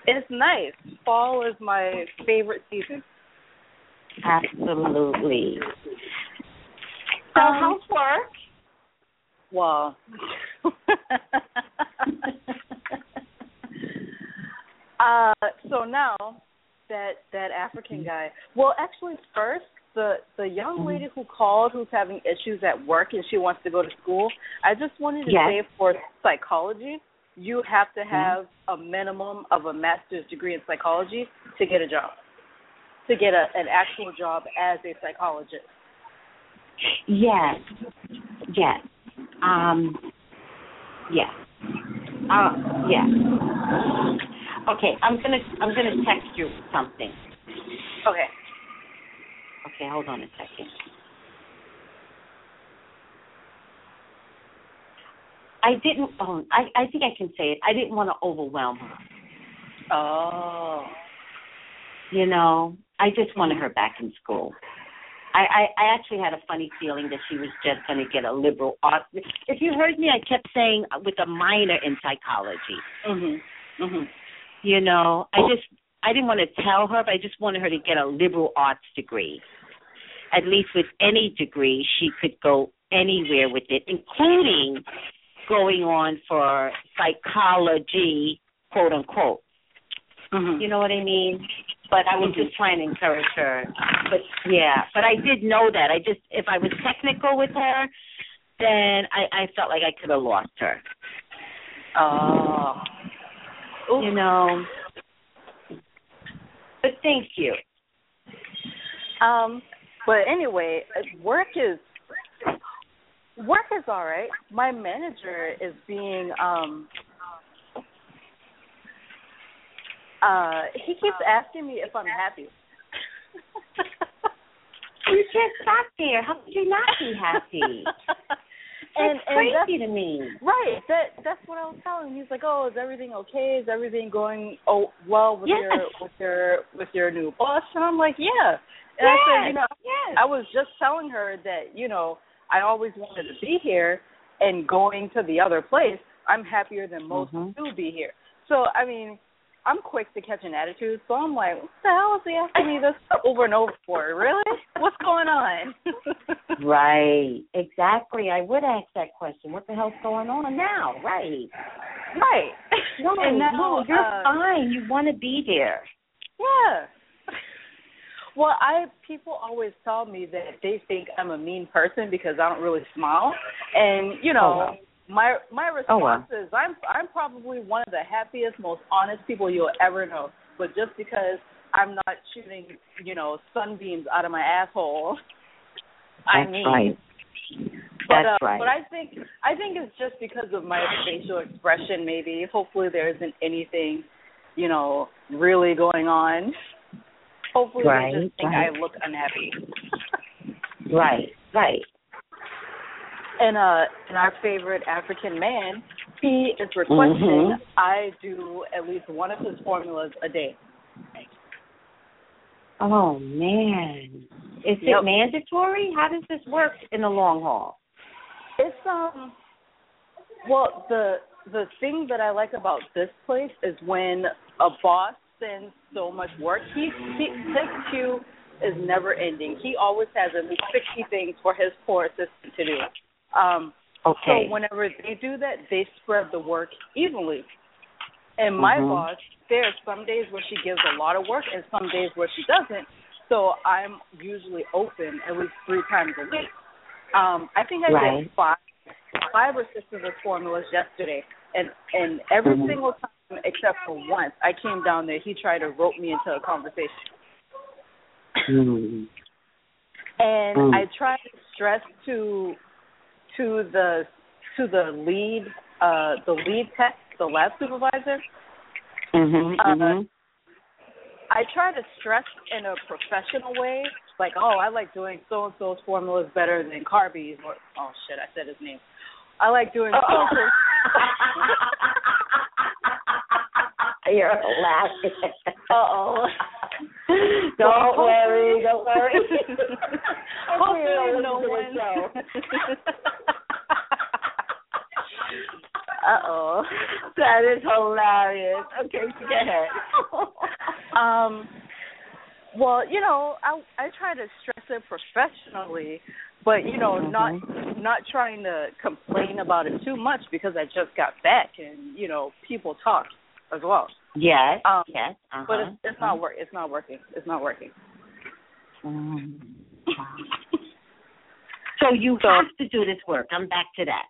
It's nice. Fall is my favorite season. Absolutely. So Um, how's work? Well. uh so now that that African guy well actually first the the young Mm-hmm. lady who called who's having issues at work and she wants to go to school, I just wanted to Yes. say for psychology, you have Mm-hmm. to have a minimum of a master's degree in psychology to get a job. To get a an actual job as a psychologist. Yes. Yes. Um yeah. Uh yeah. Okay, I'm gonna I'm gonna text you something. Okay. Okay, hold on a second. I didn't oh I, I think I can say it. I didn't want to overwhelm her. Oh. You know, I just wanted her back in school. I, I, I actually had a funny feeling that she was just going to get a liberal art. If you heard me, I kept saying with a minor in psychology. Mm-hmm. Mm-hmm. You know, I just I didn't want to tell her, but I just wanted her to get a liberal arts degree. At least with any degree, she could go anywhere with it, including going on for psychology quote unquote. Mm-hmm. You know what I mean? But I was just trying to encourage her. But yeah, but I did know that. I just if I was technical with her, then I I felt like I could have lost her. Oh. You know. But thank you. Um, but anyway, uh, work is work is all right. My manager is being um uh he keeps asking me if I'm happy. You can't stop there. How could you not be happy? and That's and crazy that's, to me. Right. That that's what I was telling him. He's like, "Oh, is everything okay? Is everything going oh well with Yes. your with your with your new boss?" And I'm like, "Yeah." And yes. I said, "You know, yes. I was just telling her that you know I always wanted to be here, and going to the other place, I'm happier than most Mhm. to be here. So I mean, I'm quick to catch an attitude. So I'm like, what the hell is he asking me this over and over for? Really? What's going on? Right. Exactly. I would ask that question. What the hell's going on now? Right. right. No, now, no, you're uh, fine. You want to be there. Yeah. Well, I people always tell me that they think I'm a mean person because I don't really smile, and you know, Oh, wow. My my Oh, wow. response is I'm I'm probably one of the happiest, most honest people you'll ever know. But just because I'm not shooting, you know, sunbeams out of my asshole, I That's mean, right. but That's uh, right. but I think I think it's just because of my facial expression. Maybe hopefully there isn't anything, you know, really going on. Hopefully Right, they just think right. I look unhappy. Right. Right. And uh, and our favorite African man, he is requesting Mhm. I do at least one of his formulas a day. Oh man. Is Yep. it mandatory? How does this work in the long haul? It's um well the the thing that I like about this place is when a boss sends so much work, he, he his queue is never ending. He always has at least sixty things for his poor assistant to do. Um Okay. so whenever they do that, they spread the work evenly. And my Mhm. boss, are some days where she gives a lot of work and some days where she doesn't. So I'm usually open at least three times a week. Um, I think I Right. did five five or six of his formulas yesterday, and and every Mhm. single time except for once, I came down there. He tried to rope me into a conversation, Mm. and Mm. I tried to stress to to the to the lead uh the lead tech, the lab supervisor. Mhm. Uh, mhm. I try to stress in a professional way, like, oh, I like doing so and so's formulas better than Carby's, or oh shit, I said his name. I like doing so and so's. You're laughing. Uh oh. Don't worry, don't worry. Hopefully no one. uh oh. That is hilarious. Okay, go ahead. Um. Well, you know, I I try to stress it professionally, but you know, not not trying to complain about it too much because I just got back and you know people talk as well. Yes. Um, yes. Uh-huh. But it's it's not work. It's not working. It's not working. Mm. So you have to do this work. I'm back to that.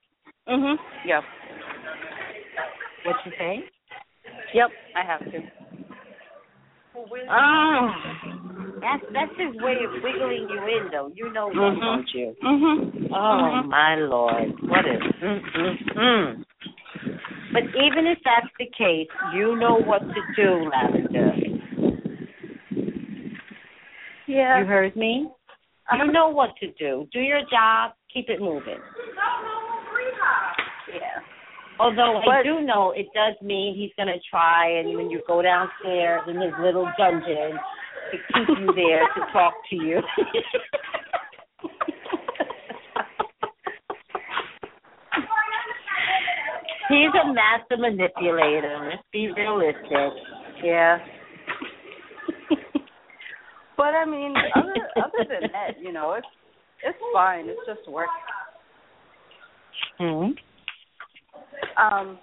Mhm. Yep. What you say? Yep. I have to. Oh, that's that's his way of wiggling you in, though. You know that, Mhm. don't you? Mhm. Oh my lord, what is? Mm, mm, mm. But even if that's the case, you know what to do, Lavender. Yeah. You heard me? You uh-huh. know what to do. Do your job. Keep it moving. Yeah. Although I do know it does mean he's going to try, and when you go downstairs in his little dungeon, to keep you there to talk to you. he's a master manipulator. Let's be realistic. Yeah. but I mean, other other than that, you know, it's it's fine. It's just work. Hmm. Um,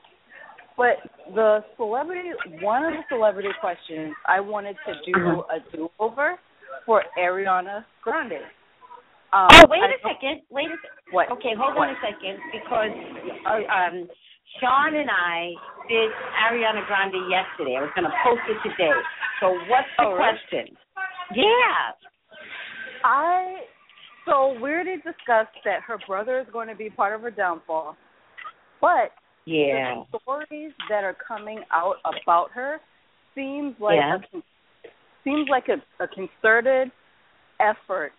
But the celebrity, one of the celebrity questions, I wanted to do Uh-huh. a do-over for Ariana Grande. Um, oh, wait I a second. Wait a second. What? Okay, hold What? on a second because uh, um, Sean and I did Ariana Grande yesterday. I was going to post it today. So what's the Oh, really? question? Yeah. I so we already discussed that her brother is going to be part of her downfall, but Yeah. the stories that are coming out about her seems like Yeah. a, seems like a, a concerted effort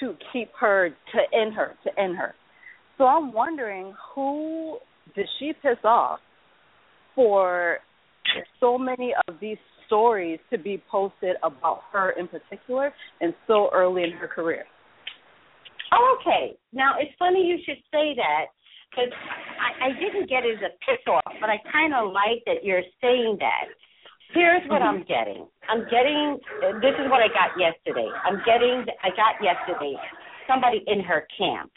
to keep her to end her to end her. So I'm wondering who did she piss off for so many of these stories to be posted about her in particular and so early in her career. Oh, okay. Now it's funny you should say that because I, I didn't get it as a piss off, but I kind of like that you're saying that. Here's what I'm getting. I'm getting. uh, This is what I got yesterday. I'm getting. I got yesterday. Somebody in her camp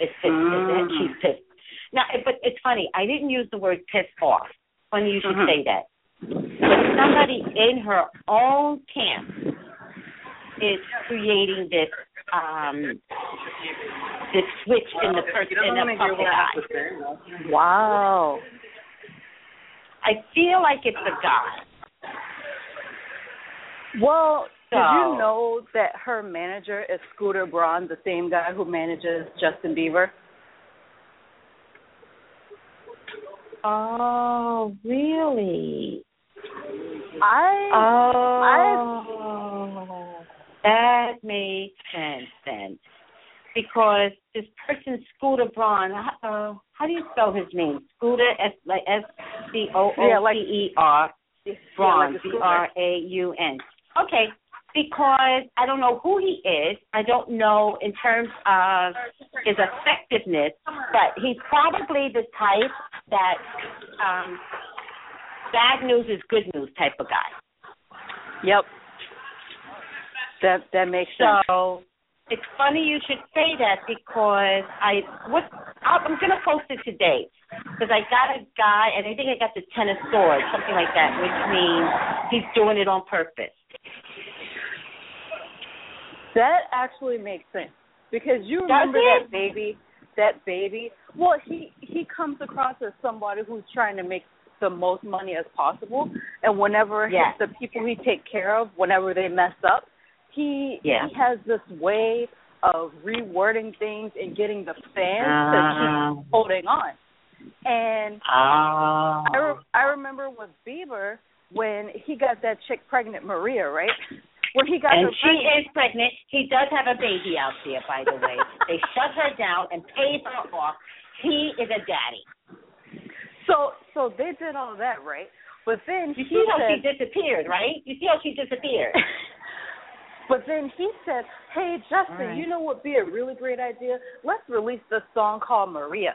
is pissed. Mm. She's pissed. Now, but it's funny. I didn't use the word piss off. Funny you should Mhm. say that. But somebody in her own camp is creating this um this switch in the person in the public eye. Wow. I feel like it's a guy. Well, did you know that her manager is Scooter Braun, the same guy who manages Justin Bieber? Oh, really? I Oh, that makes sense then. Because this person, Scooter Braun, uh, how do you spell his name? Scooter, S like S C O O T E R Braun, B. R A U N. Okay, because I don't know who he is. I don't know in terms of his effectiveness, but he's probably the type that um bad news is good news type of guy. Yep. That that makes sense. So it's funny you should say that because I what I'm gonna post it today because I got a guy and I think I got the ten of swords something like that, which means he's doing it on purpose. That actually makes sense because you remember that baby, that baby. Well, he he comes across as somebody who's trying to make the most money as possible, and whenever the people he take care of, whenever they mess up, he Yeah. he has this way of rewording things and getting the fans Ah. to keep holding on. And Oh. I re- I remember with Bieber when he got that chick pregnant, Maria, right? When he got and she pregnant, is pregnant. He does have a baby out there, by the way. they shut her down and paid her off. He is a daddy. So so they did all that, right? But then You see how said, she disappeared, right? You see how she disappeared. but then he said, "Hey Justin, right. you know what be a really great idea? Let's release this song called Maria."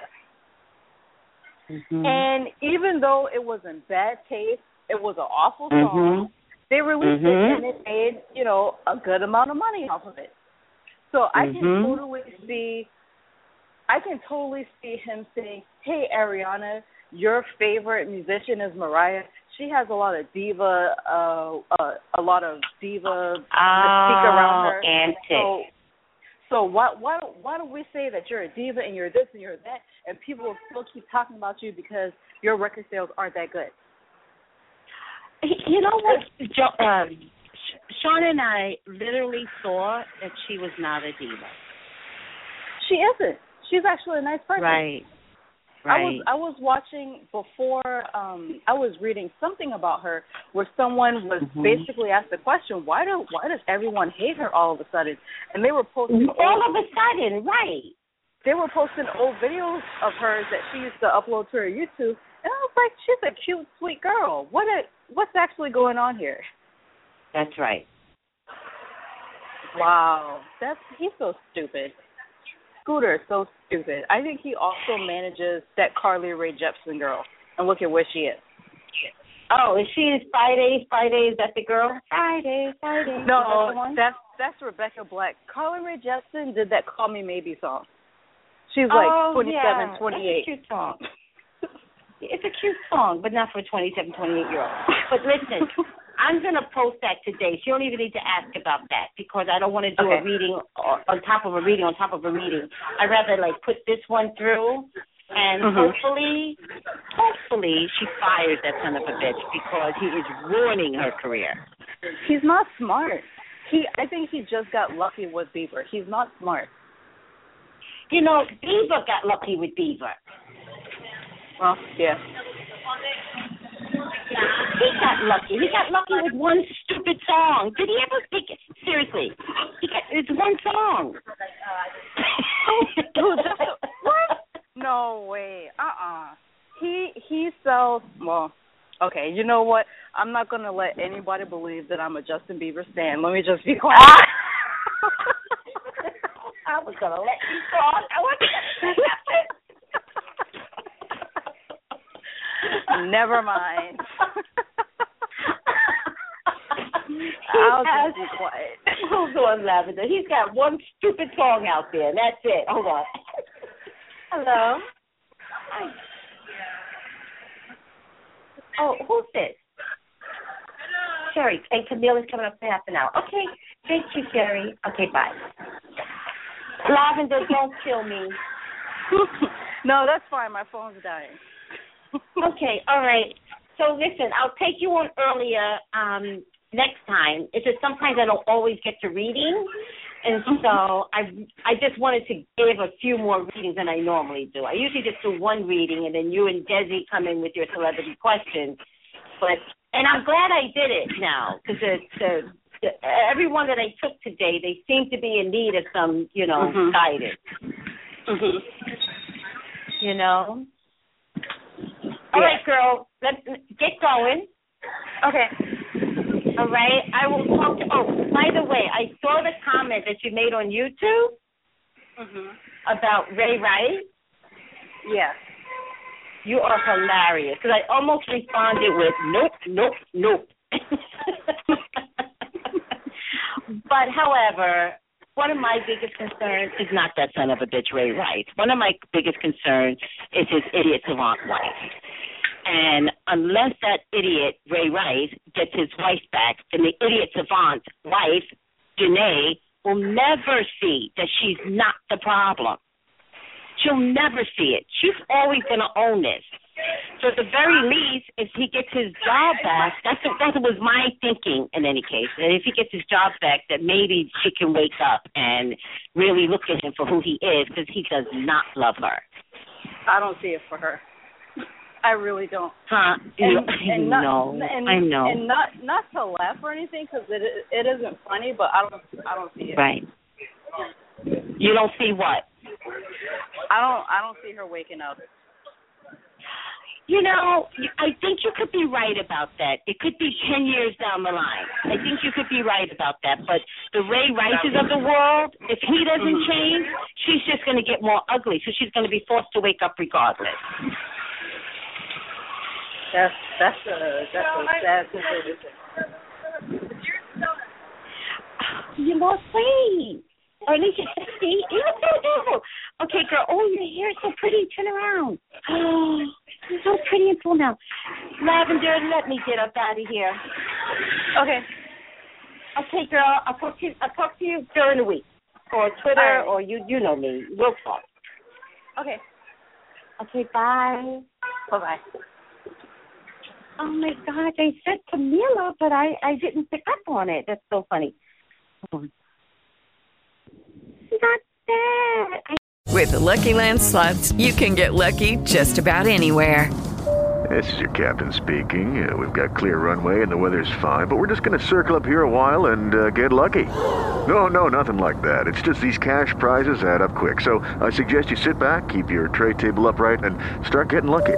Mm-hmm. And even though it was in bad taste, it was an awful Mhm. song. They released Mhm. it and it made you know a good amount of money off of it. So I can Mhm. totally see, I can totally see him saying, "Hey Ariana, your favorite musician is Mariah. She has a lot of diva, uh, uh a lot of diva mystique around her. Oh, antics. So, so why why why don't we say that you're a diva and you're this and you're that, and people will still keep talking about you because your record sales aren't that good? You know what, jo- um, Sh- Sean and I literally thought that she was not a diva. She isn't. She's actually a nice person. Right. Right. I was I was watching before um I was reading something about her where someone was Mhm. basically asked the question, Why do why does everyone hate her all of a sudden? And they were posting All old, of a sudden, right. they were posting old videos of hers that she used to upload to her YouTube and I was like, She's a cute, sweet girl. What a what's actually going on here? That's right. Wow. That's he's so stupid. Scooter is so stupid. I think he also manages that Carly Rae Jepsen girl. And look at where she is. Oh, is she Fridays? Fridays, that's the girl? Friday, Friday. Is that No, that's that's Rebecca Black. Carly Rae Jepsen did that "Call Me Maybe" song. She's like oh, twenty seven, yeah. twenty That's a cute song. It's a cute song, but not for a 27, 28 year old. But listen, I'm gonna post that today. So you don't even need to ask about that because I don't want to do Okay. a reading on top of a reading on top of a reading. I'd rather like put this one through, and Mhm. hopefully, hopefully she fires that son of a bitch because he is ruining her career. He's not smart. He, I think he just got lucky with Bieber. He's not smart. You know, Beaver got lucky with Beaver. Well, yeah. He got lucky. He got lucky with one stupid song. Did he ever think seriously? He got it's one song. That's what? No way. Uh uh He he sells well. Okay, you know what? I'm not gonna let anybody believe that I'm a Justin Bieber stan. Let me just be quiet. I was gonna let you talk. I wasn't gonna say nothing. Never mind. I'll has- just be quiet. Hold on, Lavender. He's got one stupid song out there, that's it. Hold on. Hello. Hi. Oh, who's this? Hello. Sherry. And Camille is coming up in half an hour. Okay. Thank you, Sherry. Okay, bye. Lavender, don't kill me. no, that's fine. My phone's dying. Okay, all right. So listen, I'll take you on earlier um next time. It's just sometimes I don't always get to reading. And so I I just wanted to give a few more readings than I normally do. I usually just do one reading and then you and Desi come in with your celebrity questions. But and I'm glad I did it now because the, the everyone that I took today they seem to be in need of some you know Mhm. guidance. Mhm. You know. All right, girl. Let's get going. Okay. All right. I will talk to. Oh, by the way, I saw the comment that you made on YouTube Mhm. about Ray Rice. Yes. You are hilarious because I almost responded with nope, nope, nope. but however, one of my biggest concerns is not that son of a bitch Ray Rice. One of my biggest concerns is his idiot savant wife. And unless that idiot Ray Rice gets his wife back, then the idiot savant wife, Janae, will never see that she's not the problem. She'll never see it. She's always going to own this. So at the very least, if he gets his job back, that's that was my thinking in any case. That if he gets his job back, that maybe she can wake up and really look at him for who he is, because he does not love her. I don't see it for her. I really don't. Huh? And, You- and not, no, and, I know. And not not to laugh or anything because it it isn't funny, but I don't I don't see it. Right. You don't see what? I don't I don't see her waking up. You know, I think you could be right about that. It could be 10 years down the line. I think you could be right about that. But the Ray Rices of the world, if he doesn't mm-hmm. change, she's just going to get more ugly. So she's going to be forced to wake up regardless. That's that's a that's a sad situation. You lost weight. Or at least you're 60. Ew, ew, ew. Okay, girl. Oh, your hair is so pretty. Turn around. Oh, you're so pretty and full now. Lavender, let me get up out of here. Okay. Okay, girl. I'll talk to you. I'll talk to you during the week, or Twitter, right. or you. You know me. We'll talk. Okay. Okay. Bye. Bye bye. Oh my God! I said Camila, but I I didn't pick up on it. That's so funny. Not that. I With the Lucky Land slots, you can get lucky just about anywhere. This is your captain speaking. Uh, we've got clear runway and the weather's fine, but we're just going to circle up here a while and uh, get lucky. No, no, nothing like that. It's just these cash prizes add up quick. So I suggest you sit back, keep your tray table upright, and start getting lucky.